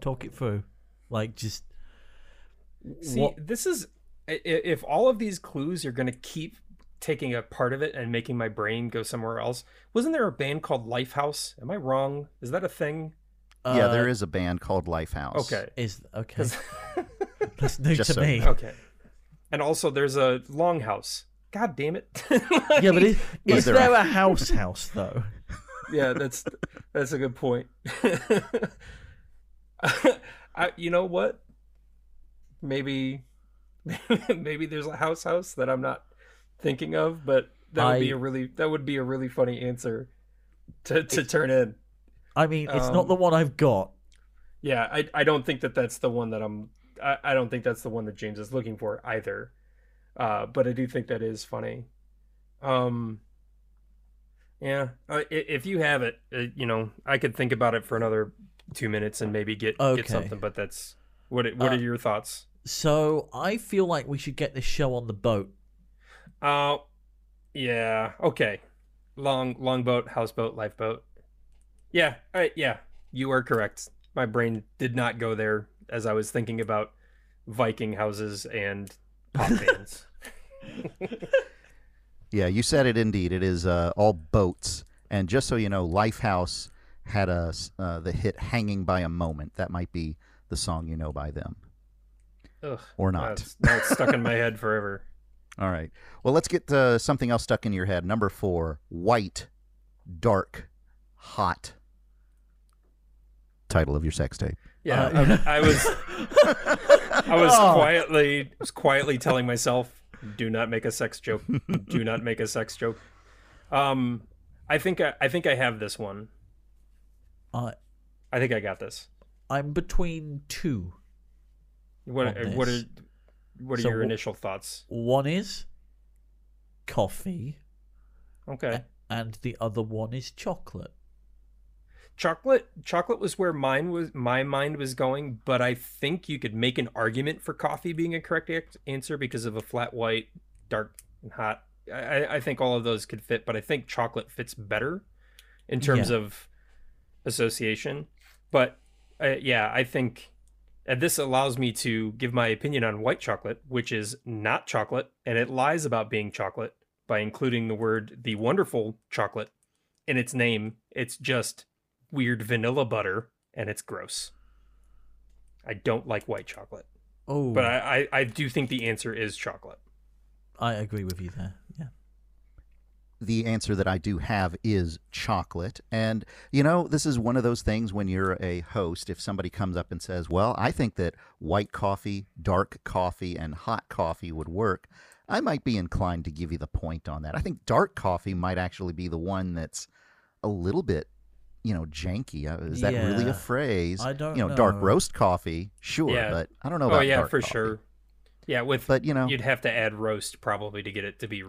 Speaker 2: Talk it through. Like just
Speaker 1: See,
Speaker 2: what
Speaker 1: this is i- i- if all of these clues are going to keep taking a part of it and making my brain go somewhere else. Wasn't there a band called Lifehouse? Am I wrong? Is that a thing?
Speaker 3: yeah, there
Speaker 2: uh,
Speaker 3: is a band called Lifehouse.
Speaker 1: Okay.
Speaker 2: is okay. That's new
Speaker 3: Just
Speaker 2: to
Speaker 3: so
Speaker 2: me.
Speaker 3: you know.
Speaker 1: Okay. And also there's a Longhouse. God damn it.
Speaker 2: Yeah, but is,
Speaker 3: Was
Speaker 2: is
Speaker 3: there
Speaker 2: there
Speaker 3: a-
Speaker 2: a house house though?
Speaker 1: Yeah, that's that's a good point. I, you know what? Maybe maybe there's a house house that I'm not thinking of, but that would be a really that would be a really funny answer to to turn in.
Speaker 2: I mean, it's
Speaker 1: Um,
Speaker 2: not the one I've got.
Speaker 1: Yeah, I I don't think that that's the one that I'm I, I don't think that's the one that James is looking for either. Uh, but I do think that is funny. Um, yeah, uh, if you have it, uh, you know, I could think about it for another two minutes and maybe get
Speaker 2: Okay.
Speaker 1: get something. But that's what what
Speaker 2: Uh,
Speaker 1: are your thoughts?
Speaker 2: So I feel like we should get this show on the boat.
Speaker 1: Uh, yeah, okay. Long longboat, houseboat, lifeboat. Yeah, right, yeah, you are correct. My brain did not go there as I was thinking about Viking houses and pop bands.
Speaker 3: Yeah, you said it indeed. It is uh, all boats. And just so you know, Lifehouse had a, uh, the hit Hanging by a Moment. That might be the song you know by them.
Speaker 1: Ugh,
Speaker 3: Or not.
Speaker 1: That's, that's stuck in my head forever.
Speaker 3: All right. Well, let's get uh, something else stuck in your head. Number four white, dark, hot. Title of your sex tape.
Speaker 1: Yeah,
Speaker 2: Uh,
Speaker 1: I, I was I was
Speaker 2: Oh.
Speaker 1: quietly was quietly telling myself, "Do not make a sex joke. Do not make a sex joke." Um, I think I, I think I have this one.
Speaker 2: I
Speaker 1: I think I got this.
Speaker 2: I'm between two.
Speaker 1: What what are what are
Speaker 2: So
Speaker 1: your initial thoughts?
Speaker 2: One is coffee,
Speaker 1: Okay,
Speaker 2: and the other one is chocolate.
Speaker 1: Chocolate chocolate was where mine was my mind was going, but I think you could make an argument for coffee being a correct answer because of a flat white, dark and hot. I, I think all of those could fit, but I think chocolate fits better in terms
Speaker 2: Yeah.
Speaker 1: of association. But uh, yeah, I think and this allows me to give my opinion on white chocolate, which is not chocolate, and it lies about being chocolate by including the word the wonderful chocolate in its name. It's just weird vanilla butter, and it's gross. I don't like white chocolate,
Speaker 2: Oh,
Speaker 1: but I, I, I do think the answer is chocolate.
Speaker 2: I agree with you there. Yeah.
Speaker 3: the answer that I do have is chocolate. And, you know, this is one of those things when you're a host, if somebody comes up and says, Well, I think that white coffee, dark coffee, and hot coffee would work, I might be inclined to give you the point on that. I think dark coffee might actually be the one that's a little bit, you know, janky. Uh, Is that really a phrase?
Speaker 2: I don't
Speaker 3: You know, dark roast coffee, sure,
Speaker 1: Yeah.
Speaker 3: but I don't know about.
Speaker 1: Oh yeah,
Speaker 3: dark
Speaker 1: for
Speaker 3: coffee.
Speaker 1: sure. Yeah, with
Speaker 3: But, you know,
Speaker 1: you'd have to add roast probably to get it to be,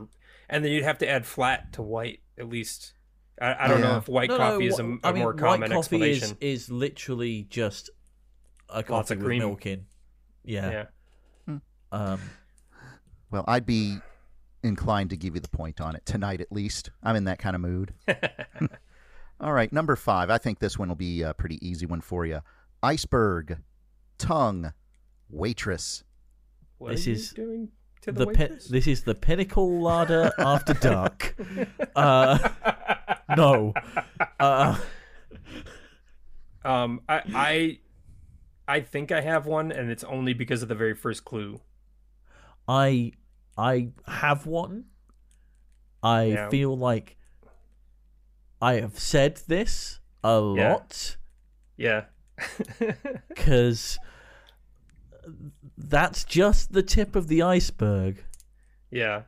Speaker 1: and then you'd have to add flat to white at least. I, I don't know if white
Speaker 2: No, no,
Speaker 1: coffee is a, a
Speaker 2: I mean,
Speaker 1: more common
Speaker 2: white coffee
Speaker 1: explanation.
Speaker 2: is is literally just a
Speaker 1: Lots
Speaker 2: coffee
Speaker 1: of
Speaker 2: with
Speaker 1: cream.
Speaker 2: milk in. Yeah.
Speaker 1: Yeah.
Speaker 2: Um.
Speaker 3: well, I'd be inclined to give you the point on it tonight at least. I'm in that kind of mood. All right, number five. I think this one will be a pretty easy one for you. Iceberg, tongue, waitress.
Speaker 1: What
Speaker 2: This
Speaker 1: are you
Speaker 2: is
Speaker 1: doing to the,
Speaker 2: The pin-
Speaker 1: waitress?
Speaker 2: this is the pinnacle larder after dark. Uh, no. Uh,
Speaker 1: Um, I, I, I think I have one, and it's only because of the very first clue.
Speaker 2: I I have one. I
Speaker 1: Yeah.
Speaker 2: feel like I have said this a
Speaker 1: Yeah.
Speaker 2: lot
Speaker 1: Yeah.
Speaker 2: because that's just the tip of the iceberg.
Speaker 1: yeah.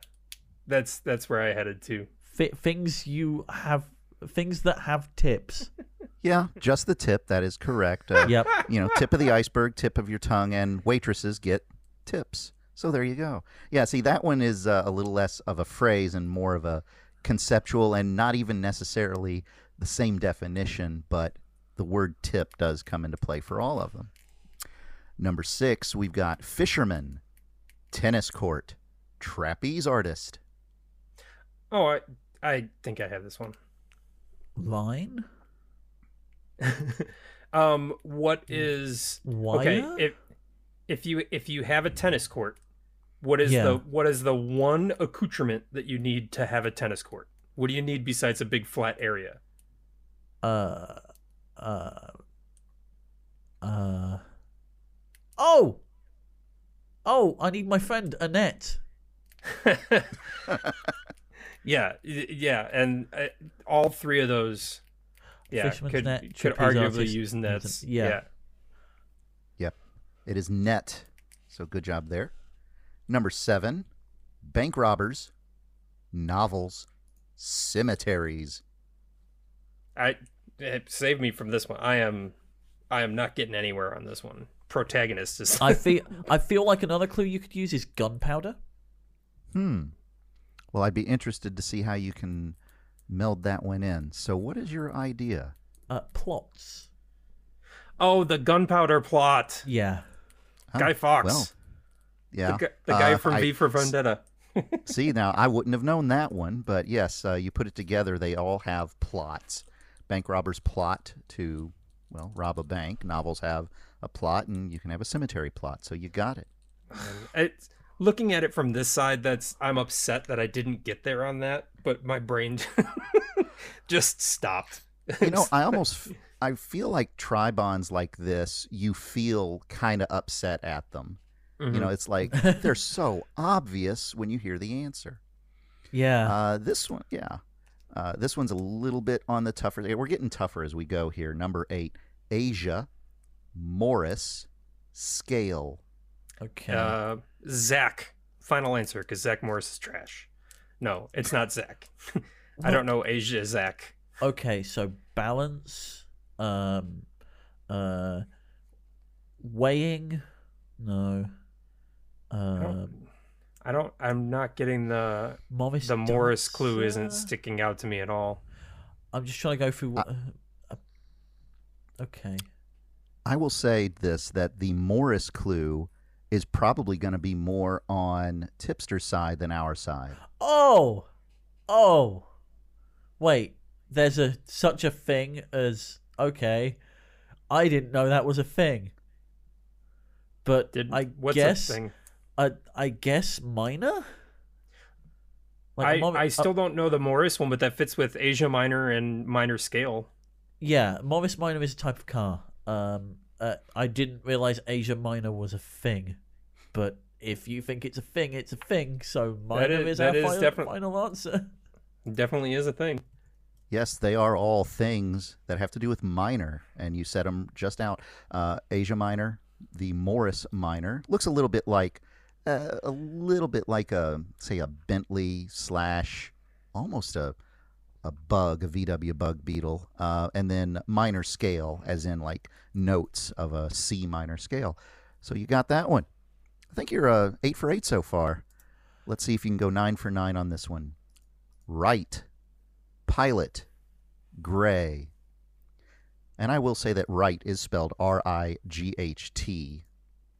Speaker 1: That's that's where I headed to.
Speaker 2: Fi things you have, things that have tips.
Speaker 3: Yeah, just the tip. That is correct. Uh,
Speaker 2: Yep.
Speaker 3: You know, tip of the iceberg, tip of your tongue, and waitresses get tips. So there you go. Yeah, see, that one is uh, a little less of a phrase and more of a conceptual and not even necessarily the same definition, but the word tip does come into play for all of them. Number six, we've got fisherman, tennis court, trapeze artist.
Speaker 1: Oh, I I think I have this one.
Speaker 2: Line.
Speaker 1: um, what is
Speaker 2: Wire.
Speaker 1: okay? If if you if you have a tennis court, what is
Speaker 2: Yeah.
Speaker 1: the what is the one accoutrement that you need to have a tennis court? What do you need besides a big flat area?
Speaker 2: uh, uh, uh. Oh, oh! I need my friend Annette.
Speaker 1: yeah, yeah, and uh, all three of those, yeah,
Speaker 2: Fisherman's
Speaker 1: could
Speaker 2: net,
Speaker 1: could arguably
Speaker 2: artist,
Speaker 1: use nets.
Speaker 2: yeah.
Speaker 1: yeah.
Speaker 3: Yep. It is net. So good job there. Number seven, bank robbers, novels, cemeteries.
Speaker 1: I eh, save me from this one. I am, I am not getting anywhere on this one. Protagonist is.
Speaker 2: I feel I feel like another clue you could use is gunpowder.
Speaker 3: Hmm. Well, I'd be interested to see how you can meld that one in. So, what is your idea?
Speaker 2: Uh, plots.
Speaker 1: oh, the gunpowder plot.
Speaker 2: Yeah.
Speaker 3: Oh,
Speaker 1: Guy Fawkes.
Speaker 3: Well, yeah.
Speaker 1: the, the guy
Speaker 3: Uh,
Speaker 1: from
Speaker 3: I-
Speaker 1: V for Vendetta.
Speaker 3: See, now I wouldn't have known that one, but yes, uh, you put it together. They all have plots. Bank robbers plot to, well, rob a bank. Novels have a plot, and you can have a cemetery plot. So you got it.
Speaker 1: It's looking at it from this side. That's I'm upset that I didn't get there on that, but my brain just stopped.
Speaker 3: You know, I almost, I feel like Tribonds like this. You feel kind of upset at them.
Speaker 1: Mm-hmm.
Speaker 3: You know, it's like they're so obvious when you hear the answer.
Speaker 2: Yeah.
Speaker 3: Uh, this one, yeah. Uh, this one's a little bit on the tougher. We're getting tougher as we go here. Number eight, Asia, Morris, Scale.
Speaker 2: okay.
Speaker 1: Uh, Zach. Final answer, because Zach Morris is trash. No, it's not Zach. I don't know Asia Zach.
Speaker 2: okay. So balance. Um. Uh. Weighing. No.
Speaker 1: I
Speaker 2: Uh.
Speaker 1: don't, I don't. I'm not getting the
Speaker 2: Morris.
Speaker 1: the Morris clue isn't sticking out to me at all.
Speaker 2: I'm just trying to go through. What, uh, okay.
Speaker 3: I will say this that the Morris clue is probably going to be more on tipster's side than our side.
Speaker 2: Oh. Oh. Wait. There's a such a thing as okay. I didn't know that was a thing. But
Speaker 1: Did
Speaker 2: I
Speaker 1: what's
Speaker 2: guess
Speaker 1: that thing?
Speaker 2: I I guess minor.
Speaker 1: I,
Speaker 2: Mom-
Speaker 1: I
Speaker 2: uh,
Speaker 1: still don't know the Morris one, but that fits with Asia minor and minor scale.
Speaker 2: yeah, Morris Minor is a type of car. Um, uh, I didn't realize Asia Minor was a thing, but if you think it's a thing, it's a thing. So minor
Speaker 1: is-
Speaker 2: is,
Speaker 1: that
Speaker 2: our
Speaker 1: is
Speaker 2: final,
Speaker 1: definite-
Speaker 2: final answer.
Speaker 1: definitely is a thing.
Speaker 3: Yes, they are all things that have to do with minor, and you said them just out. Uh, Asia Minor, the Morris Minor, looks a little bit like a little bit like a say a Bentley slash almost a a bug, a VW bug beetle, uh, and then minor scale, as in like notes of a C minor scale. So you got that one. I think you're uh, eight for eight so far. Let's see if you can go nine for nine on this one. Right, pilot, gray. And I will say that right is spelled R I G H T.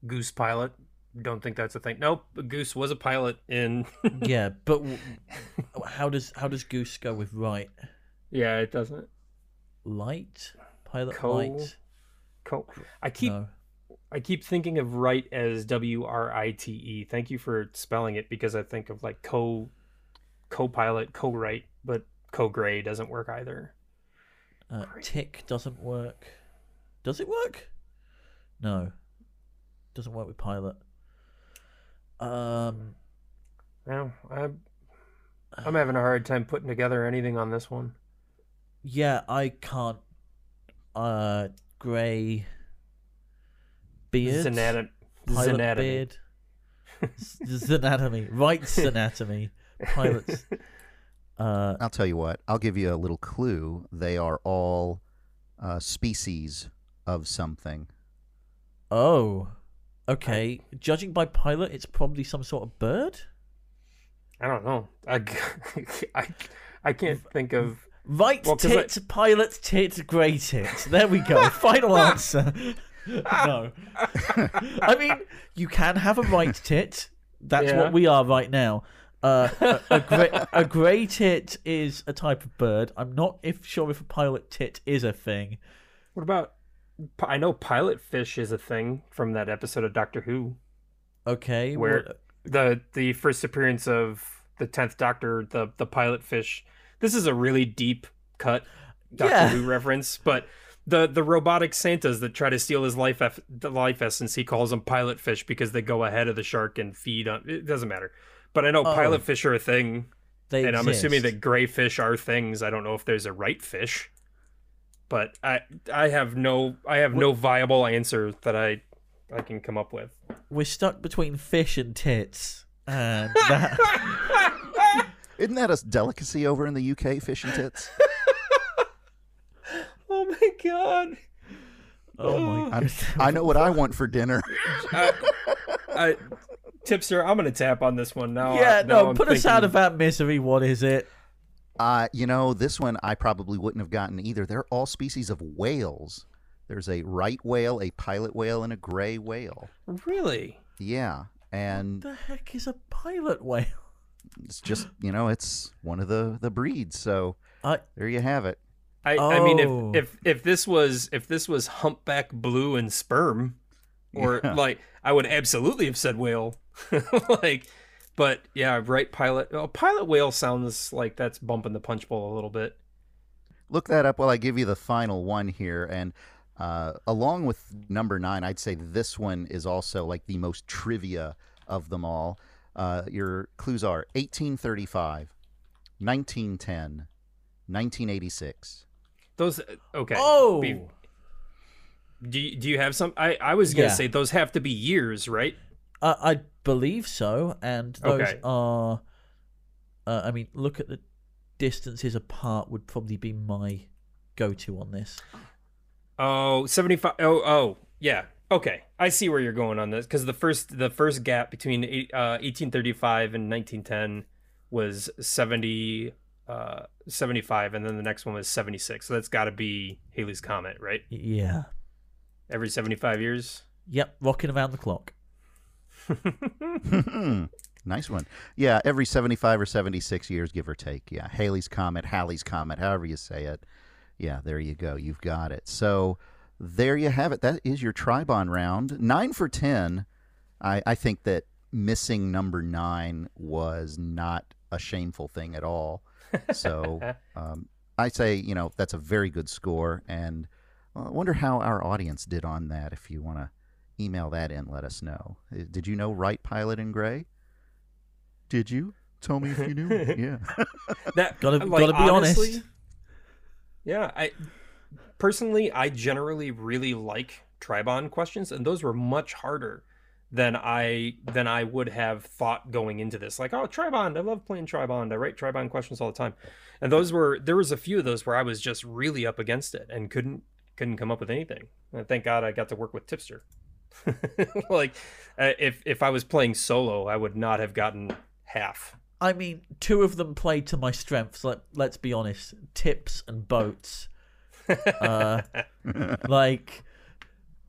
Speaker 1: Goose pilot. Don't think that's a thing. Nope, Goose was a pilot in.
Speaker 2: yeah, but w- how does how does Goose go with right?
Speaker 1: yeah, it doesn't.
Speaker 2: Light pilot
Speaker 1: Co-
Speaker 2: light.
Speaker 1: Co- I keep
Speaker 2: No.
Speaker 1: I keep thinking of right as W R I T E. Thank you for spelling it because I think of like co co-pilot, co-write, but co-gray doesn't work either.
Speaker 2: Uh, tick doesn't work. Does it work? No. Doesn't work with pilot. Um.
Speaker 1: No, I I'm having a hard time putting together anything on this one.
Speaker 2: Yeah, I can't. Uh, grey beard.
Speaker 1: Zanatom-
Speaker 2: pilot
Speaker 1: Zanatomy.
Speaker 2: beard. Z- Zanatomy. Right's anatomy. Pilots. Uh,
Speaker 3: I'll tell you what, I'll give you a little clue. They are all uh, species of something.
Speaker 2: oh. Okay. Judging by pilot, it's probably some sort of bird.
Speaker 1: I don't know. I, I, I can't think of.
Speaker 2: Right
Speaker 1: Well, 'cause I-
Speaker 2: tit, pilot tit, grey tit. There we go. Final answer. no. I mean, you can have a right tit. That's
Speaker 1: Yeah.
Speaker 2: what we are right now. Uh, a, a, grey, a grey tit is a type of bird. I'm not if sure if a pilot tit is a thing.
Speaker 1: What about? I know pilot fish is a thing from that episode of Doctor Who,
Speaker 2: Okay.
Speaker 1: where
Speaker 2: well, uh,
Speaker 1: the the first appearance of the tenth Doctor, the the pilot fish. This is a really deep cut Doctor
Speaker 2: Yeah.
Speaker 1: Who reference, but the the robotic Santas that try to steal his life eff- the life essence, he calls them pilot fish because they go ahead of the shark and feed on. It doesn't matter, but I know
Speaker 2: Oh.
Speaker 1: pilot fish are a thing,
Speaker 2: they
Speaker 1: and I'm assuming that gray fish are things. I don't know if there's a right fish, but I I have no I have no viable answer that I I can come up with.
Speaker 2: we're stuck between fish and tits, um, and that.
Speaker 3: Isn't that a delicacy over in the UK, fish and tits?
Speaker 1: Oh my god!
Speaker 2: oh my
Speaker 3: I,
Speaker 2: god.
Speaker 3: I know what I want for dinner.
Speaker 1: I, I, tipster, I'm gonna tap on this one now.
Speaker 2: Yeah,
Speaker 1: now
Speaker 2: no,
Speaker 1: I'm
Speaker 2: put us out of that misery. What is it?
Speaker 3: Uh, you know, this one I probably wouldn't have gotten either. They're all species of whales. There's a right whale, a pilot whale, and a gray whale.
Speaker 1: Really?
Speaker 3: Yeah, and
Speaker 2: The heck is a pilot whale?
Speaker 3: it's just you know, it's one of the the breeds. So
Speaker 2: I
Speaker 3: there you have it.
Speaker 1: I, I mean,
Speaker 2: Oh.
Speaker 1: if if if this was if this was humpback blue and sperm, or
Speaker 3: Yeah.
Speaker 1: like I would absolutely have said whale, like, but yeah, right pilot. Oh, pilot whale sounds like that's bumping the punch bowl a little bit.
Speaker 3: Look that up while I give you the final one here. And uh, along with number nine, I'd say this one is also like the most trivia of them all. Uh, your clues are 1835, 1910, 1986.
Speaker 1: Those okay.
Speaker 2: oh,
Speaker 1: Be- do you, do you have some? I I was gonna
Speaker 2: Yeah.
Speaker 1: say those have to be years, right?
Speaker 2: I, I believe so, and those
Speaker 1: Okay.
Speaker 2: are. Uh, I mean, look at the distances apart. Would probably be my go-to on this.
Speaker 1: Oh, 75 oh oh yeah okay i see where you're going on this because the first the first gap between uh 1835 and 1910 was 70 uh 75 and then the next one was 76 so that's got to be haley's comet right
Speaker 2: Yeah.
Speaker 1: every 75 years
Speaker 2: Yep. Rocking around the clock.
Speaker 3: nice one. Yeah, every 75 or 76 years, give or take. Yeah, Haley's Comet, Halley's Comet, however you say it. Yeah, there you go. You've got it. So there you have it. That is your Tribond round. Nine for 10. I, I think that missing number nine was not a shameful thing at all. So um, I say, you know, that's a very good score. And I wonder how our audience did on that. If you want to email that in, let us know. Uh, Did you know Right Pilot in Gray? Did you? Tell me if you knew. yeah.
Speaker 1: that
Speaker 2: Gotta-
Speaker 1: like,
Speaker 2: gotta be honest.
Speaker 1: honestly, Yeah, I personally I generally really like Tribond questions, and those were much harder than I than I would have thought going into this. Like, oh, Tribond, I love playing Tribond. I write Tribond questions all the time, and those were there was a few of those where I was just really up against it and couldn't couldn't come up with anything. And thank God I got to work with Tipster. like, uh, if if I was playing solo, I would not have gotten half.
Speaker 2: I mean, two of them played to my strengths. Let Let's be honest, tips and boats. Uh, like,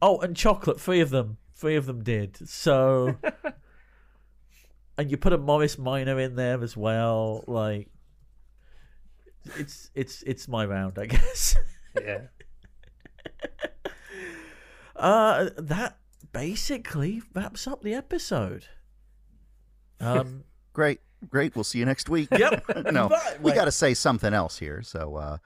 Speaker 2: oh, and chocolate. Three of them. Three of them did. So, and you put a Morris Minor in there as well. Like, it's it's it's my round, I guess.
Speaker 1: yeah.
Speaker 2: Uh, that basically wraps up the episode. Um,
Speaker 3: Great. Great. We'll see you next week.
Speaker 2: Yep.
Speaker 3: no,
Speaker 2: But,
Speaker 3: we
Speaker 2: like-
Speaker 3: got to say something else here. So, uh,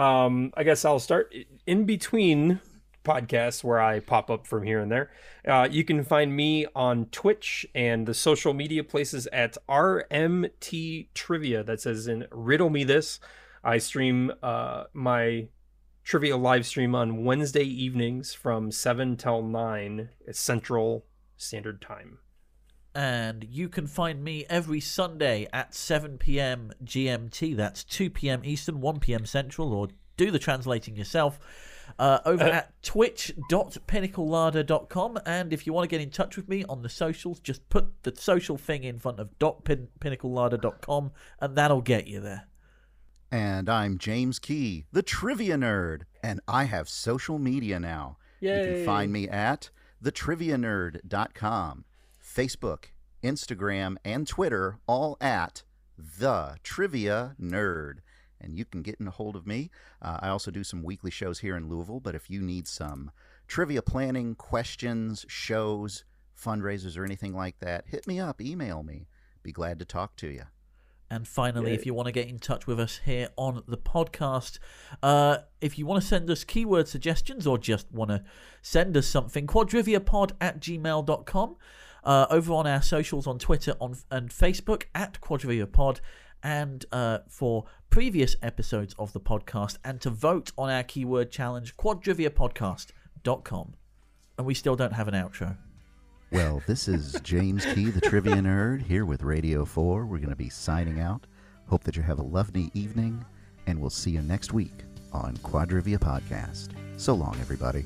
Speaker 1: Um, I guess I'll start in between podcasts where I pop up from here and there. Uh, you can find me on Twitch and the social media places at RMT Trivia. That says in Riddle Me This. I stream uh, my trivia live stream on Wednesday evenings from 7 till 9 Central Standard Time.
Speaker 2: and you can find me every Sunday at 7 p.m. GMT. That's 2 p.m. Eastern, 1 p.m. Central, or do the translating yourself. Uh, over at twitch.pinnaclelarder.com. And if you want to get in touch with me on the socials, just put the social thing in front of dot pin- pinnaclelarder.com and that'll get you there.
Speaker 3: And I'm James Key, the trivia nerd, and I have social media now. You can find me at thetrivianerd.com, Facebook, Instagram, and Twitter, all at the Trivia Nerd. And you can get in a hold of me. Uh, I also do some weekly shows here in Louisville, but if you need some trivia planning, questions, shows, fundraisers, or anything like that, hit me up, email me. Be glad to talk to you.
Speaker 2: And finally,
Speaker 1: Yay.
Speaker 2: if you want to get in touch with us here on the podcast, uh, if you want to send us keyword suggestions or just want to send us something, quadriviapod at gmail.com. Uh, over on our socials on Twitter on and Facebook at quadriviapod. And uh, for previous episodes of the podcast and to vote on our keyword challenge, quadriviapodcast.com. And we still don't have an outro.
Speaker 3: Well, this is James Key, the Trivia Nerd, here with Radio 4. We're going to be signing out. Hope that you have a lovely evening, and we'll see you next week on Quadrivia Podcast. So long, everybody.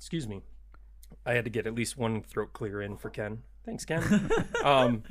Speaker 1: Excuse me. I had to get at least one throat clear in for Ken. Thanks, Ken. um,